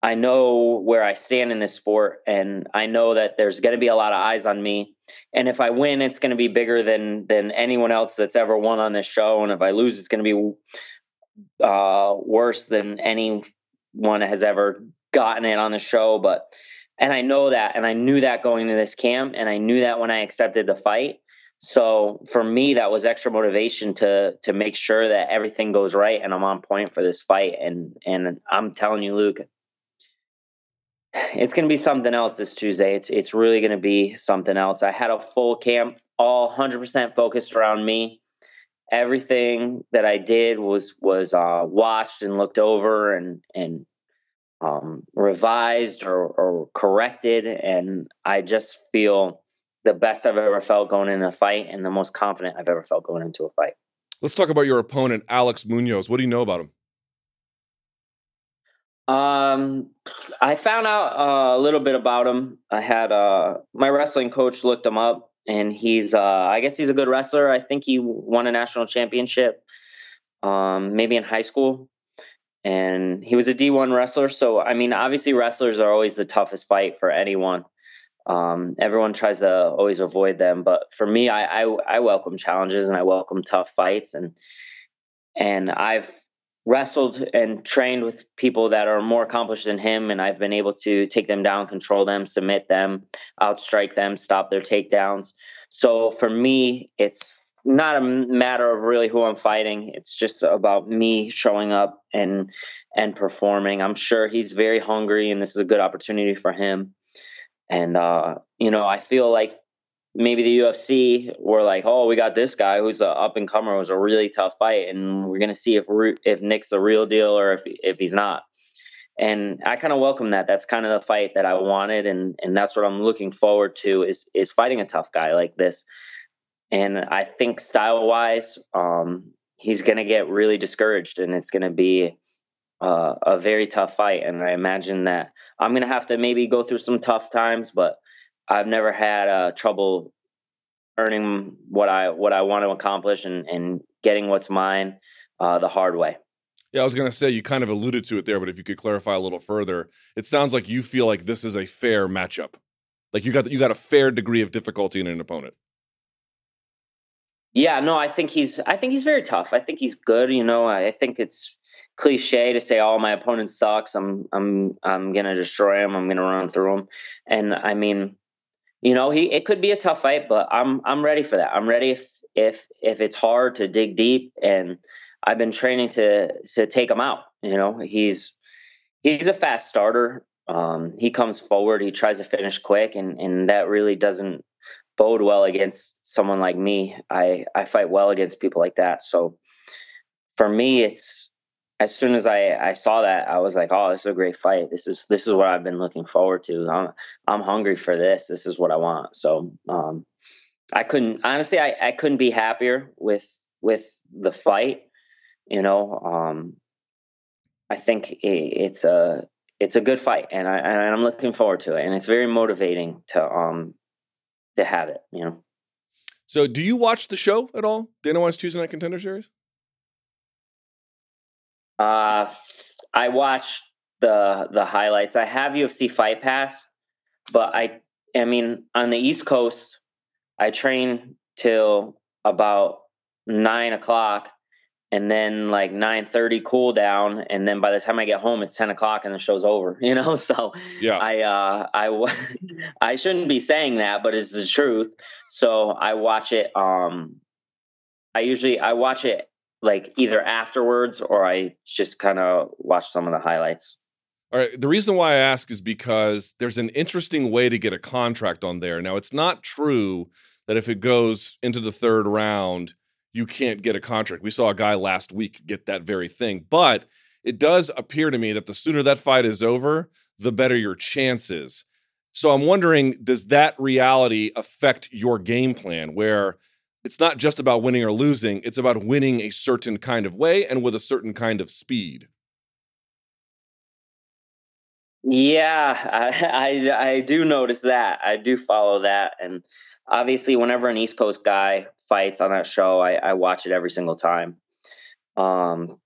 I know where I stand in this sport, and I know that there's going to be a lot of eyes on me. And if I win, it's going to be bigger than than anyone else that's ever won on this show. And if I lose, it's going to be uh, worse than anyone has ever gotten it on the show. But and I know that, and I knew that going to this camp, and I knew that when I accepted the fight. So for me, that was extra motivation to to make sure that everything goes right and I'm on point for this fight. And and I'm telling you, Luke, it's going to be something else this Tuesday. It's it's really going to be something else. I had a full camp, all 100% focused around me. Everything that I did was was uh, watched and looked over and and um, revised or, or corrected, and I just feel the best I've ever felt going into a fight and the most confident I've ever felt going into a fight. Let's talk about your opponent, Alex Munoz. What do you know about him? Um, I found out uh, a little bit about him. I had uh, my wrestling coach looked him up, and he's uh, I guess he's a good wrestler. I think he won a national championship, um, maybe in high school, and he was a D1 wrestler. So I mean, obviously, wrestlers are always the toughest fight for anyone. Um, everyone tries to always avoid them, but for me, I, I I welcome challenges and I welcome tough fights, and and I've wrestled and trained with people that are more accomplished than him, and I've been able to take them down, control them, submit them, outstrike them, stop their takedowns. So for me, it's not a matter of really who I'm fighting. It's just about me showing up and and performing. I'm sure he's very hungry, and this is a good opportunity for him. And uh, you know, I feel like maybe the UFC were like, oh, we got this guy who's an up and comer, it was a really tough fight, and we're gonna see if if Nick's the real deal or if if he's not. And I kind of welcome that. That's kind of the fight that I wanted, and and that's what I'm looking forward to is is fighting a tough guy like this. And I think style wise, um, he's gonna get really discouraged, and it's gonna be uh, a very tough fight. And I imagine that I'm gonna have to maybe go through some tough times, but I've never had uh, trouble earning what I what I want to accomplish and and getting what's mine uh, the hard way. Yeah, I was going to say you kind of alluded to it there, but if you could clarify a little further, it sounds like you feel like this is a fair matchup. Like you got you got a fair degree of difficulty in an opponent. Yeah, no, I think he's I think he's very tough. I think he's good. You know, I think it's cliche to say, "Oh, my opponent sucks. I'm I'm I'm gonna destroy him. I'm gonna run through him." And I mean, you know, he it could be a tough fight, but I'm I'm ready for that. I'm ready if if if it's hard to dig deep, and I've been training to to take him out. You know, he's he's a fast starter. Um, he comes forward, he tries to finish quick, and and that really doesn't bode well against someone like me. I I fight well against people like that. So for me, it's as soon as I, I saw that, I was like, "Oh, this is a great fight. This is this is what I've been looking forward to. I'm I'm hungry for this. This is what I want." So, um, I couldn't honestly, I, I couldn't be happier with with the fight. You know, um, I think it, it's a it's a good fight, and I and I'm looking forward to it, and it's very motivating to um to have it. You know. So, do you watch the show at all? Dana White's Tuesday Night Contender Series. Uh, I watch the the highlights. I have UFC Fight Pass, but I I mean on the East Coast, I train till about nine o'clock, and then like nine thirty cool down, and then by the time I get home, it's ten o'clock and the show's over. You know, so yeah, I uh I I shouldn't be saying that, but it's the truth. So I watch it. Um, I usually I watch it like either afterwards or I just kind of watch some of the highlights. All right. The reason why I ask is because there's an interesting way to get a contract on there. Now, it's not true that if it goes into the third round, you can't get a contract. We saw a guy last week get that very thing. But it does appear to me that the sooner that fight is over, the better your chances. So I'm wondering, does that reality affect your game plan where it's not just about winning or losing, it's about winning a certain kind of way and with a certain kind of speed. Yeah, I, I, I do notice that. I do follow that, and obviously, whenever an East Coast guy fights on that show, I, I watch it every single time. Um,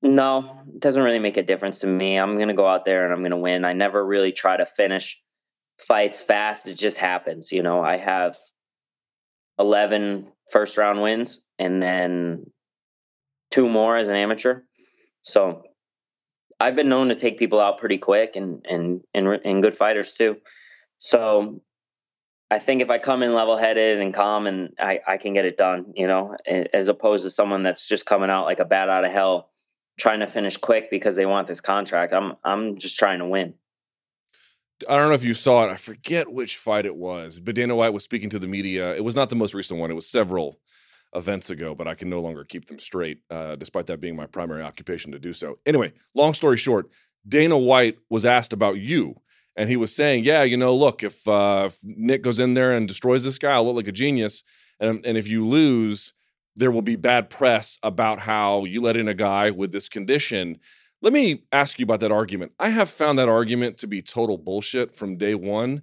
no, it doesn't really make a difference to me. I'm gonna go out there and I'm gonna win. I never really try to finish fights fast. It just happens. You know, I have 11 first round wins and then two more as an amateur. So I've been known to take people out pretty quick and, and, and, and good fighters too. So I think if I come in level headed and calm and I, I can get it done, you know, as opposed to someone that's just coming out like a bat out of hell trying to finish quick because they want this contract. I'm, I'm just trying to win. I don't know if you saw it. I forget which fight it was, but Dana White was speaking to the media. It was not the most recent one. It was several events ago, but I can no longer keep them straight, uh, despite that being my primary occupation to do so. Anyway, long story short, Dana White was asked about you, and he was saying, "Yeah, you know, look, if, uh, if Nick goes in there and destroys this guy, I'll look like a genius, and and if you lose." There will be bad press about how you let in a guy with this condition. Let me ask you about that argument. I have found that argument to be total bullshit from day one,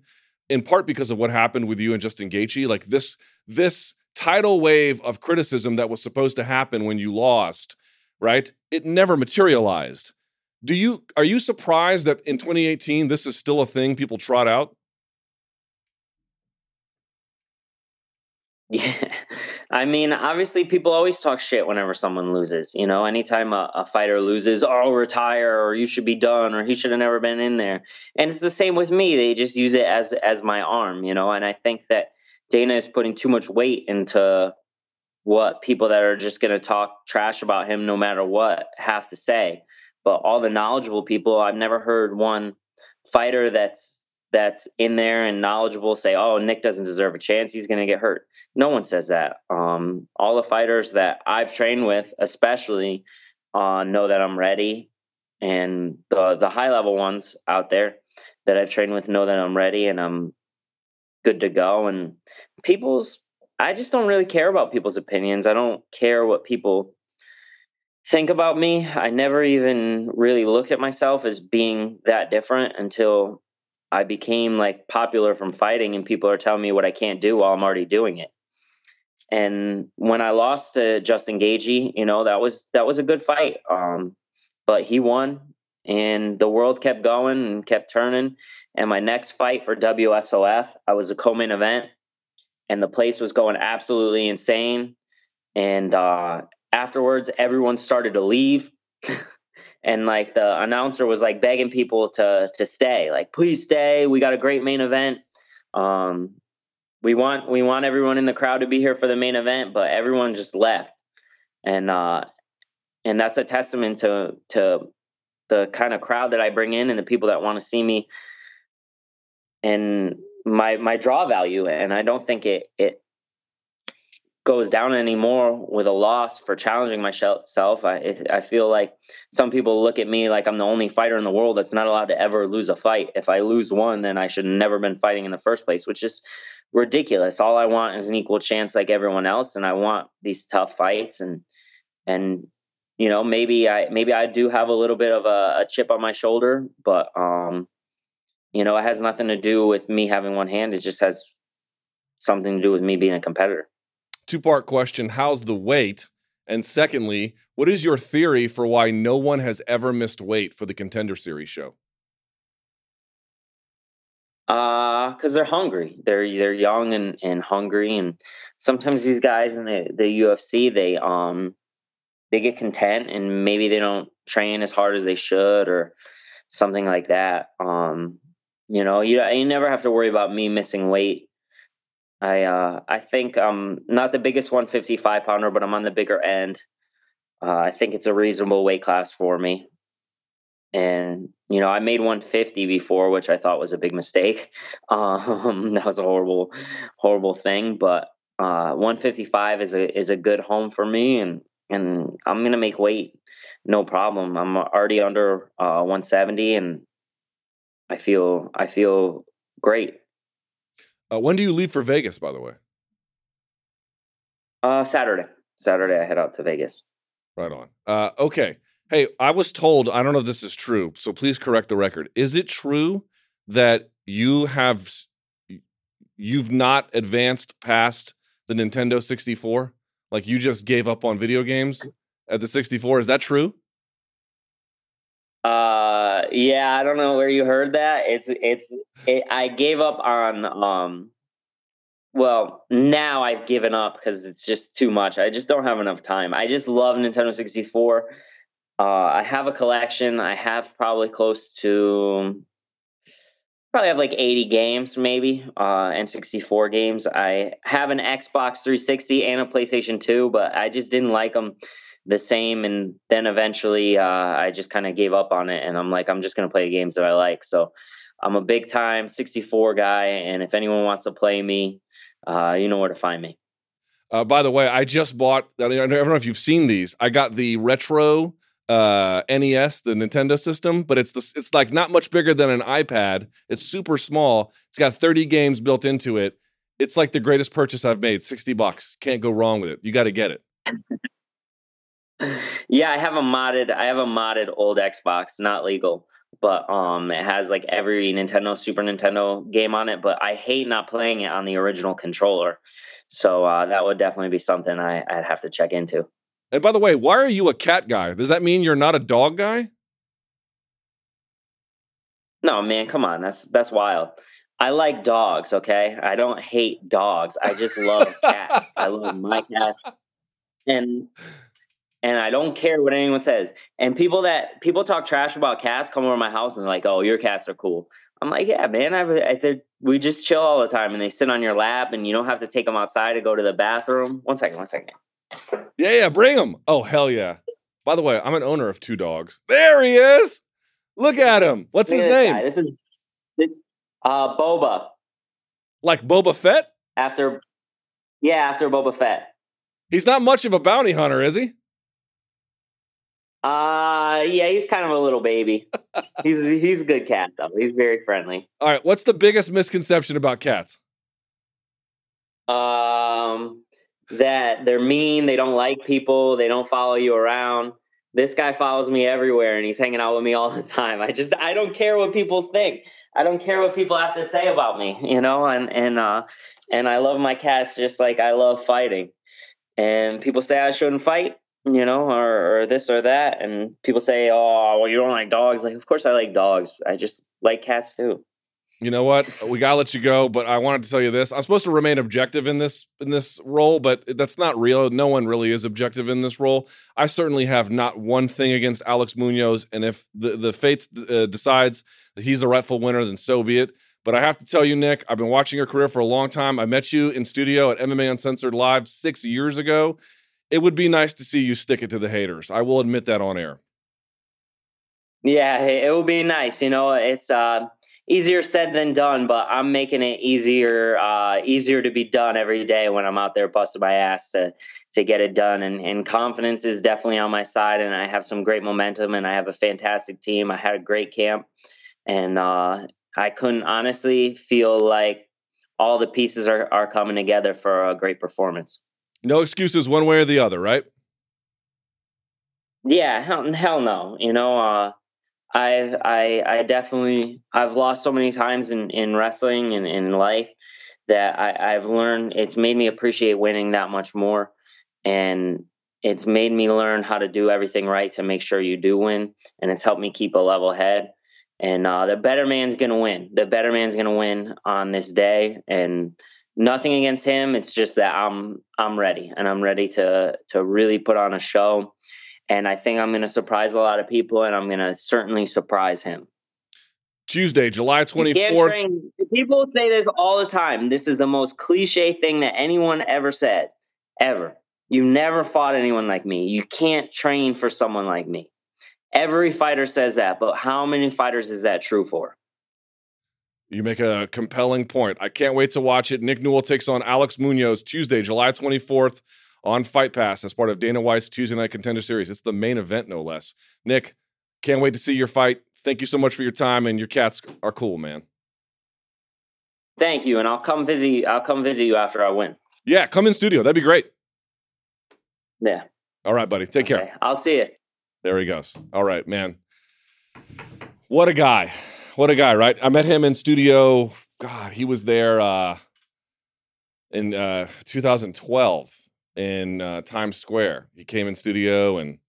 in part because of what happened with you and Justin Gaethje. Like this, this tidal wave of criticism that was supposed to happen when you lost, right? It never materialized. Do you are you surprised that in 2018 this is still a thing people trot out? Yeah. I mean, obviously, people always talk shit whenever someone loses. You know, anytime a, a fighter loses, oh, retire, or you should be done, or he should have never been in there. And it's the same with me. They just use it as as my arm, you know. And I think that Dana is putting too much weight into what people that are just going to talk trash about him, no matter what, have to say. But all the knowledgeable people, I've never heard one fighter that's that's in there and knowledgeable say, "Oh, Nick doesn't deserve a chance. He's going to get hurt." No one says that. Um, all the fighters that I've trained with, especially, uh, know that I'm ready, and the the high level ones out there that I've trained with know that I'm ready and I'm good to go. And people's, I just don't really care about people's opinions. I don't care what people think about me. I never even really looked at myself as being that different until I became like popular from fighting, and people are telling me what I can't do while I'm already doing it. And when I lost to Justin Gaethje, you know that was that was a good fight. Um, but he won, and the world kept going and kept turning. And my next fight for WSOF, I was a co-main event, and the place was going absolutely insane. And uh, afterwards, everyone started to leave. and like the announcer was like begging people to to stay like please stay we got a great main event. Um we want we want everyone in the crowd to be here for the main event but everyone just left. And uh and that's a testament to to the kind of crowd that I bring in and the people that want to see me and my my draw value. And I don't think it it goes down anymore with a loss for challenging myself. I I feel like some people look at me like I'm the only fighter in the world that's not allowed to ever lose a fight. If I lose one, then I should never been fighting in the first place, which is ridiculous. All I want is an equal chance like everyone else, and I want these tough fights and and you know maybe I maybe I do have a little bit of a, a chip on my shoulder, but um you know it has nothing to do with me having one hand. It just has something to do with me being a competitor two part question How's the weight? And secondly, what is your theory for why no one has ever missed weight for the Contender Series show? Uh, because they're hungry. They're they're young and, and hungry, and sometimes these guys in the, the UFC they um they get content and maybe they don't train as hard as they should or something like that. Um, you know, you you never have to worry about me missing weight I uh, I think I'm not the biggest 155 pounder, but I'm on the bigger end. Uh, I think it's a reasonable weight class for me. And you know, I made 150 before, which I thought was a big mistake. Um, that was a horrible, horrible thing. But uh, 155 is a is a good home for me, and and I'm gonna make weight, no problem. I'm already under uh, 170, and I feel I feel great. Uh, when do you leave for Vegas, by the way? Uh, Saturday. Saturday, I head out to Vegas. Right on. Uh, okay. Hey, I was told, I don't know if this is true, so please correct the record. Is it true that you have you've not advanced past the Nintendo 64? Like you just gave up on video games at the 64? Is that true? Uh, yeah, I don't know where you heard that. It's it's it, I gave up on um. Well, now I've given up because it's just too much. I just don't have enough time. I just love Nintendo 64. Uh, I have a collection. I have probably close to probably have like 80 games maybe uh and 64 games i have an xbox 360 and a playstation 2 but i just didn't like them the same and then eventually uh, i just kind of gave up on it and i'm like i'm just going to play games that i like. So i'm a big time 64 guy and if anyone wants to play me uh, you know where to find me. Uh, by the way i just bought i don't know if you've seen these. I got the retro uh, nes the nintendo system but it's the, it's like not much bigger than an ipad. It's super small. It's got 30 games built into it. It's like the greatest purchase i've made 60 bucks. Can't go wrong with it. You got to get it yeah, I have a modded. I have a modded old Xbox, not legal, but um, it has like every Nintendo, Super Nintendo game on it. But I hate not playing it on the original controller, so uh, that would definitely be something I, I'd have to check into. And by the way, why are you a cat guy? Does that mean you're not a dog guy? No, man, come on. That's that's wild. I like dogs, okay? I don't hate dogs. I just love cats. I love my cats. And and I don't care what anyone says. And people that people talk trash about cats come over to my house and they're like, "Oh, your cats are cool." I'm like, "Yeah, man. I, I we just chill all the time, and they sit on your lap, and you don't have to take them outside to go to the bathroom." One second, one second. Yeah, yeah, bring them. Oh, hell yeah. By the way, I'm an owner of two dogs. There he is. Look at him. What's Look his name? guy. This is uh, Boba. Like Boba Fett? After, yeah, after Boba Fett. He's not much of a bounty hunter, is he? Uh yeah, he's kind of a little baby. he's he's a good cat though. He's very friendly. All right, what's the biggest misconception about cats? Um that they're mean, they don't like people, they don't follow you around. This guy follows me everywhere and he's hanging out with me all the time. I just I don't care what people think. I don't care what people have to say about me, you know, and and uh and I love my cats just like I love fighting. And people say I shouldn't fight, you know, or, or this or that. And people say, oh, well, you don't like dogs. Like, of course I like dogs. I just like cats too. You know what? We gotta let you go, but I wanted to tell you this. I'm supposed to remain objective in this in this role, but that's not real. No one really is objective in this role. I certainly have not one thing against Alex Munoz, and if the the fates uh, decides that he's the rightful winner, then so be it. But I have to tell you, Nick, I've been watching your career for a long time. I met you in studio at MMA Uncensored Live six years ago. It would be nice to see you stick it to the haters. I will admit that on air. Yeah, it would be nice. You know, it's uh, easier said than done, but I'm making it easier, uh, easier to be done every day when I'm out there busting my ass to to get it done. And, and confidence is definitely on my side, and I have some great momentum, and I have a fantastic team. I had a great camp, and uh, I couldn't honestly feel like all the pieces are are coming together for a great performance. No excuses one way or the other, right? Yeah, hell, hell no. You know, uh, I've I I definitely I've lost so many times in in wrestling and in life that I, I've learned. It's made me appreciate winning that much more, and it's made me learn how to do everything right to make sure you do win, and it's helped me keep a level head. And uh, the better man's gonna win. The better man's gonna win on this day, and nothing against him. It's just that I'm I'm ready, and I'm ready to to really put on a show and I think I'm going to surprise a lot of people, and I'm going to certainly surprise him. Tuesday, July 24th. People say this all the time. This is the most cliche thing that anyone ever said, ever. You never fought anyone like me. You can't train for someone like me. Every fighter says that, but how many fighters is that true for? You make a compelling point. I can't wait to watch it. Nick Newell takes on Alex Munoz Tuesday, July 24th on Fight Pass as part of Dana White's Tuesday Night Contender Series. It's the main event, no less. Nick, can't wait to see your fight. Thank you so much for your time, and your cats are cool, man. Thank you, and I'll come visit. I'll come visit you after I win. Yeah, come in studio. That'd be great. Yeah, All right, buddy. Take care. I'll see you. There he goes. All right, man. What a guy. What a guy, right? I met him in studio. God, he was there uh, in uh, 2012 in uh, Times Square. He came in studio and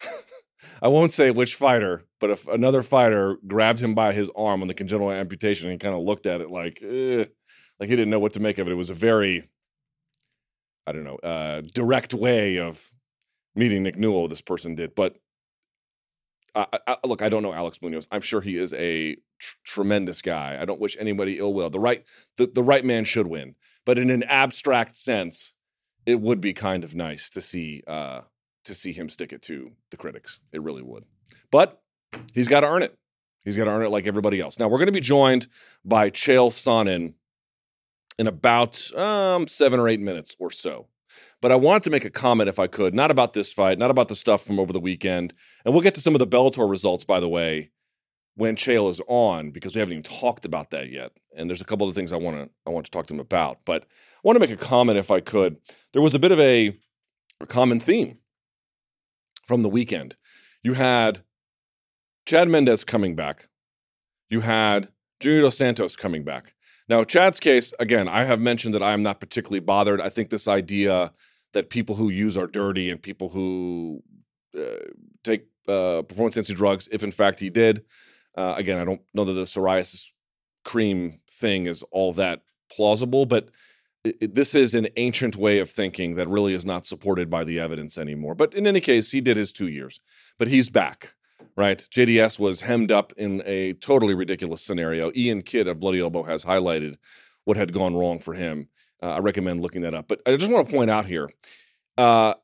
I won't say which fighter, but if another fighter grabbed him by his arm on the congenital amputation and kind of looked at it like, eh, like he didn't know what to make of it. It was a very, I don't know, uh, direct way of meeting Nick Newell. This person did, but I, I, look, I don't know Alex Munoz. I'm sure he is a tr- tremendous guy. I don't wish anybody ill will. The right, the, the right man should win, but in an abstract sense, it would be kind of nice to see uh, to see him stick it to the critics. It really would. But he's got to earn it. He's got to earn it like everybody else. Now we're going to be joined by Chael Sonnen in about um, seven or eight minutes or so. But I wanted to make a comment, if I could, not about this fight, not about the stuff from over the weekend, and we'll get to some of the Bellator results, by the way, when Chael is on, because we haven't even talked about that yet. And there's a couple of things I want to I want to talk to him about. But I want to make a comment, if I could. There was a bit of a, a common theme from the weekend. You had Chad Mendes coming back. You had Junior Dos Santos coming back. Now, Chad's case, again, I have mentioned that I am not particularly bothered. I think this idea that people who use are dirty and people who uh, take uh, performance enhancing drugs, if in fact he did, Uh, again, I don't know that the psoriasis cream thing is all that plausible, but it, it, this is an ancient way of thinking that really is not supported by the evidence anymore. But in any case, he did his two years, but he's back, right? JDS was hemmed up in a totally ridiculous scenario. Iain Kidd of Bloody Elbow has highlighted what had gone wrong for him. Uh, I recommend looking that up. But I just want to point out here uh,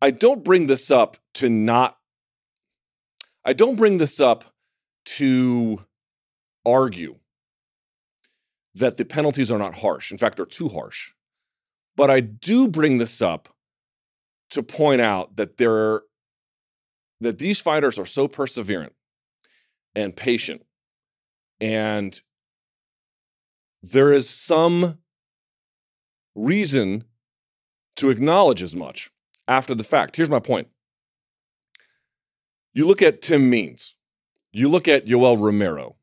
I don't bring this up to not, I don't bring this up to argue that the penalties are not harsh. In fact, they're too harsh. But I do bring this up to point out that there that these fighters are so perseverant and patient and there is some reason to acknowledge as much after the fact. Here's my point. You look at Tim Means, you look at Yoel Romero,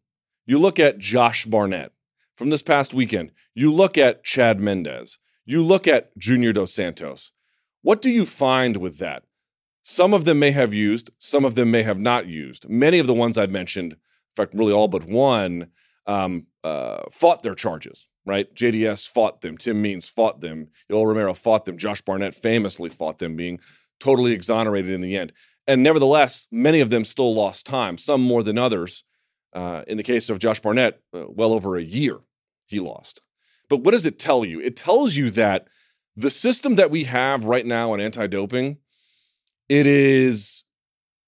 you look at Josh Barnett from this past weekend, you look at Chad Mendes, you look at Junior Dos Santos. What do you find with that? Some of them may have used, some of them may have not used. Many of the ones I've mentioned, in fact, really all but one, um, uh, fought their charges right? JDS fought them. Tim Means fought them. Yoel Romero fought them. Josh Barnett famously fought them, being totally exonerated in the end. And nevertheless, many of them still lost time, some more than others. Uh, in the case of Josh Barnett, uh, well over a year he lost. But what does it tell you? It tells you that the system that we have right now in anti-doping, it is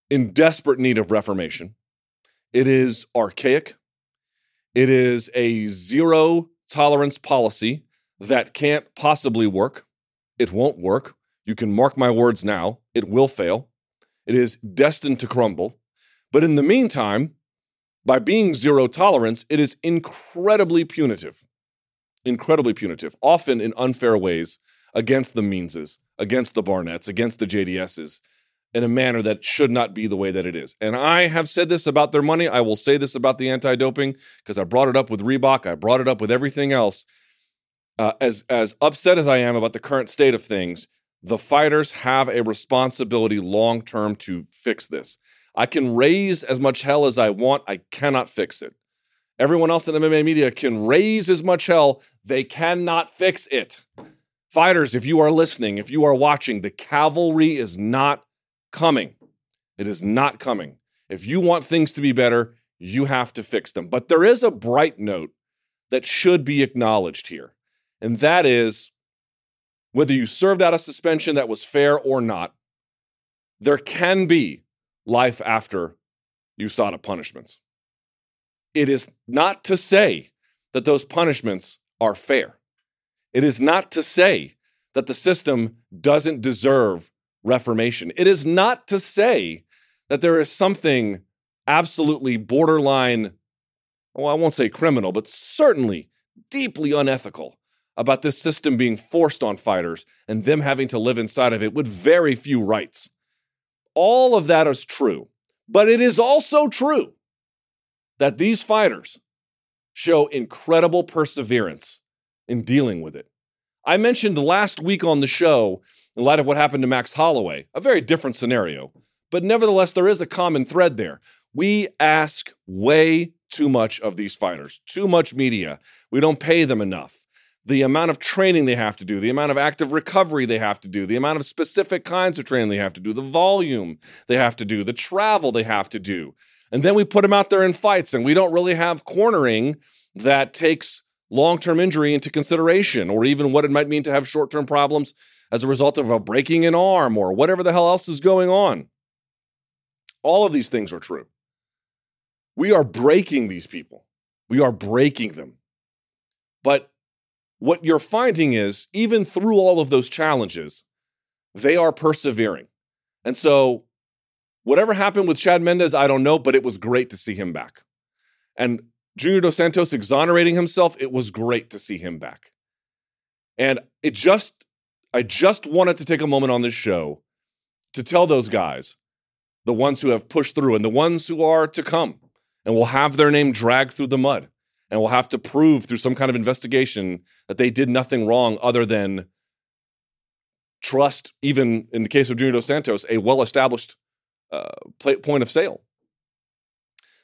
in desperate need of reformation. It is archaic. It is a zero tolerance policy that can't possibly work. It won't work. You can mark my words now. It will fail. It is destined to crumble. But in the meantime, by being zero tolerance, it is incredibly punitive. Incredibly punitive, often in unfair ways against the Meanses, against the Barnetts, against the JDSs, in a manner that should not be the way that it is. And I have said this about their money. I will say this about the anti doping because I brought it up with Reebok. I brought it up with everything else. Uh, as, as upset as I am about the current state of things, the fighters have a responsibility long term to fix this. I can raise as much hell as I want, I cannot fix it. Everyone else in MMA media can raise as much hell, they cannot fix it. Fighters, if you are listening, if you are watching, the cavalry is not coming. It is not coming. If you want things to be better, you have to fix them. But there is a bright note that should be acknowledged here, and that is whether you served out a suspension that was fair or not, there can be life after USADA punishments. It is not to say that those punishments are fair. It is not to say that the system doesn't deserve reformation. It is not to say that there is something absolutely borderline, well, I won't say criminal, but certainly deeply unethical about this system being forced on fighters and them having to live inside of it with very few rights. All of that is true. But it is also true that these fighters show incredible perseverance in dealing with it. I mentioned last week on the show in light of what happened to Max Holloway. A very different scenario, but nevertheless, there is a common thread there. We ask way too much of these fighters, too much media. We don't pay them enough. The amount of training they have to do, the amount of active recovery they have to do, the amount of specific kinds of training they have to do, the volume they have to do, the travel they have to do. And then we put them out there in fights, and we don't really have cornering that takes long term injury into consideration, or even what it might mean to have short term problems as a result of a breaking an arm or whatever the hell else is going on. All of these things are true. We are breaking these people, we are breaking them. But what you're finding is, even through all of those challenges, they are persevering. And so, whatever happened with Chad Mendes, I don't know, but it was great to see him back. And Junior Dos Santos exonerating himself, it was great to see him back. And it just I just wanted to take a moment on this show to tell those guys, the ones who have pushed through and the ones who are to come and will have their name dragged through the mud and will have to prove through some kind of investigation that they did nothing wrong other than trust, even in the case of Junior Dos Santos, a well established uh, point of sale.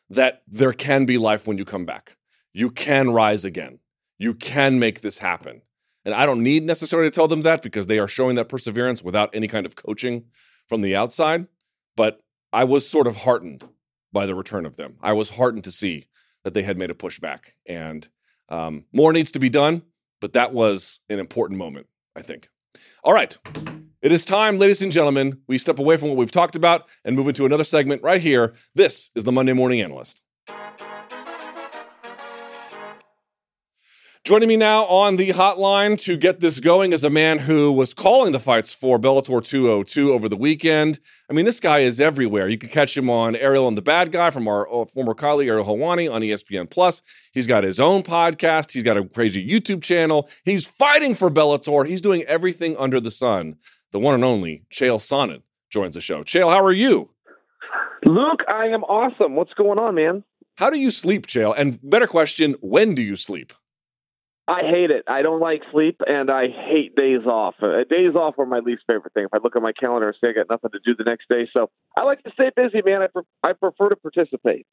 That there can be life when you come back. You can rise again. You can make this happen. And I don't need necessarily to tell them that because they are showing that perseverance without any kind of coaching from the outside. But I was sort of heartened by the return of them. I was heartened to see that they had made a pushback. And um, more needs to be done, but that was an important moment, I think. All right. It is time, ladies and gentlemen, we step away from what we've talked about and move into another segment right here. This is the Monday Morning Analyst. Joining me now on the hotline to get this going is a man who was calling the fights for Bellator 202 over the weekend. I mean, this guy is everywhere. You can catch him on Ariel and the Bad Guy from our uh, former colleague Ariel Helwani on ESPN Plus. He's got his own podcast. He's got a crazy YouTube channel. He's fighting for Bellator. He's doing everything under the sun. The one and only Chael Sonnen joins the show. Chael, how are you? Luke, I am awesome. What's going on, man? How do you sleep, Chael? And better question, when do you sleep? I hate it. I don't like sleep, and I hate days off. Uh, days off are my least favorite thing. If I look at my calendar and say I got nothing to do the next day, so I like to stay busy, man. I, pre- I prefer to participate.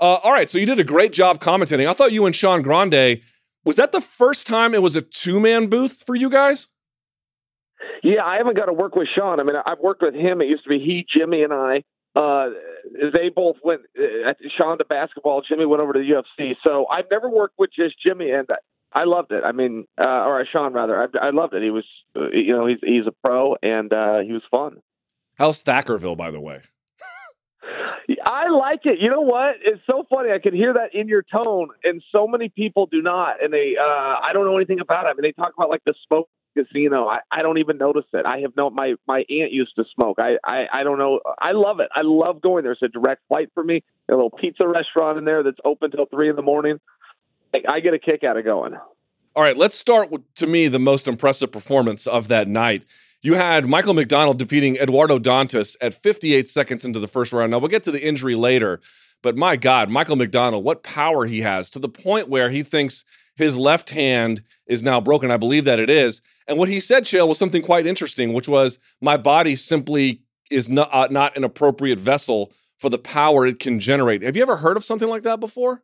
Uh, all right, so you did a great job commentating. I thought you and Sean Grande was that the first time it was a two man booth for you guys? Yeah, I haven't got to work with Sean. I mean, I've worked with him. It used to be he, Jimmy, and I. Uh, they both went. Uh, Sean to basketball. Jimmy went over to the UFC. So I've never worked with just Jimmy, and I loved it. I mean, uh, or Sean rather. I, I loved it. He was, uh, you know, he's he's a pro and uh, he was fun. How's Thackerville, by the way? I like it. You know what? It's so funny. I can hear that in your tone, and so many people do not. And they, uh, I don't know anything about it. I mean, they talk about like the smoke casino. I, I don't even notice it. I have no. My my aunt used to smoke. I, I I don't know. I love it. I love going there. It's a direct flight for me. A little pizza restaurant in there that's open till three in the morning. I get a kick out of going. All right, let's start with, to me, the most impressive performance of that night. You had Michael McDonald defeating Eduardo Dantas at 58 seconds into the first round. Now, we'll get to the injury later, but my God, Michael McDonald, what power he has to the point where he thinks his left hand is now broken. I believe that it is. And what he said, Chael, was something quite interesting, which was, My body simply is not, uh, not an appropriate vessel for the power it can generate. Have you ever heard of something like that before?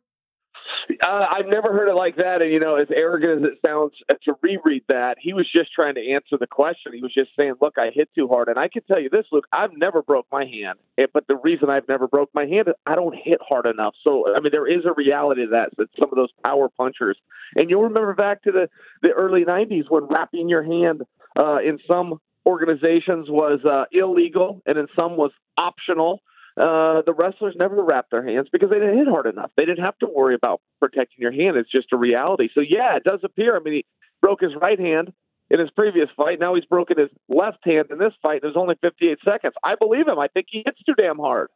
Uh, I've never heard it like that. And, you know, as arrogant as it sounds uh, to reread that, he was just trying to answer the question. He was just saying, look, I hit too hard. And I can tell you this, Luke, I've never broke my hand. But the reason I've never broke my hand is I don't hit hard enough. So, I mean, there is a reality to that, that some of those power punchers. And you'll remember back to the, the early 90s when wrapping your hand uh, in some organizations was uh, illegal and in some was optional uh, the wrestlers never wrapped their hands because they didn't hit hard enough. They didn't have to worry about protecting your hand. It's just a reality. So yeah, it does appear. I mean, he broke his right hand in his previous fight. Now he's broken his left hand in this fight. There's only 58 seconds. I believe him. I think he hits too damn hard.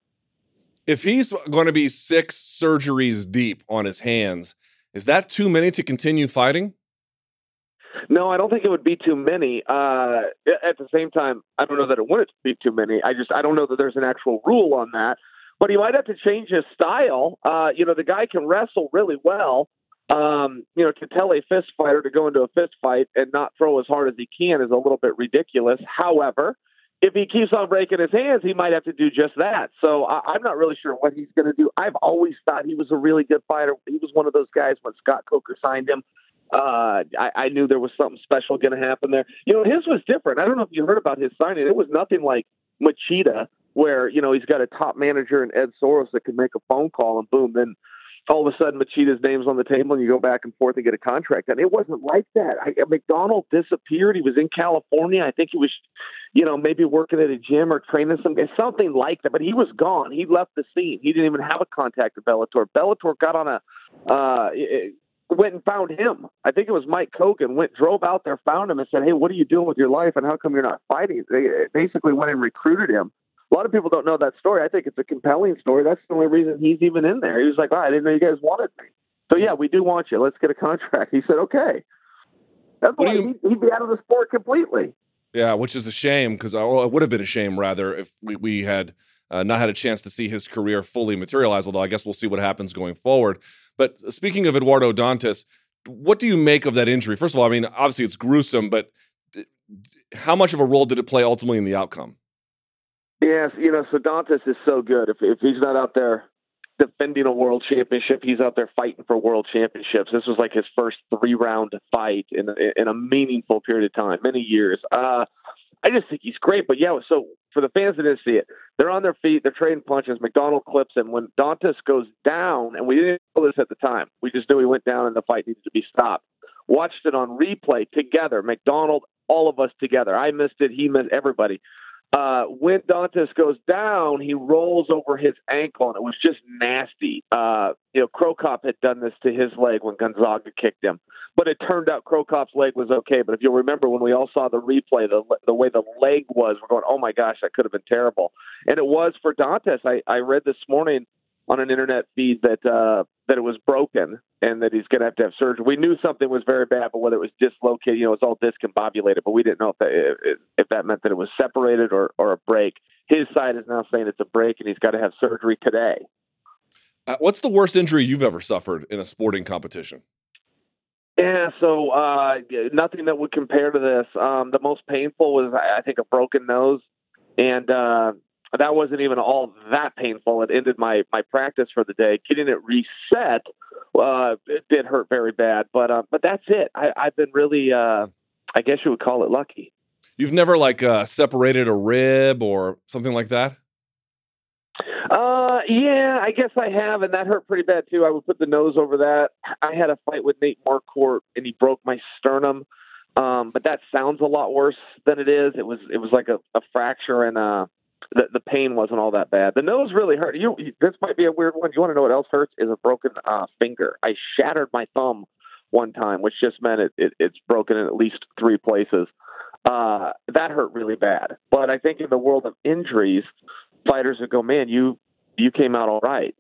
If he's going to be six surgeries deep on his hands, is that too many to continue fighting? No, I don't think it would be too many. Uh, at the same time, I don't know that it wouldn't be too many. I just I don't know that there's an actual rule on that. But he might have to change his style. Uh, you know, the guy can wrestle really well. Um, you know, to tell a fist fighter to go into a fist fight and not throw as hard as he can is a little bit ridiculous. However, if he keeps on breaking his hands, he might have to do just that. So I, I'm not really sure what he's going to do. I've always thought he was a really good fighter. He was one of those guys when Scott Coker signed him uh, I, I knew there was something special going to happen there. You know, his was different. I don't know if you heard about his signing. It was nothing like Machida, where you know he's got a top manager and Ed Soares that can make a phone call and boom, then all of a sudden Machida's name's on the table and you go back and forth and get a contract. And it wasn't like that. I, McDonald disappeared. He was in California. I think he was, you know, maybe working at a gym or training some something like that. But he was gone. He left the scene. He didn't even have a contact with Bellator. Bellator got on a uh, went and found him. I think it was Mike Kogan went drove out there, found him, and said, "Hey, what are you doing with your life, and how come you're not fighting?" They uh, basically went and recruited him. A lot of people don't know that story. I think it's a compelling story. That's the only reason he's even in there. He was like, oh, "I didn't know you guys wanted me." So yeah, we do want you. Let's get a contract. He said, "Okay." That's why you... he'd be out of the sport completely. Yeah, which is a shame because uh, it would have been a shame rather if we, we had uh, not had a chance to see his career fully materialize. Although I guess we'll see what happens going forward. But speaking of Eduardo Dantas, what do you make of that injury? First of all, I mean, obviously it's gruesome, but how much of a role did it play ultimately in the outcome? Yes, you know, so is so good. If if he's not out there defending a world championship. He's out there fighting for world championships. This was like his first three round fight in in a meaningful period of time, many years. Uh, I just think he's great. But yeah, so for the fans that didn't see it, they're on their feet, they're trading punches. McDonald clips him. When Dantas goes down, and we didn't know this at the time, we just knew he went down and the fight needed to be stopped. Watched it on replay together, McDonald, all of us together. I missed it, he missed everybody. Uh, when Dantas goes down, he rolls over his ankle, and it was just nasty. Uh, you know, Cro Cop had done this to his leg when Gonzaga kicked him, but it turned out Cro Cop's leg was okay. But if you'll remember, when we all saw the replay, the the way the leg was, we're going, "Oh my gosh, that could have been terrible," and it was for Dantas. I I read this morning on an internet feed that uh, that it was broken and that he's going to have to have surgery. We knew something was very bad, but whether it was dislocated, you know, it's all discombobulated. But we didn't know if that if that meant that it was separated or or a break. His side is now saying it's a break, and he's got to have surgery today. Uh, what's the worst injury you've ever suffered in a sporting competition? Yeah, so uh, nothing that would compare to this. Um, the most painful was, I think, a broken nose, and uh, that wasn't even all that painful. It ended my my practice for the day. Getting it reset uh, it did hurt very bad, but uh, but that's it. I, I've been really, uh, I guess you would call it lucky. You've never like uh, separated a rib or something like that. Uh, yeah, I guess I have, and that hurt pretty bad too. I would put the nose over that. I had a fight with Nate Marquardt, and he broke my sternum. Um, but that sounds a lot worse than it is. It was it was like a, a fracture and uh the, the pain wasn't all that bad. The nose really hurt. You, this might be a weird one. Do you want to know what else hurts? Is a broken uh, finger. I shattered my thumb one time, which just meant it, it it's broken in at least three places. Uh, that hurt really bad. But I think in the world of injuries, fighters would go, man, you you came out all right.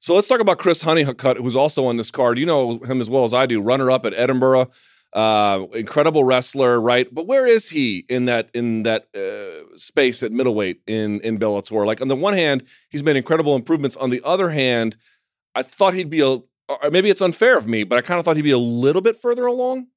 So let's talk about Chris Honeycutt, who's also on this card. You know him as well as I do. Runner up at Edinboro uh, incredible wrestler, right? But where is he in that in that uh, space at middleweight in in Bellator? Like on the one hand, he's made incredible improvements. On the other hand, I thought he'd be a maybe it's unfair of me, but I kind of thought he'd be a little bit further along.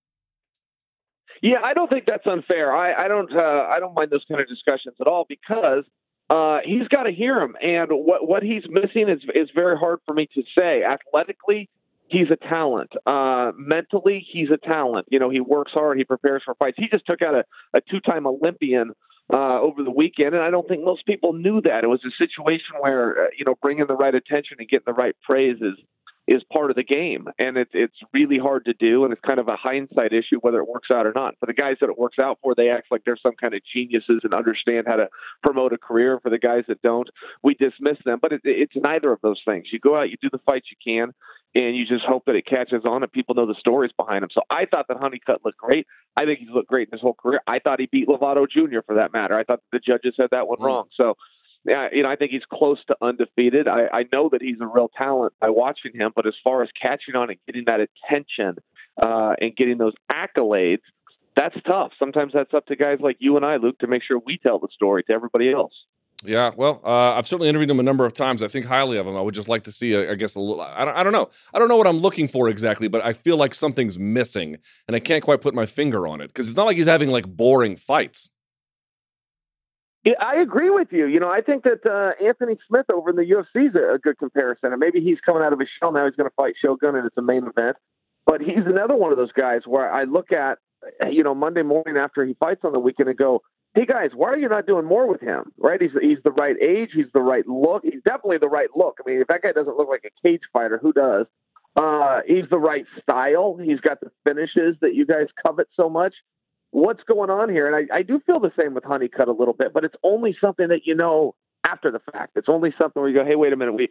Yeah, I don't think that's unfair. I, I don't uh, I don't mind those kind of discussions at all because uh, he's got to hear him, and what what he's missing is is very hard for me to say. Athletically, he's a talent. Uh, mentally, he's a talent. You know, he works hard. He prepares for fights. He just took out a, a two-time Olympian uh, over the weekend, and I don't think most people knew that. It was a situation where uh, you know bringing the right attention and getting the right praise is is part of the game, and it's it's really hard to do, and it's kind of a hindsight issue whether it works out or not. For the guys that it works out for, they act like they're some kind of geniuses and understand how to promote a career. For the guys that don't, we dismiss them. But it, it's neither of those things. You go out, you do the fights you can and you just hope that it catches on and people know the stories behind him. So I thought that Honeycutt looked great. I think he's looked great in his whole career. I thought he beat Lovato Jr. for that matter. I thought the judges had that one mm. wrong. So yeah, you know, I think he's close to undefeated. I, I know that he's a real talent by watching him, but as far as catching on and getting that attention uh, and getting those accolades, that's tough. Sometimes that's up to guys like you and I, Luke, to make sure we tell the story to everybody else. Yeah, well, uh, I've certainly interviewed him a number of times. I think highly of him. I would just like to see, a, I guess, a little. I don't, I don't know. I don't know what I'm looking for exactly, but I feel like something's missing, and I can't quite put my finger on it because it's not like he's having like boring fights. I agree with you. You know, I think that uh, Anthony Smith over in the UFC is a, a good comparison, and maybe he's coming out of his shell now. He's going to fight Shogun, and it's a main event. But he's another one of those guys where I look at, you know, Monday morning after he fights on the weekend and go, hey guys, why are you not doing more with him? Right? He's he's the right age. He's the right look. He's definitely the right look. I mean, if that guy doesn't look like a cage fighter, who does? Uh, he's the right style. He's got the finishes that you guys covet so much. What's going on here? And I, I do feel the same with Honeycutt a little bit, but it's only something that you know after the fact. It's only something where you go, hey, wait a minute, we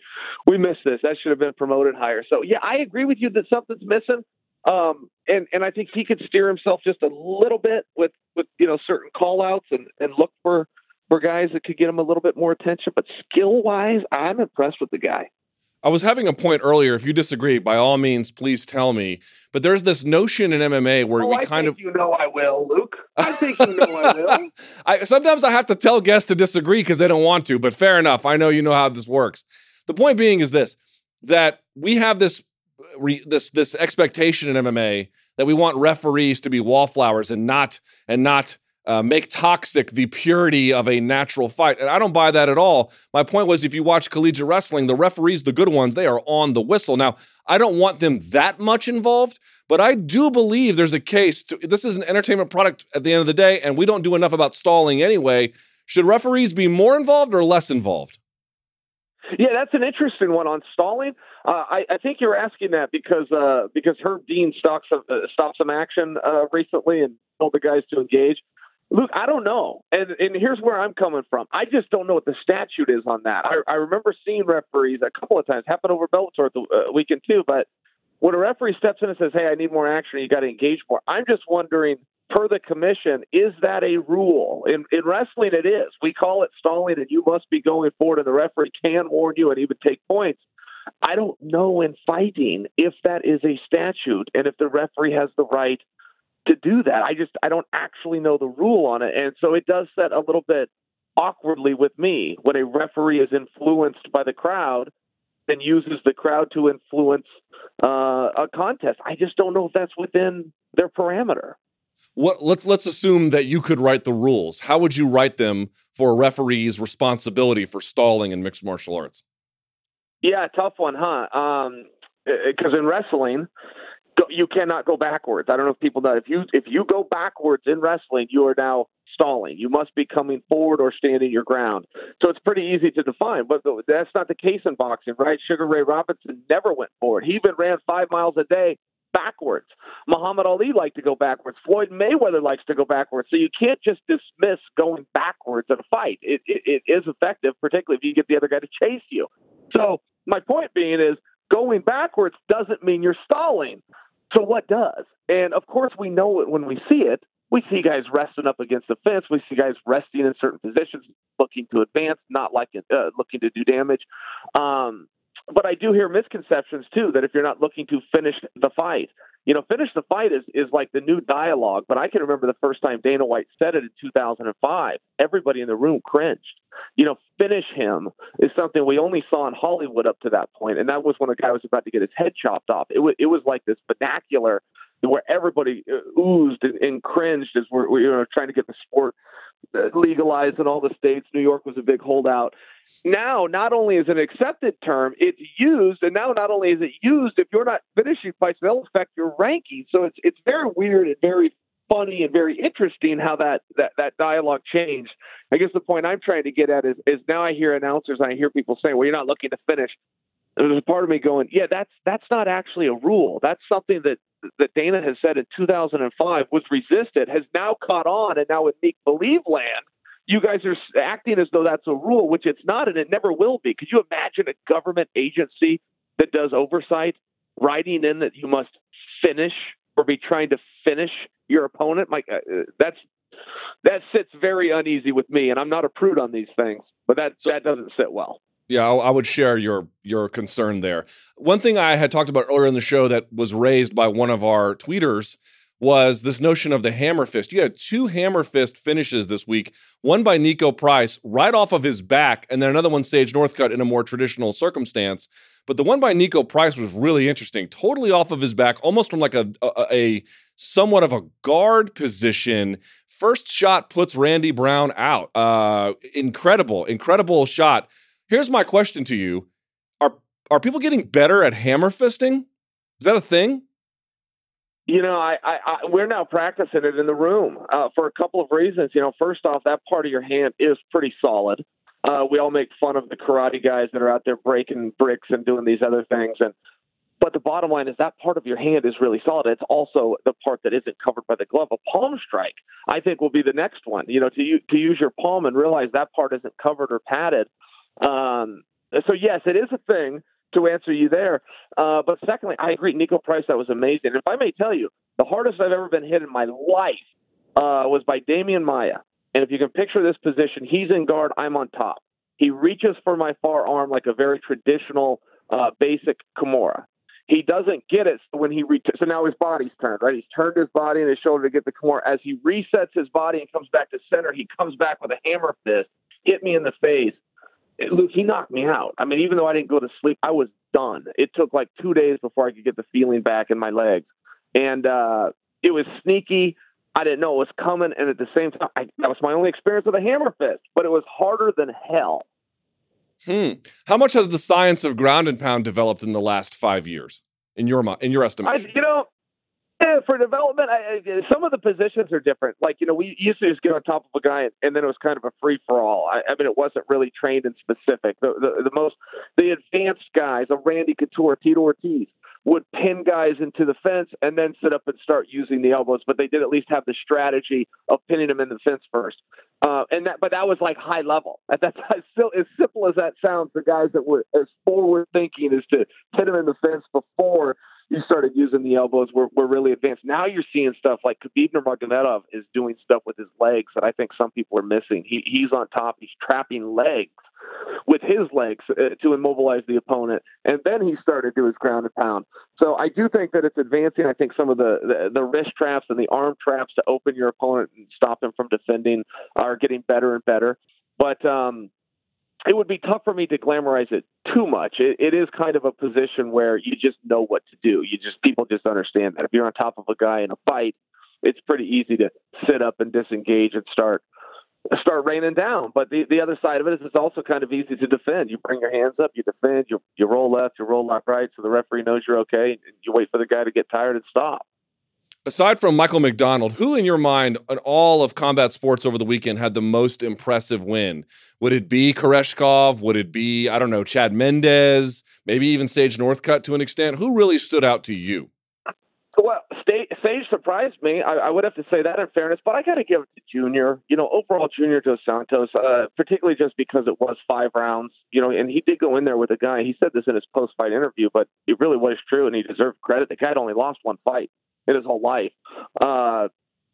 we missed this. That should have been promoted higher. So yeah, I agree with you that something's missing. Um, and and I think he could steer himself just a little bit with with you know certain call outs and and look for for guys that could get him a little bit more attention. But skill wise, I'm impressed with the guy. I was having a point earlier. If you disagree, by all means, please tell me. But there's this notion in MMA where oh, we I kind of you know I will, Luke. I think you know I will. I sometimes I have to tell guests to disagree because they don't want to. But fair enough. I know you know how this works. The point being is this: that we have this uh, re, this this expectation in MMA that we want referees to be wallflowers and not and not uh, make toxic the purity of a natural fight. And I don't buy that at all. My point was if you watch collegiate wrestling, the referees, the good ones, they are on the whistle. Now, I don't want them that much involved, but I do believe there's a case. To, this is an entertainment product at the end of the day, and we don't do enough about stalling anyway. Should referees be more involved or less involved? Yeah, that's an interesting one on stalling. Uh, I, I, think you're asking that because uh, because Herb Dean stopped some, uh, stopped some action uh, recently and told the guys to engage. Luke, I don't know, and and here's where I'm coming from. I just don't know what the statute is on that. I, I remember seeing referees a couple of times happen over Bellator the uh, weekend too, but when a referee steps in and says, "Hey, I need more action," you got to engage more. I'm just wondering per the commission, is that a rule? In, in wrestling, it is. We call it stalling, and you must be going forward, and the referee can warn you and even take points. I don't know in fighting if that is a statute and if the referee has the right to do that. I just I don't actually know the rule on it, and so it does set a little bit awkwardly with me when a referee is influenced by the crowd and uses the crowd to influence uh, a contest. I just don't know if that's within their parameter what let's let's assume that you could write the rules. How would you write them for a referee's responsibility for stalling in mixed martial arts? Yeah, tough one, huh? Because um, in wrestling, you cannot go backwards. I don't know if people know if you if you go backwards in wrestling, you are now stalling. You must be coming forward or standing your ground. So it's pretty easy to define, but that's not the case in boxing, right? Sugar Ray Robinson never went forward. He even ran five miles a day backwards. Muhammad Ali liked to go backwards. Floyd Mayweather likes to go backwards. So you can't just dismiss going backwards in a fight. It, it, it is effective, particularly if you get the other guy to chase you. So my point being is going backwards doesn't mean you're stalling. So what does? And of course, we know it when we see it. We see guys resting up against the fence. We see guys resting in certain positions, looking to advance, not like uh, looking to do damage. Um, but I do hear misconceptions too that if you're not looking to finish the fight, you know, finish the fight is is like the new dialogue. But I can remember the first time Dana White said it in 2005. Everybody in the room cringed. You know, finish him is something we only saw in Hollywood up to that point, and that was when a guy was about to get his head chopped off. It was it was like this vernacular where everybody uh, oozed and, and cringed as we're, we're you know, trying to get the sport legalized in all the states. New York was a big holdout. Now, not only is it an accepted term, it's used, and now not only is it used, if you're not finishing fights, they'll affect your ranking. So it's it's very weird and very funny and very interesting how that that that dialogue changed. I guess the point I'm trying to get at is is now I hear announcers, I hear people saying, "Well, you're not looking to finish." There's a part of me going, "Yeah, that's that's not actually a rule. That's something that that Dana has said in 2005 was resisted has now caught on, and now in make believe land, you guys are acting as though that's a rule, which it's not, and it never will be. Could you imagine a government agency that does oversight writing in that you must finish or be trying to finish your opponent? Like uh, uh that's that sits very uneasy with me, and I'm not a prude on these things, but that so, that doesn't sit well. Yeah, I, I would share your your concern there. One thing I had talked about earlier in the show that was raised by one of our tweeters was this notion of the hammer fist. You had two hammer fist finishes this week, one by Niko Price right off of his back, and then another one Sage Northcutt in a more traditional circumstance. But the one by Niko Price was really interesting, totally off of his back, almost from like a, a, a somewhat of a guard position. First shot puts Randy Brown out. Uh, incredible, incredible shot. Here's my question to you: Are are people getting better at hammer fisting? Is that a thing? You know, I, I, I we're now practicing it in the room uh, for a couple of reasons. You know, first off, that part of your hand is pretty solid. Uh, we all make fun of the karate guys that are out there breaking bricks and doing these other things, and but the bottom line is that part of your hand is really solid. It's also the part that isn't covered by the glove. A palm strike, I think, will be the next one. You know, to to use your palm and realize that part isn't covered or padded. Um, so yes, it is a thing to answer you there. Uh, but secondly, I agree. Niko Price, that was amazing. If I may tell you, the hardest I've ever been hit in my life uh, was by Demian Maia. And if you can picture this position, he's in guard, I'm on top. He reaches for my far arm like a very traditional, uh, basic Kimura. He doesn't get it when he re- so now his body's turned right. He's turned his body and his shoulder to get the Kimura. As he resets his body and comes back to center, he comes back with a hammer fist, hit me in the face, Luke, he knocked me out. I mean, even though I didn't go to sleep, I was done. It took like two days before I could get the feeling back in my legs, and uh, it was sneaky, I didn't know it was coming, and at the same time, I, that was my only experience with a hammer fist, but it was harder than hell. Hmm. How much has the science of ground and pound developed in the last five years, in your in your I, estimation? you know, for development, I, I, some of the positions are different. Like you know, we used to just get on top of a guy, and, and then it was kind of a free for all. I, I mean, it wasn't really trained and specific. The, the the most the advanced guys, a Randy Couture, Tito Ortiz, would pin guys into the fence and then sit up and start using the elbows. But they did at least have the strategy of pinning them in the fence first. Uh, and that, but that was like high level. At that time, still as simple as that sounds, the guys that were as forward thinking is to pin them in the fence before you started using the elbows were, were really advanced. Now you're seeing stuff like Khabib Nurmagomedov is doing stuff with his legs that I think some people are missing. He, he's on top. He's trapping legs with his legs uh, to immobilize the opponent, and then he started to his ground and pound. So I do think that it's advancing. I think some of the, the the wrist traps and the arm traps to open your opponent and stop him from defending are getting better and better. But um, it would be tough for me to glamorize it too much. It, it is kind of a position where you just know what to do. You just people just understand that if you're on top of a guy in a fight, it's pretty easy to sit up and disengage and start start raining down. But the the other side of it is it's also kind of easy to defend. You bring your hands up, you defend, you you roll left, you roll left, right, so the referee knows you're okay. And you wait for the guy to get tired and stop. Aside from Michael McDonald, who in your mind in all of combat sports over the weekend had the most impressive win? Would it be Koreshkov? Would it be, I don't know, Chad Mendes? Maybe even Sage Northcutt to an extent? Who really stood out to you? Sage, surprised me. I, I would have to say that in fairness, but I got to give it to Junior. You know, overall, Junior Dos Santos, uh, particularly just because it was five rounds. You know, and he did go in there with a guy. He said this in his post-fight interview, but it really was true, and he deserved credit. The guy had only lost one fight in his whole life. Uh,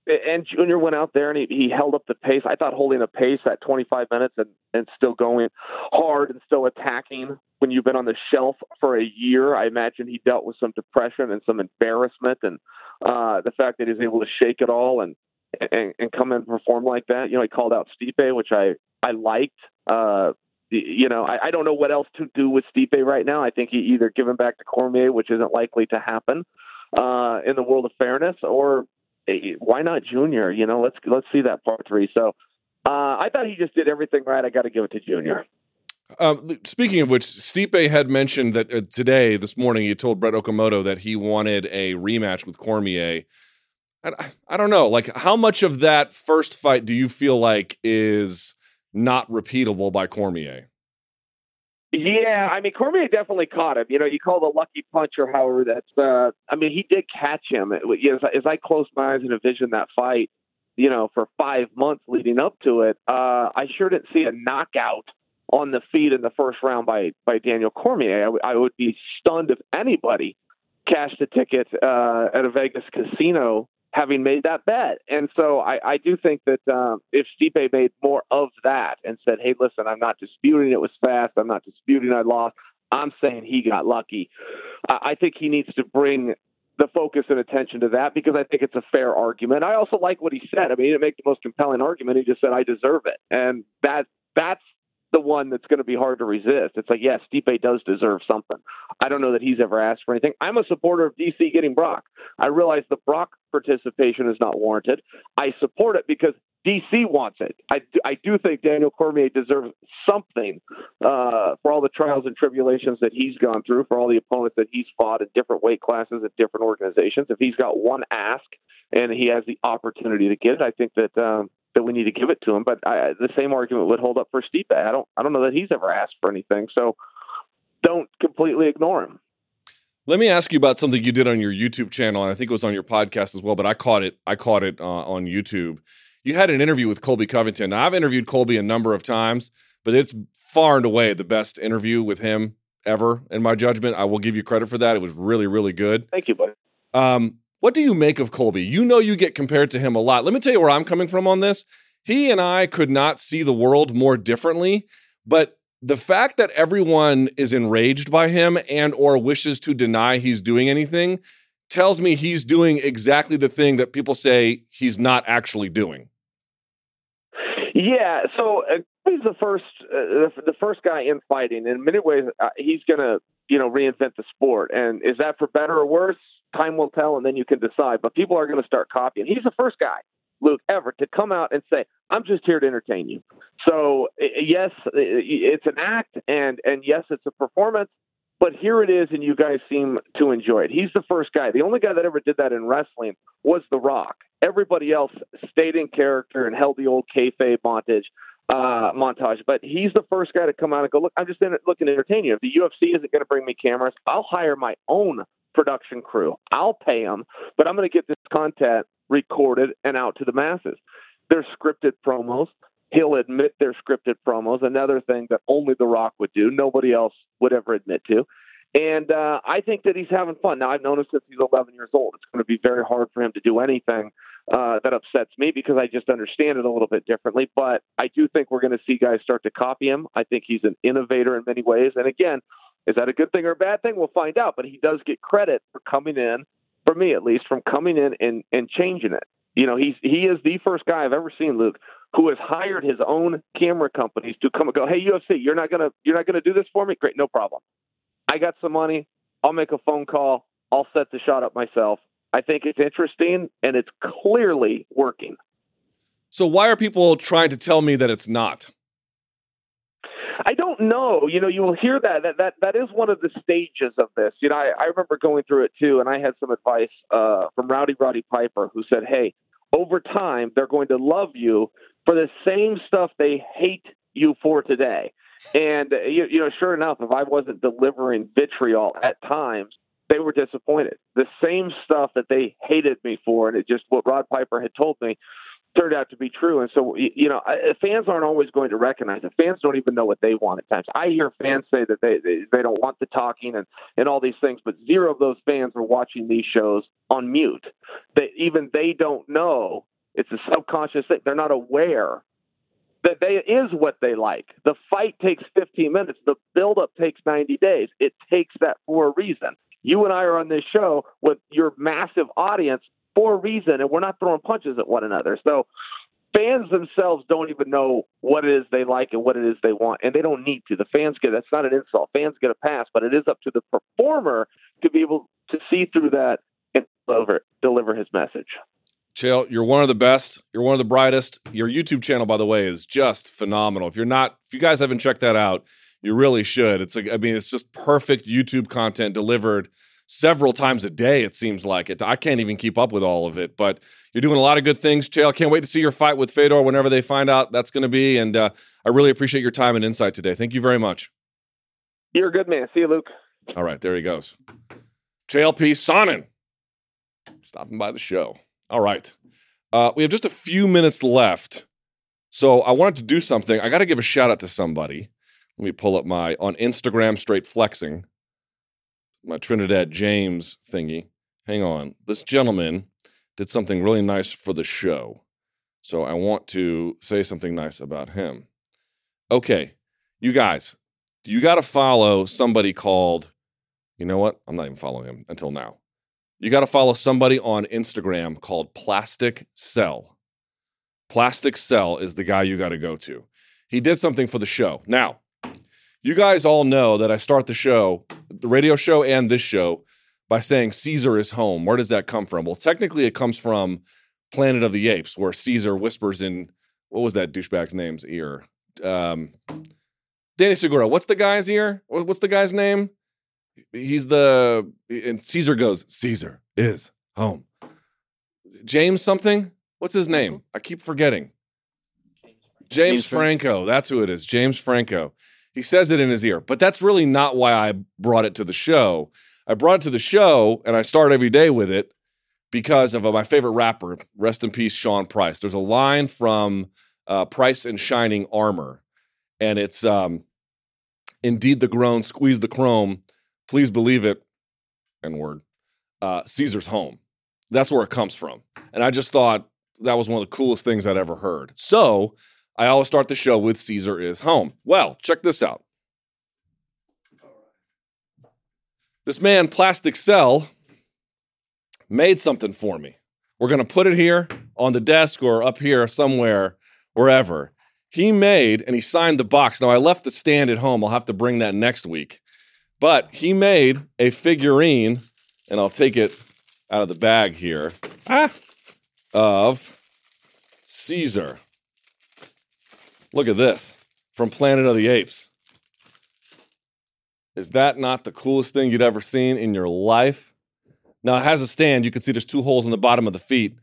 and Junior went out there and he, he held up the pace. I thought holding a pace at 25 minutes and, and still going hard and still attacking when you've been on the shelf for a year. I imagine he dealt with some depression and some embarrassment and uh, the fact that he's able to shake it all and, and, and come and perform like that. You know, he called out Stipe, which I, I liked. Uh, you know, I, I don't know what else to do with Stipe right now. I think he either give him back to Cormier, which isn't likely to happen uh, in the world of fairness, or why not Junior? You know, let's let's see that part three. So uh, I thought he just did everything right. I got to give it to Junior. Um, speaking of which, Stipe had mentioned that uh, today, this morning, he told Brett Okamoto that he wanted a rematch with Cormier. I, I don't know, like how much of that first fight do you feel like is not repeatable by Cormier? Yeah, I mean Cormier definitely caught him. You know, you call the lucky punch or however that's. Uh, I mean, he did catch him. It, as, as I closed my eyes and envisioned that fight, you know, for five months leading up to it, uh, I sure didn't see a knockout on the feet in the first round by by Daniel Cormier. I, w- I would be stunned if anybody cashed a ticket uh, at a Vegas casino having made that bet. And so I, I do think that um, if Stipe made more of that and said, "Hey, listen, I'm not disputing it was fast. I'm not disputing I lost. I'm saying he got lucky," I, I think he needs to bring the focus and attention to that because I think it's a fair argument. I also like what he said. I mean, he didn't make the most compelling argument. He just said, "I deserve it," and that that's the one that's going to be hard to resist. It's like, yes, Stipe does deserve something. I don't know that he's ever asked for anything. I'm a supporter of DC getting Brock. I realize the Brock participation is not warranted. I support it because DC wants it. I I do think Daniel Cormier deserves something uh, for all the trials and tribulations that he's gone through, for all the opponents that he's fought in different weight classes at different organizations. If he's got one ask and he has the opportunity to get it, I think that um, that we need to give it to him. But I, the same argument would hold up for Stipe. I don't I don't know that he's ever asked for anything. So don't completely ignore him. Let me ask you about something you did on your YouTube channel, and I think it was on your podcast as well. But I caught it. I caught it uh, on YouTube. You had an interview with Colby Covington. Now, I've interviewed Colby a number of times, but it's far and away the best interview with him ever, in my judgment. I will give you credit for that. It was really, really good. Thank you, buddy. Um, what do you make of Colby? You know, you get compared to him a lot. Let me tell you where I'm coming from on this. He and I could not see the world more differently, but the fact that everyone is enraged by him and or wishes to deny he's doing anything tells me he's doing exactly the thing that people say he's not actually doing. Yeah, so uh, he's the first, uh, the, first guy in fighting. In many ways, uh, he's going to, you know, reinvent the sport. And is that for better or worse? Time will tell, and then you can decide. But people are going to start copying. He's the first guy, Luke, ever to come out and say, "I'm just here to entertain you." So yes, it's an act, and and yes, it's a performance. But here it is, and you guys seem to enjoy it. He's the first guy. The only guy that ever did that in wrestling was The Rock. Everybody else stayed in character and held the old kayfabe montage. Uh, montage, but he's the first guy to come out and go, look, I'm just in it looking to entertain you. If the UFC isn't going to bring me cameras, I'll hire my own production crew. I'll pay them, but I'm going to get this content recorded and out to the masses. They're scripted promos. He'll admit they're scripted promos, another thing that only The Rock would do. Nobody else would ever admit to. And uh, I think that he's having fun. Now, I've known him since he's 11 years old. It's going to be very hard for him to do anything uh, that upsets me because I just understand it a little bit differently. But I do think we're going to see guys start to copy him. I think he's an innovator in many ways. And again, is that a good thing or a bad thing? We'll find out. But he does get credit for coming in, for me at least, from coming in and, and changing it. You know, he's he is the first guy I've ever seen, Luke, who has hired his own camera companies to come and go, Hey UFC, you're not gonna you're not gonna do this for me? Great, no problem. I got some money, I'll make a phone call, I'll set the shot up myself. I think it's interesting and it's clearly working. So why are people trying to tell me that it's not? I don't know. You know, you will hear that. That that that is one of the stages of this. You know, I, I remember going through it too, and I had some advice uh, from Rowdy Roddy Piper, who said, "Hey, over time, they're going to love you for the same stuff they hate you for today." And uh, you, you know, sure enough, if I wasn't delivering vitriol at times, they were disappointed. The same stuff that they hated me for, and it just what Rod Piper had told me turned out to be true. And so, you know, uh, fans aren't always going to recognize it. Fans don't even know what they want at times. I hear fans say that they they, they don't want the talking and and all these things, but zero of those fans are watching these shows on mute. That even they don't know. It's a subconscious thing. They're not aware that they is what they like. The fight takes 15 minutes. The build-up takes 90 days. It takes that for a reason. You and I are on this show with your massive audience for a reason, and we're not throwing punches at one another. So fans themselves don't even know what it is they like and what it is they want, and they don't need to. The fans get that's not an insult. Fans get a pass, but it is up to the performer to be able to see through that and deliver deliver his message. Chael, you're one of the best. You're one of the brightest. Your YouTube channel, by the way, is just phenomenal. If you're not, if you guys haven't checked that out, you really should. It's like, I mean, it's just perfect YouTube content delivered several times a day. It seems like it. I can't even keep up with all of it, but you're doing a lot of good things, Chael. Can't wait to see your fight with Fedor whenever they find out that's going to be. And uh, I really appreciate your time and insight today. Thank you very much. You're a good man. See you, Luke. All right, there he goes. Chael P. Sonnen stopping by the show. All right. Uh, we have just a few minutes left. So I wanted to do something. I got to give a shout out to somebody. Let me pull up my on Instagram straight flexing my Trinidad James thingy. Hang on. This gentleman did something really nice for the show. So I want to say something nice about him. Okay, you guys, you got to follow somebody called, you know what? I'm not even following him until now. You got to follow somebody on Instagram called Plastic Cell. Plastic Cell is the guy you got to go to. He did something for the show. Now, you guys all know that I start the show, the radio show and this show, by saying Caesar is home. Where does that come from? Well, technically, it comes from Planet of the Apes, where Caesar whispers in what was that douchebag's name's ear? Um, Danny Segura. What's the guy's ear? What's the guy's name? He's the and Caesar goes. Caesar is home. James something. What's his name? I keep forgetting. James, James Franco. That's who it is. James Franco. He says it in his ear, but that's really not why I brought it to the show. I brought it to the show and I start every day with it because of uh, my favorite rapper, rest in peace, Sean Price. There's a line from uh, Price and Shining Armor, and it's um, indeed the groan, squeeze the chrome, please believe it, and word, uh, Caesar's home. That's where it comes from. And I just thought that was one of the coolest things I'd ever heard. So I always start the show with Caesar is home. Well, check this out. This man, Plastic Cell, made something for me. We're going to put it here on the desk or up here somewhere, wherever. he made and he signed the box. Now I left the stand at home. I'll have to bring that next week. But he made a figurine, and I'll take it out of the bag here. Ah, of Caesar. Look at this from Planet of the Apes. Is that not the coolest thing you'd ever seen in your life? Now it has a stand. You can see there's two holes in the bottom of the feet.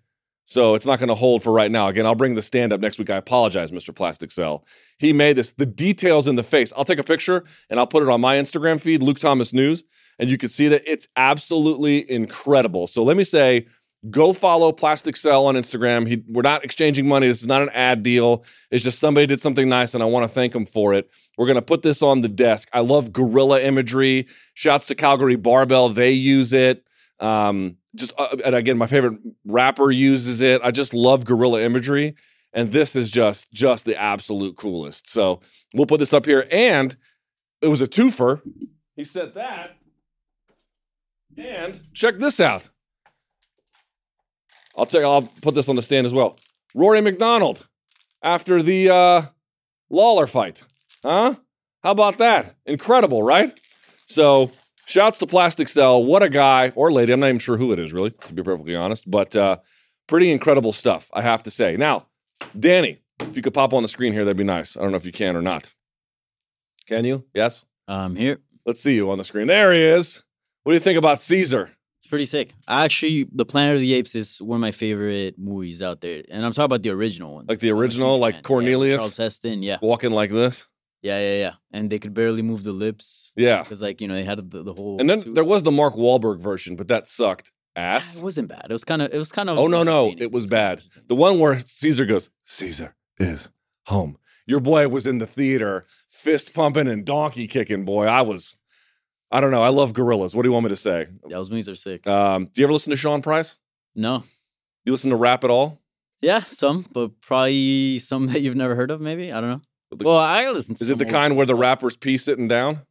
So it's not going to hold for right now. Again, I'll bring the stand up next week. I apologize, Mr. Plastic Cell. He made this, the details in the face. I'll take a picture and I'll put it on my Instagram feed, Luke Thomas News, and you can see that it's absolutely incredible. So let me say, go follow Plastic Cell on Instagram. He, we're not exchanging money. This is not an ad deal. It's just somebody did something nice and I want to thank him for it. We're going to put this on the desk. I love gorilla imagery. Shouts to Calgary Barbell. They use it. Um, just uh, and again, my favorite rapper uses it. I just love gorilla imagery, and this is just just the absolute coolest. So we'll put this up here, and it was a twofer. He said that, and check this out. I'll tell you, I'll put this on the stand as well. Rory MacDonald after the uh, Lawler fight, huh? How about that? Incredible, right? So Shouts to Plastic Cell. What a guy or lady. I'm not even sure who it is, really, to be perfectly honest. But uh, pretty incredible stuff, I have to say. Now, Danny, if you could pop on the screen here, that'd be nice. I don't know if you can or not. Can you? Yes? I'm here. Let's see you on the screen. There he is. What do you think about Caesar? It's pretty sick. Actually, The Planet of the Apes is one of my favorite movies out there. And I'm talking about the original one. Like the original, like Cornelius? Charles Heston, yeah. Walking like this? Yeah, yeah, yeah. And they could barely move the lips. Yeah. Because, like, you know, they had the, the whole. And then suit. there was the Mark Wahlberg version, but that sucked ah, ass. It wasn't bad. It was kind of. It was kind of. Oh no, no, it was bad. The one where Caesar goes, Caesar is home. Your boy was in the theater, fist pumping and donkey kicking. Boy, I was. I don't know. I love gorillas. What do you want me to say? Those movies are sick. Um, do you ever listen to Sean Price? No. You listen to rap at all? Yeah, some, but probably some that you've never heard of. Maybe I don't know. well, I listen. to Is it the kind where the rapper's pee sitting down?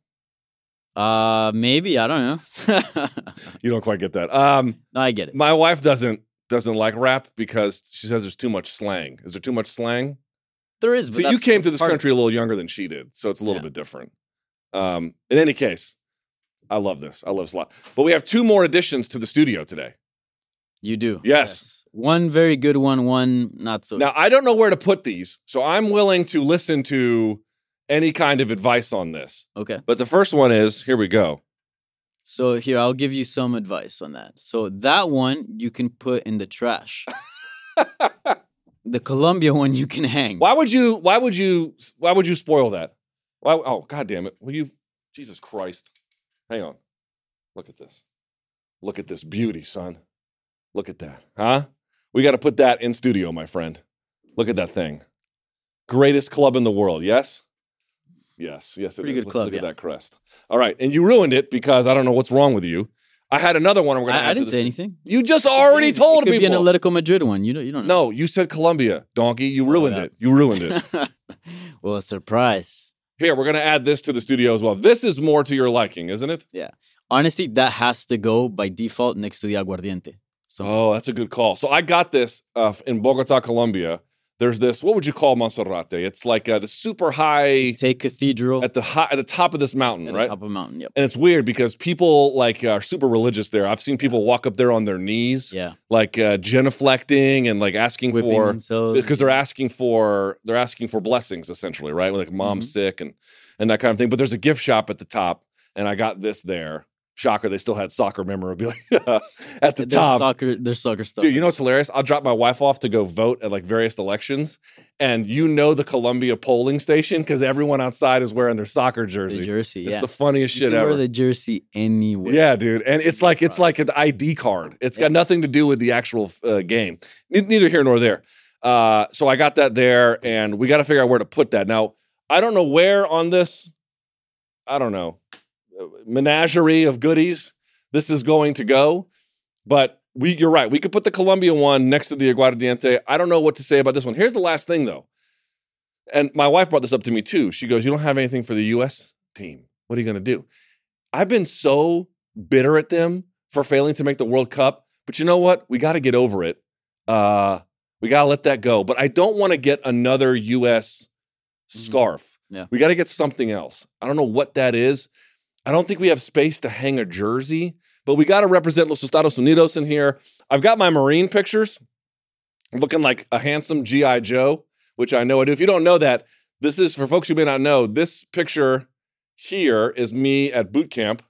Uh, maybe I don't know. You don't quite get that. Um, no, I get it. my wife doesn't doesn't like rap because she says there's too much slang. Is there too much slang? There is. But So you came to this country a little younger than she did, so it's a little bit different. Um, in any case, I love this. I love this a lot. But we have two more additions to the studio today. You do. Yes. One very good one. One not so. Now I don't know where to put these, so I'm willing to listen to any kind of advice on this. Okay. But the first one is here we go. So here, I'll give you some advice on that. So that one you can put in the trash. the Colombia one you can hang. Why would you? Why would you? Why would you spoil that? Why? Oh, god damn it! Will you? Jesus Christ! Hang on. Look at this. Look at this beauty, son. Look at that, huh? We got to put that in studio, my friend. Look at that thing. Greatest club in the world. Yes. Yes. Yes. it Pretty is. good Look- club, Look at that crest. All right, and you ruined it because I don't know what's wrong with you. I had another one. We're gonna. I, add I didn't say anything. You just already It told could people. be an Atletico Madrid one. You don't. You don't know. no, you said Colombia, donkey. You ruined yeah. it. You ruined it. well, surprise. Here, we're going to add this to the studio as well. This is more to your liking, isn't it? Yeah. Honestly, that has to go by default next to the aguardiente. So Oh, that's a good call. So I got this uh, in Bogota, Colombia. There's this. What would you call Monserrate? It's like uh, the super high cathedral at the high, at the top of this mountain, at right? the top of a mountain. Yep. and it's weird because people like are super religious there. I've seen people walk up there on their knees, Yeah. like uh, genuflecting and like asking Whipping for themselves. because they're asking for they're asking for blessings essentially, right? Like mom's Mm-hmm. sick and and that kind of thing. But there's a gift shop at the top, and I got this there. Shocker, they still had soccer memorabilia at the top. soccer, their soccer stuff. Dude, you know what's hilarious? I'll drop my wife off to go vote at like various elections, and you know the Colombia polling station because everyone outside is wearing their soccer jersey. the jersey. It's yeah. the funniest You shit ever. Wear the jersey anywhere. Yeah, dude, and it's like it's like an ID card. It's got nothing to do with the actual uh, game. Ne- Neither here nor there. Uh, so I got that there, and we got to figure out where to put that. Now I don't know where on this. I don't know menagerie of goodies this is going to go, but we you're right. We could put the Colombia one next to the Aguardiente. I don't know what to say about this one. Here's the last thing though, and my wife brought this up to me too. She goes, "You don't have anything for the U.S. team. What are you going to do?" I've been so bitter at them for failing to make the World Cup, but you know what? We got to get over it. Uh, we got to let that go. But I don't want to get another U.S. scarf. Yeah. We got to get something else. I don't know what that is. I don't think we have space to hang a jersey, but we got to represent Los Estados Unidos in here. I've got my Marine pictures looking like a handsome G.I. Joe, which I know I do. If you don't know that, this is for folks who may not know, this picture here is me at boot camp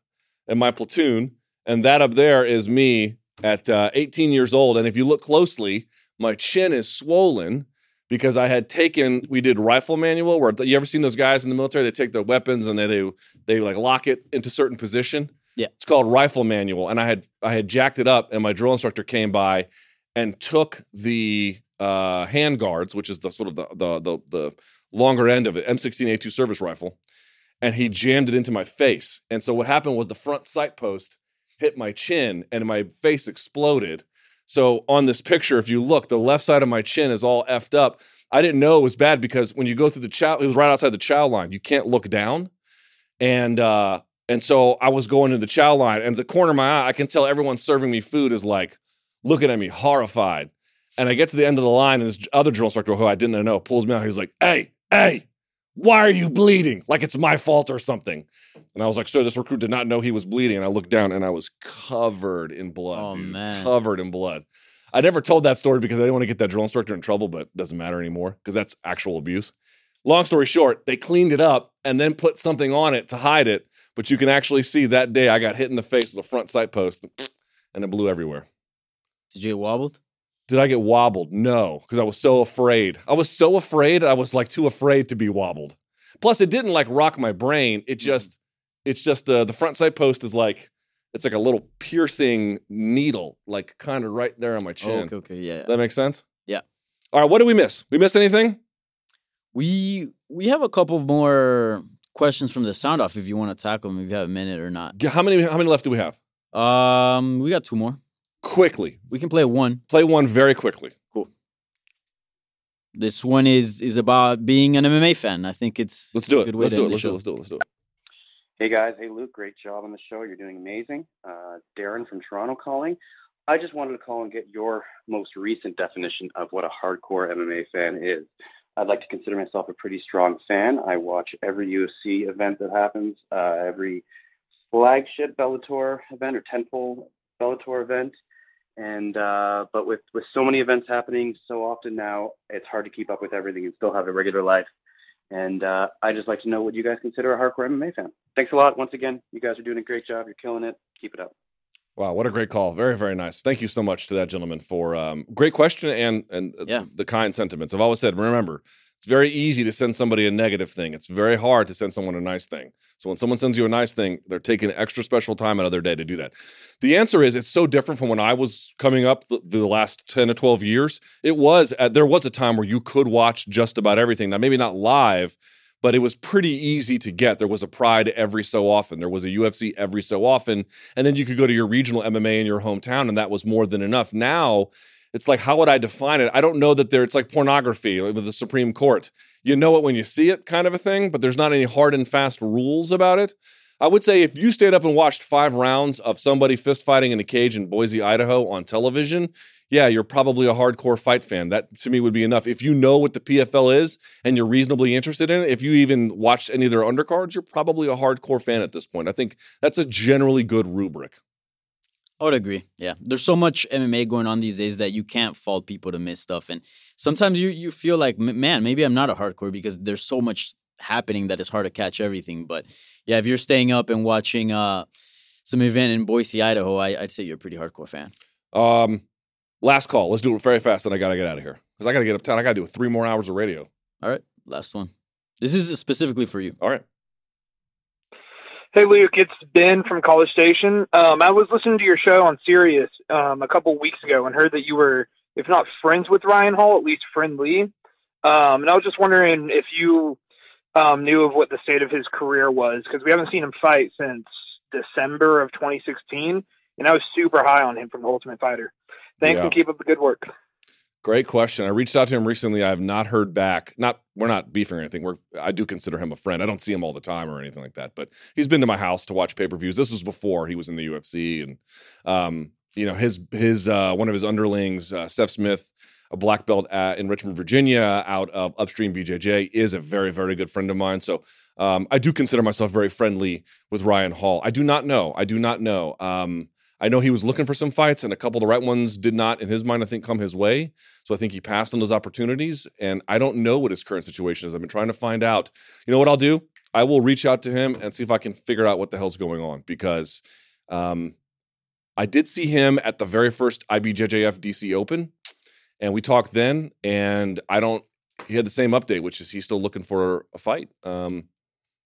in my platoon, and that up there is me at uh, 18 years old. And if you look closely, my chin is swollen because I had taken. We did rifle manual. Where you ever seen those guys in the military? They take their weapons and they they, they like lock it into certain position. Yeah. it's called rifle manual. And I had I had jacked it up, and my drill instructor came by and took the uh, hand guards, which is the sort of the the the, the longer end of it, M16A2 service rifle, and he jammed it into my face. And so what happened was the front sight post hit my chin and my face exploded. So on this picture, if you look, the left side of my chin is all effed up. I didn't know it was bad because when you go through the chow, it was right outside the chow line. You can't look down, and uh, and so I was going to the chow line, and the corner of my eye, I can tell everyone serving me food is like looking at me horrified. And I get to the end of the line, and this other drill instructor who I didn't know pulls me out. He's like, "Hey, hey, why are you bleeding? Like it's my fault or something." And I was like, "Sir, this recruit did not know he was bleeding." And I looked down, and I was covered in blood. Oh, dude. man. covered in blood. I never told that story because I didn't want to get that drill instructor in trouble, but it doesn't matter anymore because that's actual abuse. Long story short, they cleaned it up and then put something on it to hide it. But you can actually see that day I got hit in the face with a front sight post, and it blew everywhere. Did you get wobbled? Did I get wobbled? No, because I was so afraid. I was so afraid. I was like too afraid to be wobbled. Plus, it didn't like rock my brain. It just, it's just the the front sight post is like, it's like a little piercing needle, like kind of right there on my Oh, chin. okay, okay, yeah. That makes sense. Yeah. All right. What did we miss? We missed anything? We we have a couple more questions from the sound off if you want to tackle them if you have a minute or not. How many? How many left do we have? Um, we got two more. Quickly. We can play one. Play one very quickly. Cool. This one is is about being an MMA fan. I think it's Let's do a it. good way Let's to do it. end the Let's do it. Let's do it. Let's do it. Hey guys, hey Luke, great job on the show. You're doing amazing. Uh, Darren from Toronto calling. I just wanted to call and get your most recent definition of what a hardcore MMA fan is. I'd like to consider myself a pretty strong fan. I watch every UFC event that happens, uh, every flagship Bellator event or tentpole Bellator event. And uh, but with with so many events happening so often now, it's hard to keep up with everything and still have a regular life. And uh, I just like to know what you guys consider a hardcore MMA fan. Thanks a lot. Once again, you guys are doing a great job. You're killing it. Keep it up. Wow, what a great call! Very, very nice. Thank you so much to that gentleman for um, great question and and uh, the kind sentiments. I've always said, remember, it's very easy to send somebody a negative thing. It's very hard to send someone a nice thing. So when someone sends you a nice thing, they're taking extra special time out of their day to do that. The answer is it's so different from when I was coming up the, the last ten to twelve years. It was there was a time where you could watch just about everything. Now maybe not live but it was pretty easy to get. There was a Pride every so often. There was a UFC every so often. And then you could go to your regional MMA in your hometown, and that was more than enough. Now, it's like, how would I define it? I don't know that there, it's like pornography with the Supreme Court. You know it when you see it, kind of a thing, but there's not any hard and fast rules about it. I would say if you stayed up and watched five rounds of somebody fist fighting in a cage in Boise, Idaho on television, yeah, you're probably a hardcore fight fan. That to me would be enough. If you know what the PFL is and you're reasonably interested in it, if you even watched any of their undercards, you're probably a hardcore fan at this point. I think that's a generally good rubric. I would agree. Yeah, there's so much MMA going on these days that you can't fault people to miss stuff, and sometimes you you feel like, man, maybe I'm not a hardcore because there's so much happening that it's hard to catch everything. But yeah, if you're staying up and watching uh, some event in Boise, Idaho, I, I'd say you're a pretty hardcore fan. Um, last call. Let's do it very fast, and I gotta get out of here because I gotta get uptown. I gotta do three more hours of radio. All right, last one. This is specifically for you. All right. Hey Luke, it's Ben from College Station. Um, I was listening to your show on Sirius um, a couple weeks ago and heard that you were, if not friends with Ryan Hall, at least friendly. Um, and I was just wondering if you um, knew of what the state of his career was because we haven't seen him fight since December of 2016, and I was super high on him from the Ultimate Fighter. Thanks Yeah. and keep up the good work. Great question. I reached out to him recently. I have not heard back. Not we're not beefing or anything. We're I do consider him a friend. I don't see him all the time or anything like that. But he's been to my house to watch pay per views. This was before he was in the UFC, and um, you know his his uh, one of his underlings, uh, Seth Smith. a black belt at, in Richmond, Virginia, out of Upstream BJJ, is a very, very good friend of mine. So um, I do consider myself very friendly with Ryan Hall. I do not know. I do not know. Um, I know he was looking for some fights, and a couple of the right ones did not, in his mind, I think, come his way. So I think he passed on those opportunities. And I don't know what his current situation is. I've been trying to find out. You know what I'll do? I will reach out to him and see if I can figure out what the hell's going on because um, I did see him at the very first IBJJF DC Open, and we talked then. And I don't. He had the same update, which is he's still looking for a fight. Um,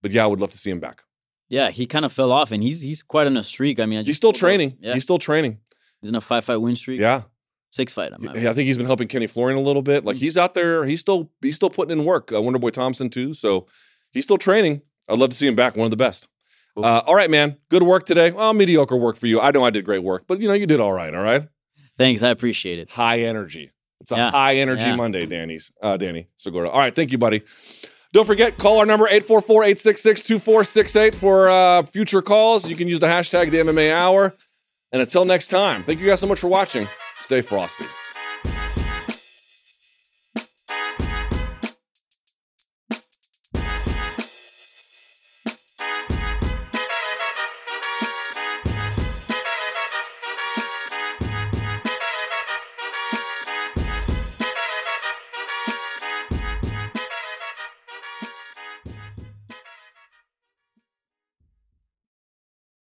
but yeah, I would love to see him back. Yeah, he kind of fell off, and he's he's quite on a streak. I mean, I He's still training. Yeah, He's still training. he's in a five fight win streak. Yeah. six fight. I'm Yeah, I think he's been helping Kenny Florian a little bit. Like he's out there, he's still he's still putting in work. Uh, Wonderboy Thompson too, so he's still training. I'd love to see him back. One of the best. Uh, all right, man. Good work today. Well, mediocre work for you. I know I did great work, but you know you did all right. All right. Thanks, I appreciate it. High energy. It's a Yeah, high energy yeah. Monday, Danny's. Uh, Danny Segura. All right, thank you, buddy. Don't forget, call our number 844-866-2468 for uh, future calls. You can use the hashtag the MMA hour. And until next time, thank you guys so much for watching. Stay frosty.